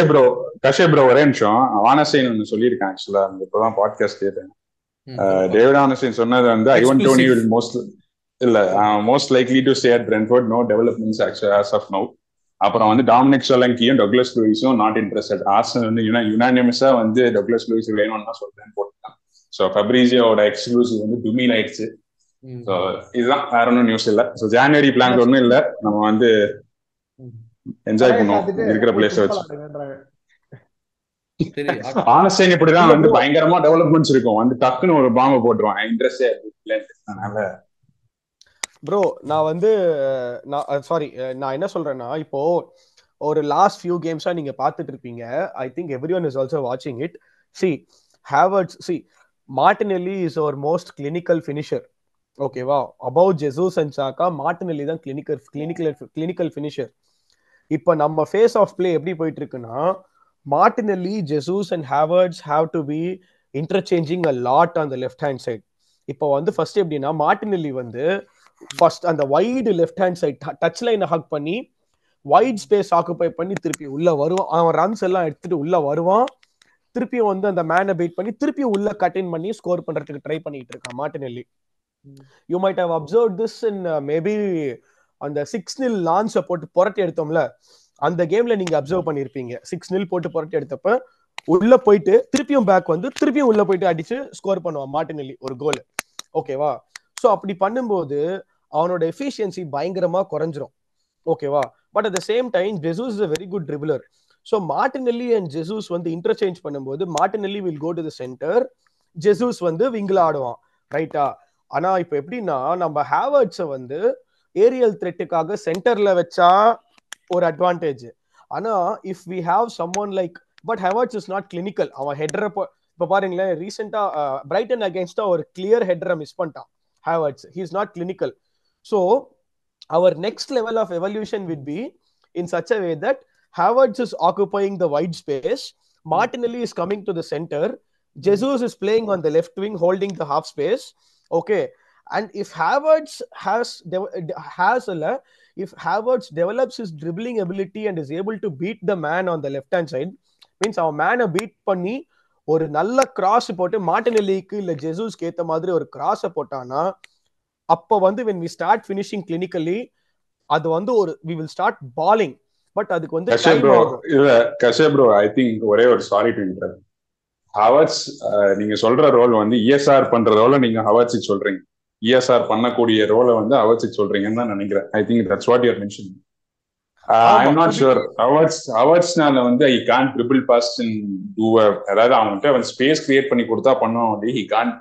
bro Kashyap bro ஒரே நிமிஷம். வானசேன் ஒன்று சொல்லியிருக்கேன் ஆக்சுவலா இப்போதான் பாட்காஸ்ட் கேட்டேன். டேவிட் ஆனஸ்டின் சொன்னது வந்து ஐவன் டோனி வில் மோஸ்ட் இல்ல most likely to stay at Brentford no developments actual as of no அப்புறம் வந்து டாமினிக் சோலங்கியும் டொக்லஸ் லூயிஸும் நாட் இன்ட்ரெஸ்டட் ஆர்சன் வந்து யுனானிமஸா வந்து டொக்லஸ் லூயிஸ் வேணும்னு தான் சொல்றேன் போட்டுட்டான். ஸோ ஃபெப்ரீசியோட எக்ஸ்க்ளூசிவ் வந்து டுமில் ஆயிடுச்சு. ஸோ இதுதான் வேற ஒன்றும் நியூஸ் இல்ல. ஸோ ஜான்வரி பிளான் ஒன்றும் இல்ல. நம்ம வந்து என்ஜாய் பண்ணுவோம் இருக்கிற பிளேஸ் வச்சு. ஆனஸ்டைன் இப்படிதான் வந்து பயங்கரமா டெவலப்மெண்ட்ஸ் இருக்கும். வந்து டக்குன்னு ஒரு பாம்பை போட்டுருவான். இன்ட்ரெஸ்டே அதனால ப்ரோ நான் வந்து நான் சாரி நான் என்ன சொல்றேன்னா இப்போ ஒரு லாஸ்ட் ஃபியூ கேம்ஸா நீங்க பார்த்துட்டு இருப்பீங்க. I think everyone is also வாட்சிங் it see Havertz see Martinelli is our most clinical finisher ஓகேவா about Jesus and Saka Martinelli தான் கிளினிக்கல் கிளினிக்கல் கிளினிக்கல் ஃபினிஷர் இப்போ நம்ம ஃபேஸ் ஆஃப் பிளே எப்படி போயிட்டு இருக்குன்னா Martinelli Jesus and Havertz have to be interchanging a lot on the left hand side இப்போ வந்து first எப்படின்னா மார்டினெல்லி வந்து ஃபர்ஸ்ட் அந்த wide left hand side touch லைனை ஹக் பண்ணி வைட் ஸ்பேஸ் ஆக்குபை பண்ணி திருப்பி உள்ள வருவான். அவன் ரன்ஸ் எல்லாம் எடுத்துட்டு உள்ள வருவான். திருப்பியும் வந்து அந்த மேனை பீட் பண்ணி திருப்பியும் உள்ள கட்டின் பண்ணி ஸ்கோர் பண்றதுக்கு ட்ரை பண்ணிட்டு இருக்கான் Martinelli you might have observe this in maybe அந்த சிக்ஸ் நில் லான்ஸை போட்டு புரட்டி எடுத்தோம்ல. அந்த கேம்ல நீங்க அப்சர்வ் பண்ணிருப்பீங்க. சிக்ஸ் நில் போட்டு புரட்டி எடுத்தப்ப உள்ள போயிட்டு திருப்பியும் பேக் வந்து திருப்பியும் உள்ள போயிட்டு அடிச்சு ஸ்கோர் பண்ணுவான் மாட்டினெல்லி ஒரு கோல் ஓகேவா ஸோ அப்படி பண்ணும்போது அவனோட எஃபிஷியன்சி பயங்கரமா குறைஞ்சிரும். ஓகேவா but at the same time Jesus is very good dribbler so Martinelli and Jesus வந்து இன்டர்சேஞ்ச் பண்ணும்போது Martinelli will go to the centre Jesus வந்து விங்கில் ஆடுவான். ரைட்டா ஆனா இப்போ எப்படின்னா நம்ம ஹேவர்ட்ஸை வந்து ஏரியல் த்ரெட்டுக்காக சென்டர்ல வச்சா ஒரு அட்வான்டேஜ் ஆனா if we have someone like but Havertz is not clinical அவன் ஹெட்ரை இப்ப பாருங்களேன் ரீசெண்டா பிரைட்டன் அகேன்ஸ்டா ஒரு கிளியர் ஹெட்ரை மிஸ் பண்ணிட்டான் Havertz he is not clinical so our next level of evolution would be in such a way that Havertz is occupying the wide space Martinelli is coming to the centre Jesus is playing on the left wing holding the half space okay and if Havertz has has a if Havertz develops his dribbling ability and is able to beat the man on the left hand side means அவன் மேனை beat பண்ணி ஒரு நல்ல cross போட்டு மார்டினெல்லிக்கு இல்ல ஜெசூஸ்க்கு ஏத்த மாதிரி ஒரு கிராஸ போட்டானா அப்ப வந்து when we start finishing clinically அது வந்து ஒரு we will start balling but அதுக்கு வந்து கஷே ப்ரோ இல்ல கஷே ப்ரோ ஐ திங்க் ஒரே ஒரு சாரி டு இன்டர் ஹவர்ஸ் நீங்க சொல்ற ரோல் வந்து இஎஸ்ஆர் பண்ற ரோல நீங்க ஹவர்ஸுக்கு சொல்றீங்க. இஎஸ்ஆர் பண்ணக்கூடிய ரோலை வந்து ஹவர்ஸுக்கு சொல்றீங்கன்னு தான் நினைக்கிறேன். I think that's what your mention I am not sure Havertz ஹவர்ஸ்னால வந்து I can dribble pass too அதாவது அவன்கிட்ட அவன் ஸ்பேஸ் கிரியேட் பண்ணி கொடுத்தா பண்ணுவான் வந்து ஹி கான்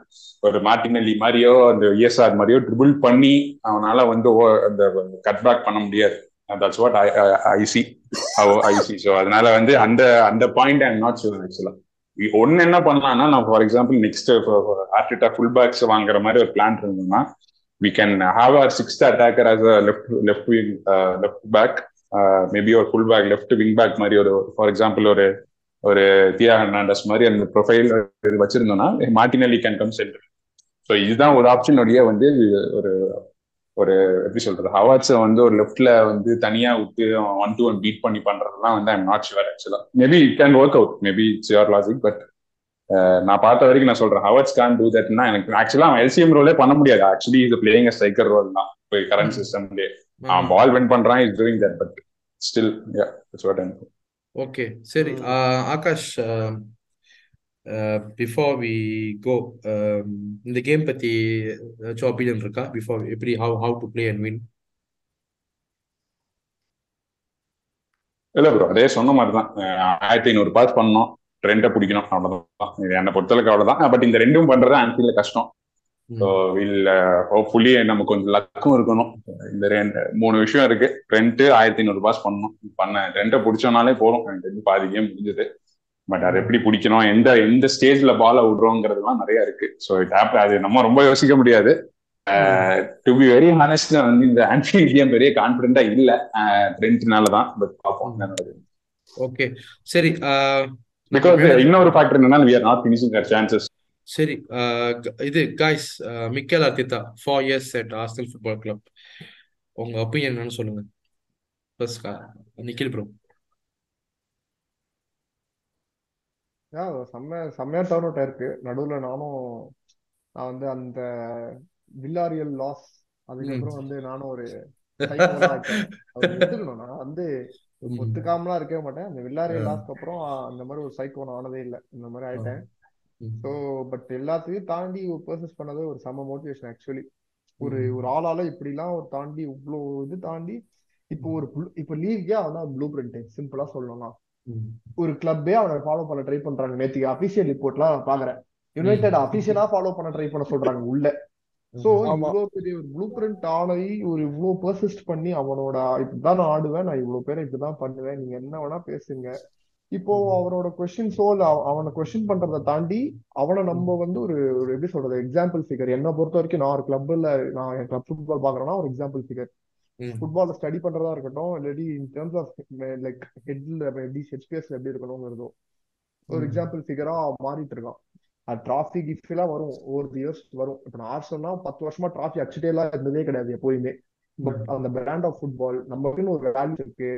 ஒரு மார்டினலி மாதிரியோ அந்த இஎஸ்ஆர் மாதிரியோ ட்ரிபிள் பண்ணி அவனால வந்து அந்த கட் பேக் பண்ண முடியாது. That's what I I see I see so அதனால வந்து அந்த அந்த point I am not sure ஆக்சுவலா ஒன்னு என்ன பண்ணலாம்னா நான் for example next Arteta full backs வாங்குற மாதிரி ஒரு பிளான் இருந்தோம்னா we can have our sixth attacker as a left left wing left back maybe ஒரு full back left wing back மாதிரி ஒரு ஃபார் எக்ஸாம்பிள் ஒரு ஒரு தியா ஹெர்னாண்டஸ் மாதிரி அந்த ப்ரொஃபைல் இது வச்சிருந்தோம்னா Martinelli can come centre so இதுதான் ஒரு ஆப்ஷனுடைய வந்து ஒரு ஒரு எப்படி சொல்றது ஹவாட்ஸை வந்து ஒரு லெஃப்ட்ல வந்து தனியா விட்டு ஒன் டு ஒன் பீட் பண்ணி பண்றதுலாம் வந்து I'm not sure actually maybe it can work out maybe it's your logic but நான் பார்த்த வரைக்கும் நான் சொல்றேன் ஹவர்ஸ் கான் டூ தட்னா எனக்கு ஆக்சுவலா அவன் எல்சிஎம் ரோலே பண்ண முடியாது. ஆக்சுவலி இது பிளேயிங் அ ஸ்ட்ரைக்கர் ரோல் தான். இப்போ கரண்ட் சிஸ்டம்லேயே அவன் பால் வின் பண்றான் is doing that but still yeah it's what I'm okay சரி. ஆகாஷ் பிஃபோர் வி கோ இந்த கேம் பத்தி ஏதாச்சும் ஒப்பீனியன் இருக்கா? பிஃபோர் எப்படி how how to play and win இல்ல ப்ரோ அதே சொன்ன மாதிரி தான் ஆயிரத்தி ஐநூறு பாஸ் பண்ணணும் ட்ரெண்டை பிடிக்கணும் அவ்வளவுதான். இது என்னை பொறுத்தளவுக்கு அவ்வளவுதான். பட் இந்த ரெண்டும் பண்றது ஆன்ஃபீல்ட்ல கஷ்டம். ஸோ வில் ஹோப்ஃபுல்லி நமக்கு கொஞ்சம் லக்கும் இருக்கணும். இந்த ரெண்டு மூணு விஷயம் இருக்கு. ரெண்டு ஆயிரத்தி ஐநூறு பாஸ் பண்ணணும் பண்ண ரெண்டை பிடிச்சோம்னாலே போதும். தெரிஞ்சு பாதி கேம் முடிஞ்சது. பட் அதை எப்படி பிடிக்கணும்? எந்த எந்த ஸ்டேஜ்ல பாலை விடுறோங்கிறதுலாம் நிறைய இருக்கு. ஸோ இட் ஹேப் அது நம்ம ரொம்ப யோசிக்க முடியாது. டு பி வெரி ஹானஸ்ட் வந்து இந்த ஆன்ஃபீல்ட் கேம் பெரிய கான்பிடண்டா இல்ல. ட்ரெண்ட்னால தான் பட் பார்ப்போம் ஓகே சரி பிகாஸ் மேல இன்னொரு ஃபேக்டர் என்னன்னா we are not finishing our chances சரி க- இது guys Mikel Arteta four years at Arsenal Football Club உங்க ஒப்பீனியன் என்னன்னு சொல்லுங்க. ஃபர்ஸ்ட் நிக்கில் ப்ரோ செம்ம செம்மையா டர்ன் அவுட் ஆயிருக்கு நடுவுல நானும் நான் வந்து அந்த வில்லாரியல் லாஸ் அதுக்கப்புறம் வந்து நானும் ஒரு நான் வந்து ஒத்துக்காமலாம் இருக்கவே மாட்டேன். அந்த வில்லாரியல் லாஸ்க்கு அப்புறம் அந்த மாதிரி ஒரு சைக்கோ நான் ஆனதே இல்லை. இந்த மாதிரி ஆயிட்டேன். ஸோ பட் எல்லாத்தையும் தாண்டி பர்சஸ் பண்ணது ஒரு செம்ம மோட்டிவேஷன் ஆக்சுவலி ஒரு ஒரு ஆளால இப்படிலாம் ஒரு தாண்டி இவ்வளோ இது தாண்டி இப்போ ஒரு இப்போ லீக்கே அவன் தான் ப்ளூ பிரிண்ட் சிம்பிளா சொல்லணும்னா. ஒரு கிளப்பே அவனை ஃபாலோ பண்ண ட்ரை பண்றாங்க. நேத்துக்கு அபிஷியல் ரிப்போர்ட்லாம் பாக்குறேன். யுனைடெட் அபிஷியலா ஃபாலோ பண்ண ட்ரை பண்ண சொல்றாங்க உள்ள. சோ இவ்வளவு பெரிய ஒரு ப்ளூ பிரிண்ட் ஆளை ஒரு இவ்வளவு பர்சிஸ்ட் பண்ணி அவனோட இப்படிதான் நான் ஆடுவேன் நான் இவ்வளவு பேரை இப்படிதான் பண்ணுவேன் நீங்க என்ன வேணா பேசுங்க. இப்போ அவரோட கொஸ்டின்ஸோ இல்ல அவ- அவனை கொஸ்டின் பண்றதை தாண்டி அவனை நம்ம வந்து ஒரு எப்படி சொல்றது எக்ஸாம்பிள் ஃபிகர் என்னை பொறுத்த வரைக்கும் நான் ஒரு கிளப்ல நான் என் கிளப் ஃபுட்பால் பாக்குறேன்னா ஒரு எக்ஸாம்பிள் ஃபிகர் ஃபுட்பால ஸ்டடி பண்றதா இருக்கட்டும் இல்லாட்டி இன் டேர்ம்ஸ் ஆஃப் லைக் ஹெட்ல எப்படி ஹெச்பிஎஸ்ல எப்படி இருக்கணுங்கிறதோ. ஒரு எக்ஸாம்பிள் ஃபிகரா மாறிட்டு இருக்கான். அது டிராஃபி கிஃப்ட் எல்லாம் வரும் ஒவ்வொரு இயர்ஸ் வரும். இப்ப நான் ஆர்சனல்னா பத்து வருஷமா டிராஃபி அடிச்சுட்டே எல்லாம் இருந்ததே கிடையாது எப்போயுமே பட் அந்த பிராண்ட் ஆஃப் ஃபுட்பால் நமக்குன்னு ஒரு வேல்யூ இருக்கு.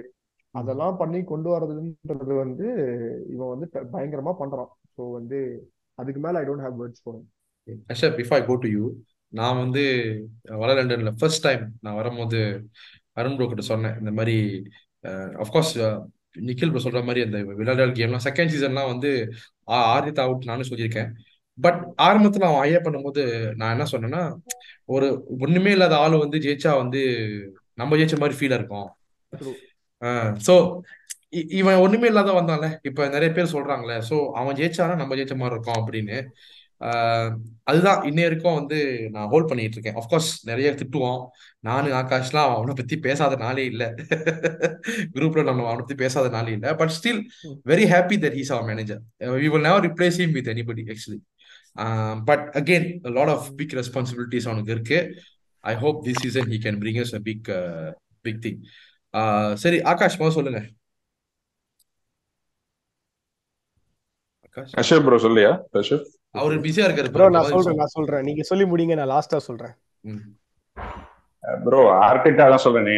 அதெல்லாம் பண்ணி கொண்டு வர்றதுன்றது வந்து இவன் வந்து பயங்கரமா பண்றான். ஸோ வந்து அதுக்கு மேல I don't have words for Ashar before I go to you நான் வந்து வட லண்டன்ல ஃபர்ஸ்ட் டைம் நான் வரும்போது அருண் ப்ரோ கிட்ட சொன்னேன். இந்த மாதிரி அஃப்கோர்ஸ் நிக்கில் ப்ரோ சொல்ற மாதிரி அந்த விளையாடல் கேம்லாம் செகண்ட் சீசன்லாம் வந்து ஆ- ஆர்டித் அவுட் நானும் சொல்லியிருக்கேன். பட் ஆரம்பத்துல அவன் ஐயா பண்ணும்போது நான் என்ன சொன்னேன்னா ஒரு ஒண்ணுமே இல்லாத ஆள் வந்து ஜெயிச்சா வந்து நம்ம ஜெயிச்ச மாதிரி ஃபீலா இருக்கும். ஸோ இவன் ஒண்ணுமே இல்லாத வந்தான்ல. இப்ப நிறைய பேர் சொல்றாங்களே ஸோ அவன் ஜெயிச்சானா நம்ம ஜெயிச்ச மாதிரி இருக்கும் அப்படின்னு. அதுதான் இன்ன வரைக்கும் வந்து நான் ஹோல்ட் பண்ணிட்டு இருக்கேன். அஃப்கோர்ஸ் நிறைய திட்டுவோம். நானு ஆகாஷ்லாம் அவனை பத்தி பேசாத நாளே இல்லை. குரூப்ல நம்ம அவனை பத்தி பேசாத நாளே இல்லை. But still very happy that he's our manager we will never replace him with anybody actually but again lot of big responsibilities அவனுக்கு இருக்கு. I hope this season he can bring us a big big thing சரி ஆகாஷ் முதல்ல சொல்லுங்க. Akash? Kashyap bro சொல்லியா? கஷ்யப் அவரு பிஸியா இருக்காரு bro. நான் சொல்றேன். நான் சொல்றேன். நீங்க சொல்லி முடிங்க நான் லாஸ்டா சொல்றேன். ப்ரோ ஆர்டிட்டா தான் சொல்றேனே.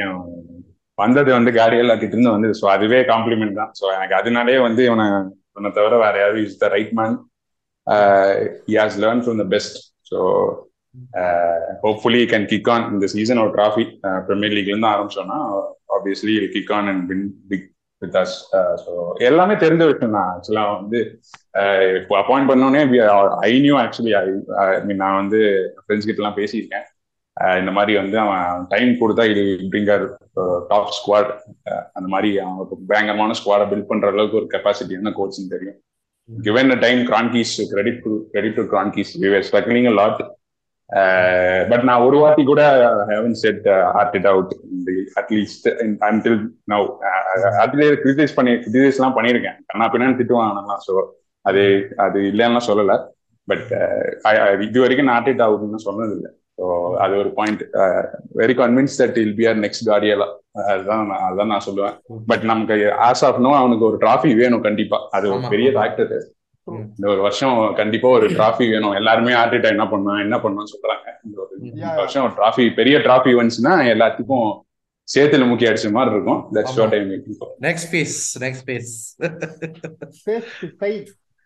வந்தது வந்து கேரியல் கிட்ட இருந்து வந்து ஸோ அதுவே காம்ப்ளிமெண்ட் தான். ஸோ எனக்கு அதனாலே வந்து இவனை இவனை தவிர வேற யாரும் is the right man he has learn from the best so hopefully can kick on இந்த சீசன் ஒரு ட்ராஃபி பிரீமியர் லீக்ல இருந்து ஆரம்பிச்சோம்னா obviously kick on and win big with us so எல்லாமே தெரிஞ்ச விஷயம் தான். ஆக்சுவலாக வந்து இப்போ அப்பாயிண்ட் பண்ணோடனே ஐ நியூ ஆக்சுவலி ஐ மீன் நான் வந்து ஃப்ரெண்ட்ஸ் கிட்ட எல்லாம் பேசியிருக்கேன். இந்த மாதிரி வந்து அவன் டைம் கொடுத்தா இது பிரிங்கர் டாப் ஸ்குவாட் அந்த மாதிரி அவனுக்கு பயங்கரமான ஸ்குவாடை பில்ட் பண்ற அளவுக்கு ஒரு கெப்பாசிட்டியான கோச்சிங் தெரியும். Given a time Kroenkes credit credit to to Kroenkes we were lot but uh, நான் ஒரு வாட்டி கூட haven't said heart it out at least until now அதுல கிரிட்டிசைஸ் பண்ணி கிரிட்டிசைஸ் எல்லாம் பண்ணியிருக்கேன். நான் பின்னாடி திட்டுவாங்க ஸோ அது அது இல்லைன்னா சொல்லல. பட் இது வரைக்கும் நாட் இட் அவுட்னு சொன்னது இல்லை ஸோ அது ஒரு point very convince that I'll be our next காரியலா அதுதான் நான் அதுதான் நான் சொல்லுவேன். பட் நமக்கு ஆஸ் ஆஃப் நோ அவனுக்கு ஒரு டிராஃபி வேணும் கண்டிப்பா. அது ஒரு பெரிய. ஃபேக்டர். இந்த ஒரு வருஷம் கண்டிப்பா ஒரு டிராஃபி வேணும். எல்லாருமே ஆர்டிட்டா என்ன பண்ணா என்ன பண்ணான்னு சொல்றாங்க. இந்த ஒரு. வருஷம் ஒரு டிராஃபி பெரிய டிராஃபி வந்துச்சுன்னா எல்லாத்துக்கும் சேத்துல முக்கிய அடிச்ச மாதிரி இருக்கும். தட்ஸ் ஆமா. What I mean next phase next phase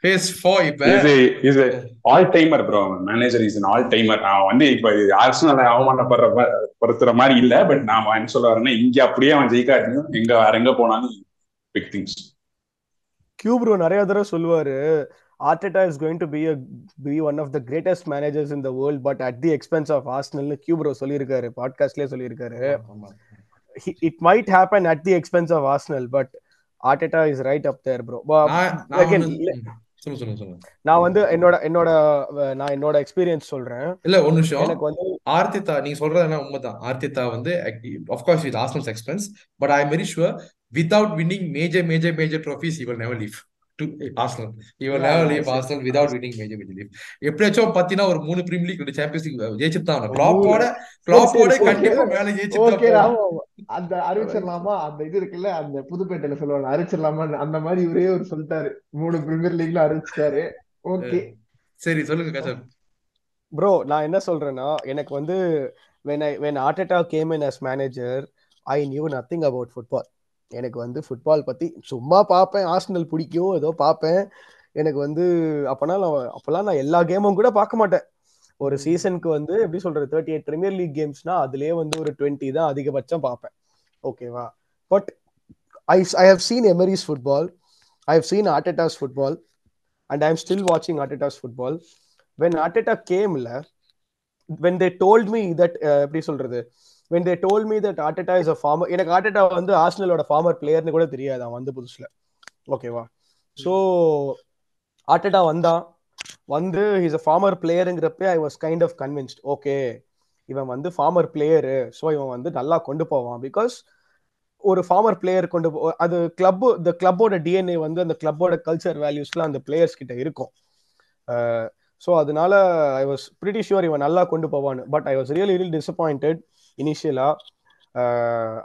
Face to face. Phase four இப்ப is is all timer bro manager is all timer நான் வந்து இப்ப ஆர்சனல் அவமானப்படுற படுத்துற மாதிரி இல்ல பட் நான் என்ன சொல்ல வரேன்னா இங்க அப்படியே அவன் ஜெயிக்காட்டியும் எங்க வேற எங்க போனாலும் பிக் திங்ஸ் கியூப்ரோ நிறைய தடவை சொல்லுவாரு Arteta is going to be be one of the greatest managers in the world but at the expense of ஆர்சனல்னு கியூப்ரோ சொல்லியிருக்காரு பாட்காஸ்ட்லயே சொல்லியிருக்காரு. It might happen at the expense of Arsenal but Arteta is right up there bro நான் வந்து என்னோட என்னோட நான் என்னோட எக்ஸ்பீரியன்ஸ் சொல்றேன். இல்ல ஒரு நிமிஷம். எனக்கு வந்து ஆர்த்திதா நீங்க சொல்றது என்ன உண்மைதான். ஆர்த்திதா வந்து of course with Arsenal's expense but I am very sure without winning major major major trophies இவர் நெவர் லீவ் டு ஆர்சனல் இவர் Yeah, never yeah, leave sure. Arsenal without winning major major leave எப்படியாச்சும் பாத்தீங்கன்னா ஒரு மூணு premier league ரெண்டு champions league ஜெயிச்சுட்டு தான் கிளாப்போட கிளாப்போட கண்டிப்பா மேல ஜெயிச்சுட்டு. அந்த அறிவிச்சிடலாமா அந்த இது இருக்குல்ல அந்த புதுப்பேட்டையில சொல்லுவாங்க அறிவிச்சிடலாமா அந்த மாதிரி இவரே ஒரு சொல்லிட்டாரு. மூணு பிரீமியர் லீக்ல அறிவிச்சிட்டாரு. ஓகே சரி சொல்லுங்க ப்ரோ நான் என்ன சொல்றேன்னா எனக்கு வந்து when I when Arteta came in as manager I knew nothing about football. எனக்கு வந்து ஃபுட்பால் பத்தி சும்மா பார்ப்பேன் ஆர்சனல் பிடிக்கும் ஏதோ பார்ப்பேன் எனக்கு வந்து அப்பனா நான் அப்பெல்லாம் நான் எல்லா கேமும் கூட பார்க்க மாட்டேன். ஒரு சீசனுக்கு வந்து எப்படி சொல்றது? தேர்ட்டி எயிட் பிரீமியர் லீக் கேம்ஸ்னா அதுலயே வந்து ஒரு டுவெண்ட்டி தான் அதிகபட்சம் பார்ப்பேன். ஓகேவா but I I have seen Emery's football I have seen Arteta's football and I am still வாட்சிங் ஆர்டெட்டாஸ் ஃபுட்பால் வென் ஆர்டெட்டா கேம்ல when they told me that uh, எப்படி சொல்றது? When they told me that Arteta is a former எனக்கு Arteta வந்து ஆர்சனலோட farmer பிளேயர்னு கூட தெரியாது அவன் வந்த புதுசுல. ஓகேவா ஸோ ஆர்டெட்டா வந்தான் வந்து is a former பிளேயருங்கிறப்ப I was kind of convinced okay இவன் வந்து ஃபார்மர் பிளேயரு ஸோ இவன் வந்து நல்லா கொண்டு போவான். பிகாஸ் ஒரு ஃபார்மர் பிளேயர் கொண்டு போ அது கிளப் இந்த கிளப்போட டிஎன்ஏ வந்து அந்த கிளப்போட கல்ச்சர் வேல்யூஸ்லாம் அந்த பிளேயர்ஸ் கிட்ட இருக்கும். Uh, ஸோ அதனால ஐ வாஸ் பிரிட்டி ஷுவர் இவன் நல்லா கொண்டு போவான்னு. But I was really real disappointed இனிஷியலா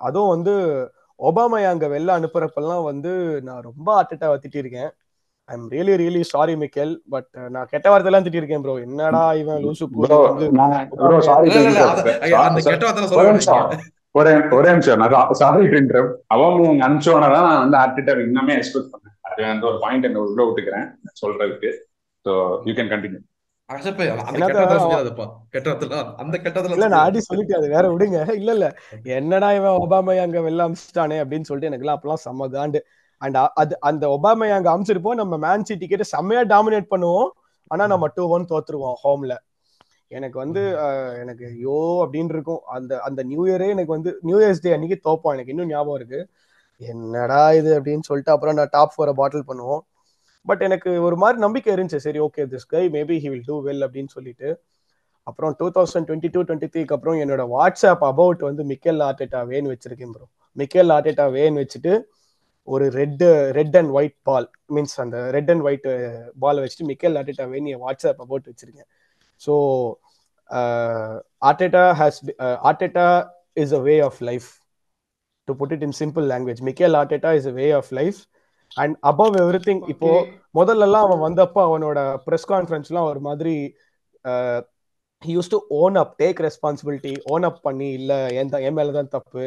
அதுவும் வந்து ஒபாமா அங்க வெளில அனுப்புறப்பெல்லாம் வந்து நான் ரொம்ப ஆர்டெட்டாவை திட்டிருக்கேன். I am really really sorry Mikel but நான் கெட்ட வார்த்தையெல்லாம் திட்டிருக்கேன் ப்ரோ என்னடா இவன் லூசு ப்ரோ வந்து சாரி வார்த்தை ஒரே. ஒரே நிமிஷம் நான் சாரி அவங்க அனுப்பிச்சோன்னா தான் நான் வந்து ஆர்டிட்டர் இன்னமே எக்ஸ்பெக்ட் பண்ணேன். அது அந்த ஒரு பாயிண்ட் என்ன உள்ள விட்டுக்கிறேன் சொல்றதுக்கு. ஸோ யூ கேன் கண்டினியூ வேற விடுங்க. இல்ல இல்ல. என்னடா இவன் ஒபாமா அங்க வெளில அமிச்சிட்டானே அப்படின்னு சொல்லிட்டு எனக்கு அப்பெல்லாம் செம்ம காண்டு. அண்ட் அது அந்த ஒபாமா அங்க அமிச்சிருப்போம் நம்ம மேன் சிட்டி கிட்ட செம்மையா டாமினேட் பண்ணுவோம். ஆனா நம்ம டூ ஒன் தோத்துருவோம் ஹோம்ல எனக்கு வந்து எனக்கு ஐயோ அப்படின்னு இருக்கும். அந்த அந்த நியூ இயரே எனக்கு வந்து நியூ இயர்ஸ் டே அன்னைக்கு தோப்போம். எனக்கு இன்னும் ஞாபகம் இருக்கு. என்னடா இது அப்படின்னு சொல்லிட்டு அப்புறம் நான் டாப் ஃபோரை பாட்டில் பண்ணுவோம். பட் எனக்கு ஒரு மாதிரி நம்பிக்கை இருந்துச்சு. சரி okay this guy maybe he will do well அப்படின்னு சொல்லிட்டு. அப்புறம் two thousand twenty two twenty த்ரீக்கு அப்புறம் என்னோட வாட்ஸ்அப் அபவுட் வந்து மிக்கேல் ஆர்டேட்டா வேன் வச்சிருக்கேன் ப்ரோ மிக்கேல் ஆர்டேட்டா வேன் வச்சுட்டு ஒரு red red and white ball means அந்த ரெட் அண்ட் ஒயிட் பால் வச்சுட்டு மிக்கேல் ஆர்டேட்டா வேன் என் வாட்ஸ்அப் அபவுட் வச்சிருக்கேன். So Arteta has Arteta is a way of life to put it in simple language Mikel Arteta is a way of life and above everything இப்போ முதல்லலாம் அவன் வந்தப்போ அவனோட press கான்ஃபரன்ஸ்லாம் ஒரு மாதிரி use to own up take responsibility own up பண்ணி இல்லை என் என் மேலே தான் தப்பு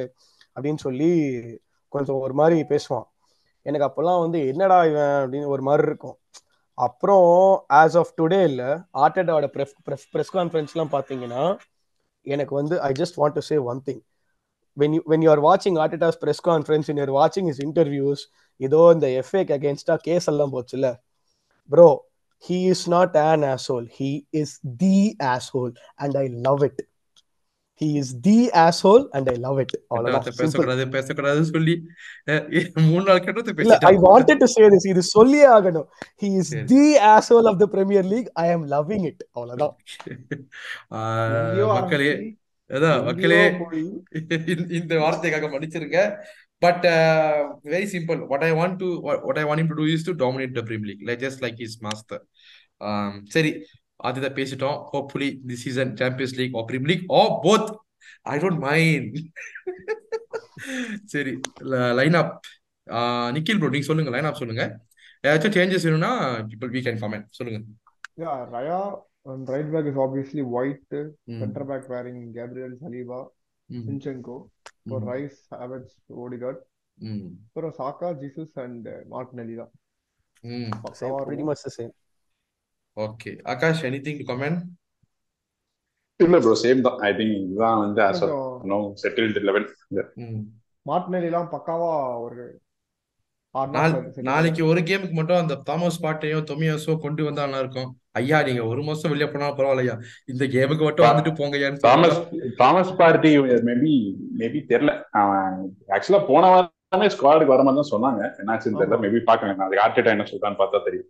அப்படின்னு சொல்லி கொஞ்சம் ஒரு மாதிரி பேசுவான். எனக்கு அப்போல்லாம் வந்து என்னடா இவன்? அப்படின்னு ஒரு மாதிரி இருக்கும். அப்புறம் ஆஸ் ஆஃப் டுடே இல்லை ஆர்டேட்டாவோட ப்ரெஸ் ப்ரெஸ் ப்ரெஸ் கான்ஃபரன்ஸ்லாம் பார்த்தீங்கன்னா எனக்கு வந்து I just want to say one thing when you when you are watching Arteta's press conference and you're watching his interviews இதோ இந்த எஃப்ஏக்கு அகேன்ஸ்டா கேஸ் எல்லாம் போச்சுல்ல bro he is not an asshole he is the asshole and i love it he is the asshole and i love it அவ்வளவுதான் பேசக்கூடாது பேசக்கூடாது சொல்லி மூணு நாள் கட்டத்தை இல்ல i wanted to say this இது சொல்லியே ஆகணும் he is the asshole of the premier league i am loving it அவ்வளவுதான் மக்களே அதான் மக்களே இந்த வார்த்தைக்காக மன்னிச்சிருங்க but very simple what I want to what I want to do is to dominate the premier league like just like is master சரி அதுதான் பேசிட்டோம். Hopefully the season champions league or premier league or both I don't mind சரி line up Nikhil bro நீங்க சொல்லுங்க line up சொல்லுங்க. ஏதாச்சும் changes வேணும்னா இப்போ வீ கேன் கமெண்ட் சொல்லுங்க. யா ரயா And right back is obviously White. Mm. Center back pairing Mm. Mm. Mm. Saka, Jesus and uh, Martinelli. Mm. Same, pretty much the same. Okay. Akash, anything to comment? இல்ல bro same தான் I think இதுதான் வந்து as no settled level Martinelli எல்லாம் பக்காவா ஒரு நாளைக்கு ஒரு கேமுக்கு மட்டும் அந்த தாமஸ் பாட்டையும் தொமியாஸோ கொண்டு வந்தா நல்லா இருக்கும். ஐயா நீங்க ஒரு மாசம் வெளியே போனா பரவாயில்லையா? இந்த கேமுக்கு மட்டும் வந்துட்டு போங்கய்யான்னு Thomas Thomas party maybe maybe தெரியல. ஆக்சுவலா போன வாரமே ஸ்குவாடுக்கு வர மாதிரி தான் சொன்னாங்க. என்னாச்சுன்னு தெரியல. மேபி பாக்கங்க நாளைக்கு ஆர்டேட்டா என்ன சொல்றான்னு பார்த்தா தெரியும்.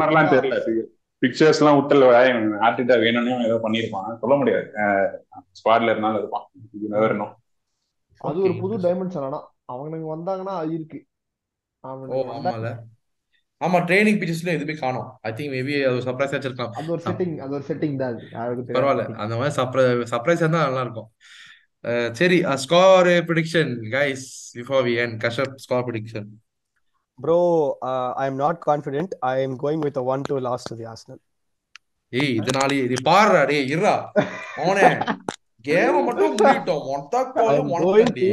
மாதிரிலாம் தெரியல. பிக்சர்ஸ் எல்லாம் விட்டல. ஆர்டிட்டா வேணும்னு ஏதோ பண்ணிருப்பான் சொல்ல முடியாது. ஸ்குவாட்ல இருந்தாலும் இருப்பான். அது ஒரு புது டைமென்ஷன் ஆனா அவனுக்கு வந்தாங்கன்னா இருக்கு ஆமால ஆமா ட்ரைனிங் பிச்சர்ஸ்ல எதுவுமே காணோம். ஐ திங்க் மேபி அது சர்ப்ரைஸ் வச்சிருக்கலாம். அது ஒரு செட்டிங் அது ஒரு செட்டிங் தான் பரவாயில்ல. அந்த மாதிரி சர்ப்ரைஸ் சர்ப்ரைஸ் இருந்தா நல்லா இருக்கும் சரி score prediction guys before we end கஷப் score prediction bro I am not confident I am going with 1 to lost the Arsenal ஏய் இதனாலே இது பாருடா டேய் இருடா. அவனே கேம் மட்டும் முடிட்டோம். மொத்த கோல் மொனக்கண்டி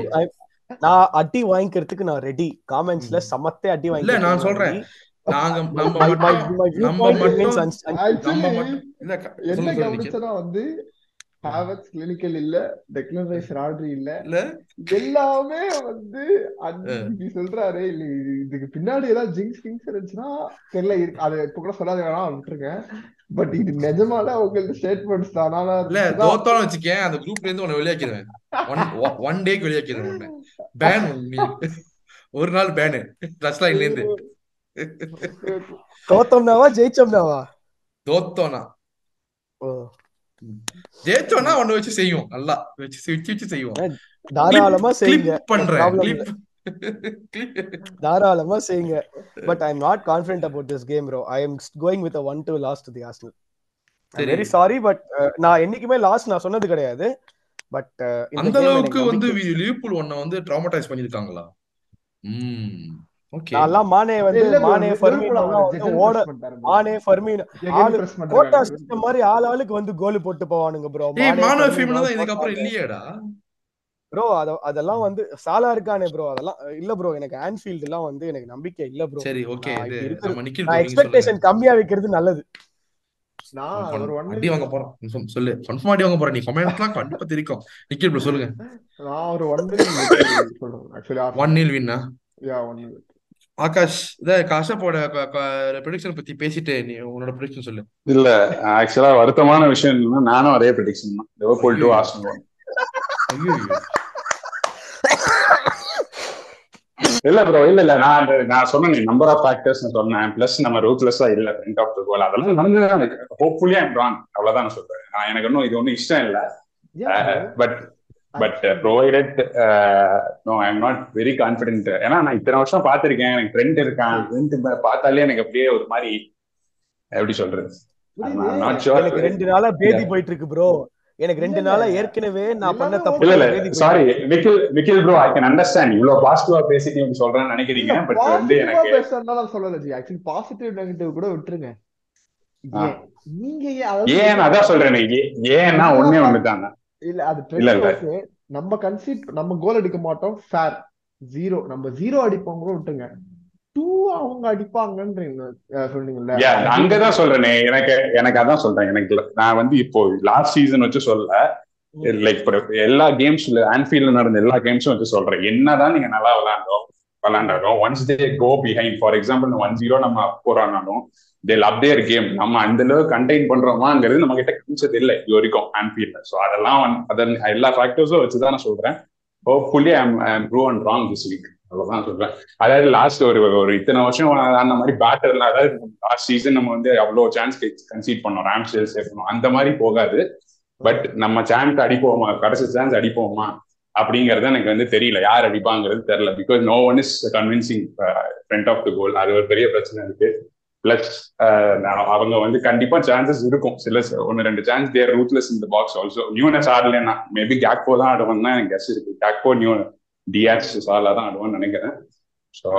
நான் அடி வாங்கிக்கிறதுக்கு நான் ரெடி காமெண்ட்ஸ்ல சமத்தே அடி வாங்கி இல்ல நான் சொல்றேன். நாங்க நம்ம நம்ம மட்டும் நம்ம மட்டும் இல்ல என்ன கவனிச்சனா வந்து ஹாவர்ட்ஸ் கிளினிக்கல் இல்ல டெக்லன் ரைஸ் ராட்ரி இல்ல. எல்லாமே வந்து நீ சொல்றாரு. இல்ல இதுக்கு பின்னாடி ஏதாவது ஜிங்ஸ் கிங்ஸ் இருந்துச்சுன்னா தெரியல அது இப்ப கூட சொல்லாத வேணாம் விட்டுருக்கேன் பட் இது நிஜமால உங்களுக்கு ஸ்டேட்மெண்ட்ஸ் தான். இல்ல தோத்தாலும் வச்சுக்கேன். அந்த குரூப்ல இருந்து உன்னை வெளியாக்கிடுவேன். ஒன் ஒன் டேக்கு வெளியாக்கிடுவேன் உன்னை. பேன் நீ ஒரு நாள் பேனு டச் லைன்ல இருந்து. தோத்தோம்னாவா ஜெயிச்சோம்னாவா? தோத்தோனா ஜெயிச்சோம்னா ஒண்ணு வச்சு செய்யும் நல்லா வச்சு வச்சு வச்சு செய்வோம். தாராளமா செய்யுங்க. பண்றேன். தாராளமா செய்யுங்க but I am not confident about this game bro I am going with one to lost the Arsenal very sorry but நான் என்னைக்குமே லாஸ்ட் நான் சொன்னது கிடையாது. பட் அந்த அளவுக்கு வந்து லிவர்பூல் ஒன்ன வந்து ட்ராமடைஸ் பண்ணிருக்காங்களா ம் ஓகே நான்லாம் மானே வந்து மானே ஃபர்மினோ வந்து ஓட மானே ஃபர்மினோ ஆளு கோட்டா சிஸ்டம் மாதிரி ஆள் ஆளுக்கு வந்து கோல் போட்டு போவானுங்க ப்ரோ மானே ஃபர்மினோ தான் இதுக்கு அப்புறம் இல்லையேடா. ப்ரோ அத அதெல்லாம் வந்து சாலா இருக்கானே ப்ரோ அதெல்லாம் இல்ல ப்ரோ எனக்கு ஆன்ஃபீல்ட் எல்லாம் வந்து எனக்கு நம்பிக்கை இல்ல ப்ரோ சரி ஓகே நம்ம நிக்கில் நான் எக்ஸ்பெக்டேஷன் கம்மியா வைக்கிறது நல்லது. நான் ஒரு அடி வாங்க போறோம். சொல்லு. கன்ஃபார்ம் அடி வாங்க போறேன் நீ கமெண்ட்லாம் கண்டிப்பா தெரியும் நிக்கில் ப்ரோ சொல்லுங்க. நான் ஒரு 1 மில் சொல்றேன். ஆக்சுவலி 1 நில் வின்னா யா 1 மில் ஆகாஷ் இத காஷப்போட ப்ரெடிக்ஷன் பத்தி பேசிட்டு நீ உன்னோட ப்ரெடிக்ஷன் சொல்லு. இல்ல ஆக்சுவலா வருத்தமான விஷயம் என்னன்னா நானும் அதே ப்ரெடிக்ஷன் தான். லிவர்பூல் டு ஆர்சனல் ஐயோ. இல்ல ப்ரோ இல்ல இல்ல. நான் நான் சொன்னேன் நம்பர் ஆஃப் ஃபேக்டர்ஸ் சொன்னேன். பிளஸ் நம்ம ரூத்லெஸ்ஸா இல்ல ஃப்ரண்ட் ஆஃப் த கோல் அதெல்லாம் நடந்துதான் ஹோப்ஃபுல்லி ஐம் ராங் அவ்வளவுதான் நான் சொல்றேன். நான் எனக்கு ஒன்றும் இது ஒன்றும் இஷ்டம் இல்ல. But but provided no I am not very confident ஏன்னா நான் இத்தனை வருஷம் பார்த்திருக்கேன். எனக்கு ட்ரெண்ட் இருக்கான். ட்ரெண்ட் பார்த்தாலே எனக்கு அப்படியே ஒரு மாதிரி எப்படி சொல்றது? I'm not sure. எனக்கு ரெண்டு நாளா பேதி போயிட்டு இருக்கு ப்ரோ எனக்கு ரெண்டு நாளா. ஏற்கனவே நான் பண்ண தப்பு இல்ல sorry Nikhil Nikhil bro I can understand இவ்வளவு பாசிட்டிவா பேசிட்டு இப்படி சொல்றேன்னு நினைக்கிறீங்க பட் வந்து எனக்கு பேசுறதுனால சொல்லல ஜி. ஆக்சுவலி பாசிட்டிவ் நெகட்டிவ் கூட விட்டுருங்க. நீங்க ஏன் அதான் சொல்றேன் ஏன்னா ஒண்ணே ஒண்ணுதாங்க இல்ல அது நம்ம கன்சீட் நம்ம கோல் அடிக்க மாட்டோம். ஃபேர் ஜீரோ நம்ம ஜீரோ அடிப்போம் கூட விட்டுங்க டூ அவங்க அடிப்பாங்கன்றீங்க சொன்னீங்கல்ல அங்கதான் சொல்றேனே. எனக்கு எனக்கு அதான் சொல்றேன். எனக்கு நான் வந்து இப்போ லாஸ்ட் சீசன் வச்சு சொல்ல லைக் எல்லா கேம்ஸ்ல ஆன்ஃபீல்ட்ல நடந்த எல்லா கேம்ஸும் வச்சு சொல்றேன். என்னதான் நீங்க நல்லா விளையாண்டோம் விளையாண்டாலும் once they go behind for example one zero நம்ம போறானாலும் தே லவ் தேர் கேம் நம்ம அந்த அளவு கண்டெயின் பண்றோமாங்கிறது நம்ம கிட்ட காமிச்சது இல்லை இது வரைக்கும் ஆன்ஃபீல்ட்ல ஸோ அதெல்லாம் அதன் எல்லா ஃபேக்டர்ஸும் வச்சுதான் நான் சொல்றேன். Hopefully I'm I'm prove and wrong this week அவ்வளவுதான் சொல்றேன். அதாவது லாஸ்ட் ஒரு ஒரு இத்தனை வருஷம் அந்த மாதிரி பேட்டர்ல அதாவது லாஸ்ட் சீசன் நம்ம வந்து அவ்வளோ சான்ஸ் கன்சீட் பண்ணோம். ராம்ஸ்டேல் சேஃபணும் அந்த மாதிரி போகாது. பட் நம்ம சான்ஸ் அடிப்போமா? கடைசி சான்ஸ் அடிப்போமா? அப்படிங்கறது எனக்கு வந்து தெரியல. யார் அடிப்பாங்கிறது தெரியல. Because no one is convincing front of the goal அது ஒரு பெரிய பிரச்சனை இருக்கு. பிளஸ் uh, அவங்க வந்து கண்டிப்பா சான்சஸ் இருக்கும். சில ஒன்னு ரெண்டு சான்ஸ் தேர் ரூத்லெஸ் இந்த பாக்ஸ் ஆல்சோ நியூனஸ் ஆடலன்னா மேபி கேக்போ தான் ஆடுவாங்க தான் எனக்கு கெஸ் இருக்கு. கேக்போ நியூ டிஆர்ஸ் சாலா தான் ஆடுவான்னு நினைக்கிறேன். ஸோ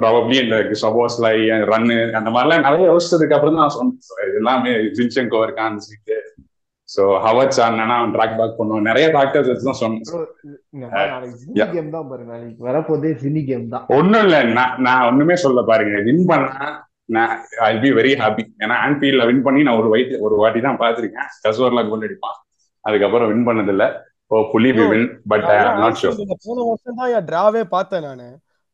ப்ராபப்ளி இந்த சபோஸ்லை ரன்னு அந்த மாதிரிலாம் நிறைய யோசிச்சதுக்கு அப்புறம் தான் சொன்னேன். எல்லாமே ஜின்செங்கோ இருக்கான்னு சொல்லிட்டு ஸோ ஹவர்ஸ் ஆனா அவன் ட்ராக் பேக் பண்ணுவான். நிறைய ஃபேக்டர்ஸ் வச்சு தான் சொன்னேன். கேம் தான் பாருங்க நாளைக்கு வரப்போதே ஜினி கேம் தான். ஒண்ணும் இல்ல. நான் நான் ஒண்ணுமே சொல்ல பாருங்க. வின் பண்ணா நான் ஐ பி வெரி ஹாப்பி ஏன்னா ஆன்ஃபீல்ட்ல வின் பண்ணி நான் ஒரு வாட்டி ஒரு வாட்டி தான் பாத்திருக்கேன் கசோர்ல கோல் அடிப்பான். அதுக்கப்புறம் வின் பண்ணது இல்ல ஓ புலி we win but I am not sure ஆன்ஃபீல்டுல போன வருஷம் தான் டிராவே பார்த்தேன் நானு.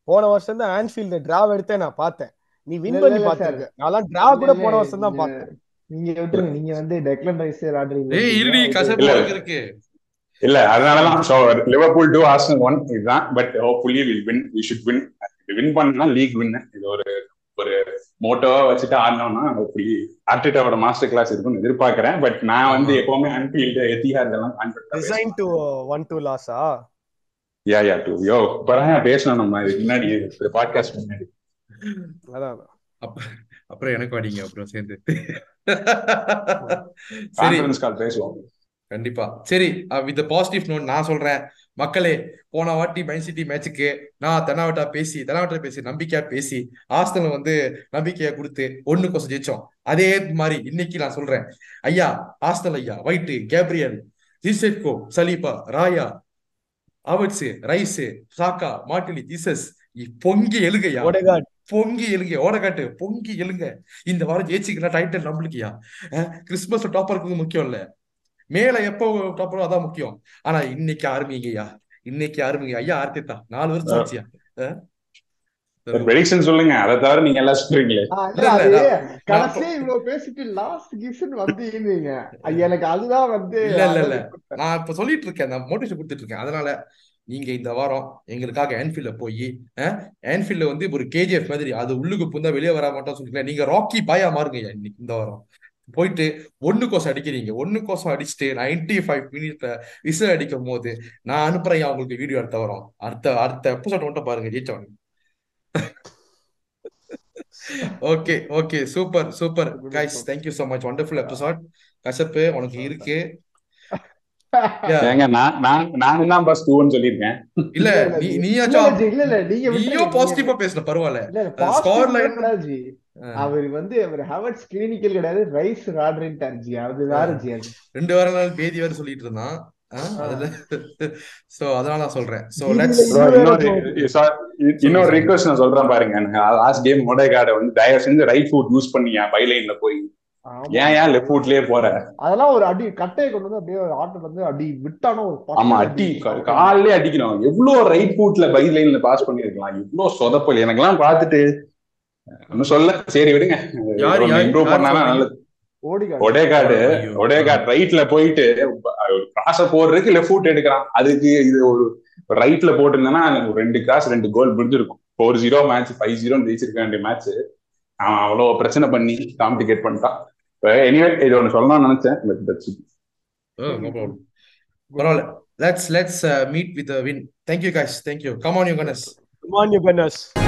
போன வருஷம் தான் ஆன்ஃபீல்டு டிராவ் எடுத்தே நான் பார்த்தேன். நீ வின் பண்ணி பாத்துருக்க நான் டிரா கூட போன வருஷம் தான் பார்த்தேன். நீங்க விட்டுருங்க நீங்க வந்து டெக்லன் ரைஸ் ஆடுறீங்க ஏய் இருடி கசப்பு இல்ல. இருக்கு. இல்ல அதனாலதான் so Liverpool two Arsenal one இதுதான் பட் ஓ புலி will win we should win win பண்ணா லீக் வின் இது ஒரு ஒரு மோட்டோவா வச்சுட்டு ஆடினோம்னா அப்படி ஆர்டிட்டாவோட மாஸ்டர் கிளாஸ் இருக்கும்னு எதிர்பார்க்கறேன். பட் நான் வந்து. எப்பவுமே அன்ஃபீல்டு எத்திஹாத் எல்லாம் டிசைன் டு ஒன் டூ லாஸா யா யா டூ யோ இப்பதான் பேசணும் நம்ம. இதுக்கு முன்னாடி பாட்காஸ்ட் முன்னாடி. அதான் அப்ப அப்புறம் எனக்கு வாடிங்க அப்புறம் சேர்ந்து. சரி. கால் பேசுவோம். கண்டிப்பா. சரி வித் பாசிட்டிவ் நோட் நான் சொல்றேன். மக்களே போன வாட்டி மைன் சிட்டி மேட்சுக்கு நான் தெனாவட்டா பேசி தெனாவட்டா பேசி நம்பிக்கையா பேசி ஆஸ்தலம் வந்து நம்பிக்கையா கொடுத்து ஒண்ணு கொசம் ஜெயிச்சோம். அதே மாதிரி இன்னைக்கு நான் சொல்றேன். ஐயா ஆஸ்தல் ஐயா White Gabriel ஜிசெட்கோ Saliba Raya Havertz Rice Saka Martinelli Jesus பொங்கி எழுகையா பொங்கி எழுங்க ஓடக்காட்டு பொங்கி எழுங்க. இந்த வாரம் ஜெயிச்சிக்கலாம் டைட்டில் நம்மளுக்குயா கிறிஸ்துமஸ் டாப்பா இருக்கிறது முக்கியம் இல்ல. மேல எப்போ டாப்பரோ அதான் முக்கியம். ஆனா இன்னைக்கு ஆரம்பிங்கய்யா இன்னைக்கு ஆரம்பிங்க ஐயா ஆர்த்தித்தா நாலு வருஷம் ஆச்சியா ப்ரெடிக்ஷன் சொல்லுங்க. அதை தவிர நீங்க எல்லாம் சொல்றீங்களே. கடைசியே இவ்வளவு பேசிட்டு லாஸ்ட் கிஃப்ட் வந்தீங்க எனக்கு அதுதான் வந்து இல்ல, இல்ல, இல்ல. நான் இப்ப சொல்லிட்டு இருக்கேன். நான் மோட்டிவேஷன் கொடுத்துட்டு இருக்கேன். அதனால நீங்க இந்த வாரம் எங்களுக்காக ஆன்ஃபீல்ட்ல போய் ஆன்ஃபீல்ட்ல வந்து ஒரு கேஜிஎஃப் மாதிரி அது உள்ளுக்கு புந்தா வெளியே வர மாட்டோம் சொல்லிக்கலாம் நீங்க ராக்கி பாயா மாறுங்க இன்னைக்கு இந்த வாரம். போயிட்டு ஒண்ணு கோசம் அடிக்கிறீங்க. ஒண்ணு கோசம் அடிச்சுட்டு நைன்டி ஃபைவ் மினிட்ல விசில் அடிக்கும் போது நான் அனுப்புறேன் உங்களுக்கு வீடியோ அடுத்த வாரம். அடுத்த அடுத்த எபிசோட் மட்டும் பாருங்க ஜெயிச்சவன். Okay okay super super guys thank you so much wonderful episode கசப்பு உனக்கு இருக்கு. ஏங்க நான் நான் நான் தான் பஸ் டூன்னு சொல்லியிருக்கேன். இல்ல நீ நீயாச்சும் இல்ல இல்ல நீங்க நீயும் பாசிட்டிவா பேசல பரவாயில்ல. அவர் வந்து அவர் ஹவர்ட்ஸ் கிளினிக்கல் கிடையாது ரைஸ் ராட்ரின்ட்டார் ஜி. அது வேற ஜி அது. ரெண்டு வாரம் நாள் பேதி வேற சொல்லிட்டு இருந்தான். சோ அதனால நான் சொல்றேன். சோ லெட்ஸ் இன்னொரு ரிக்வஸ்ட் நான் சொல்றேன் பாருங்க. லாஸ்ட் கேம் மொடைகார்டை வந்து தயவு செஞ்சு ரைட் ஃபுட் யூஸ் பண்ணியா பைலைன்ல போய். ஏன் ஏன் லெஃப்ட் ஃபுட்லயே போற? அதெல்லாம் ஒரு அடி கட்டையை கொண்டு வந்து அப்படியே ஆட்டோ வந்து அடி விட்டானோ ஒரு ஆமா அடி. காலிலே அடிக்கணும். எவ்வளவு ரைட் ஃபுட்ல பை லைன்ல பாஸ் பண்ணிருக்கலாம் இவ்வளவு சொதப்பல். எனக்கெல்லாம் பார்த்துட்டு ஒன்னும் சொல்ல சரி விடுங்க. இம்ப்ரூவ் சொல்றீங்க? நல்லது. ஐயோ. ஒடேகார்டு ரைட்ல போயிட்டு கிராஸ போடுறதுக்கு லெஃப்ட் ஃபுட் எடுக்கிறான். அதுக்கு இது ஒரு ரைட்ல போட்டிருந்தேன்னா ஒரு ரெண்டு கிராஸ் ரெண்டு கோல் முடிஞ்சிருக்கும். Four zero match five zero ஜெயிச்சிருக்க வேண்டிய மேட்ச் அவன் அவ்வளவு பிரச்சனை பண்ணி காம்ப்ளிகேட் பண்ணிட்டான். எனிவே இது ஒன்று சொல்லணும்னு நினைச்சேன். Oh. பரவாயில்ல. Let's uh, meet with a win. Thank you guys. Thank you. Come on you guys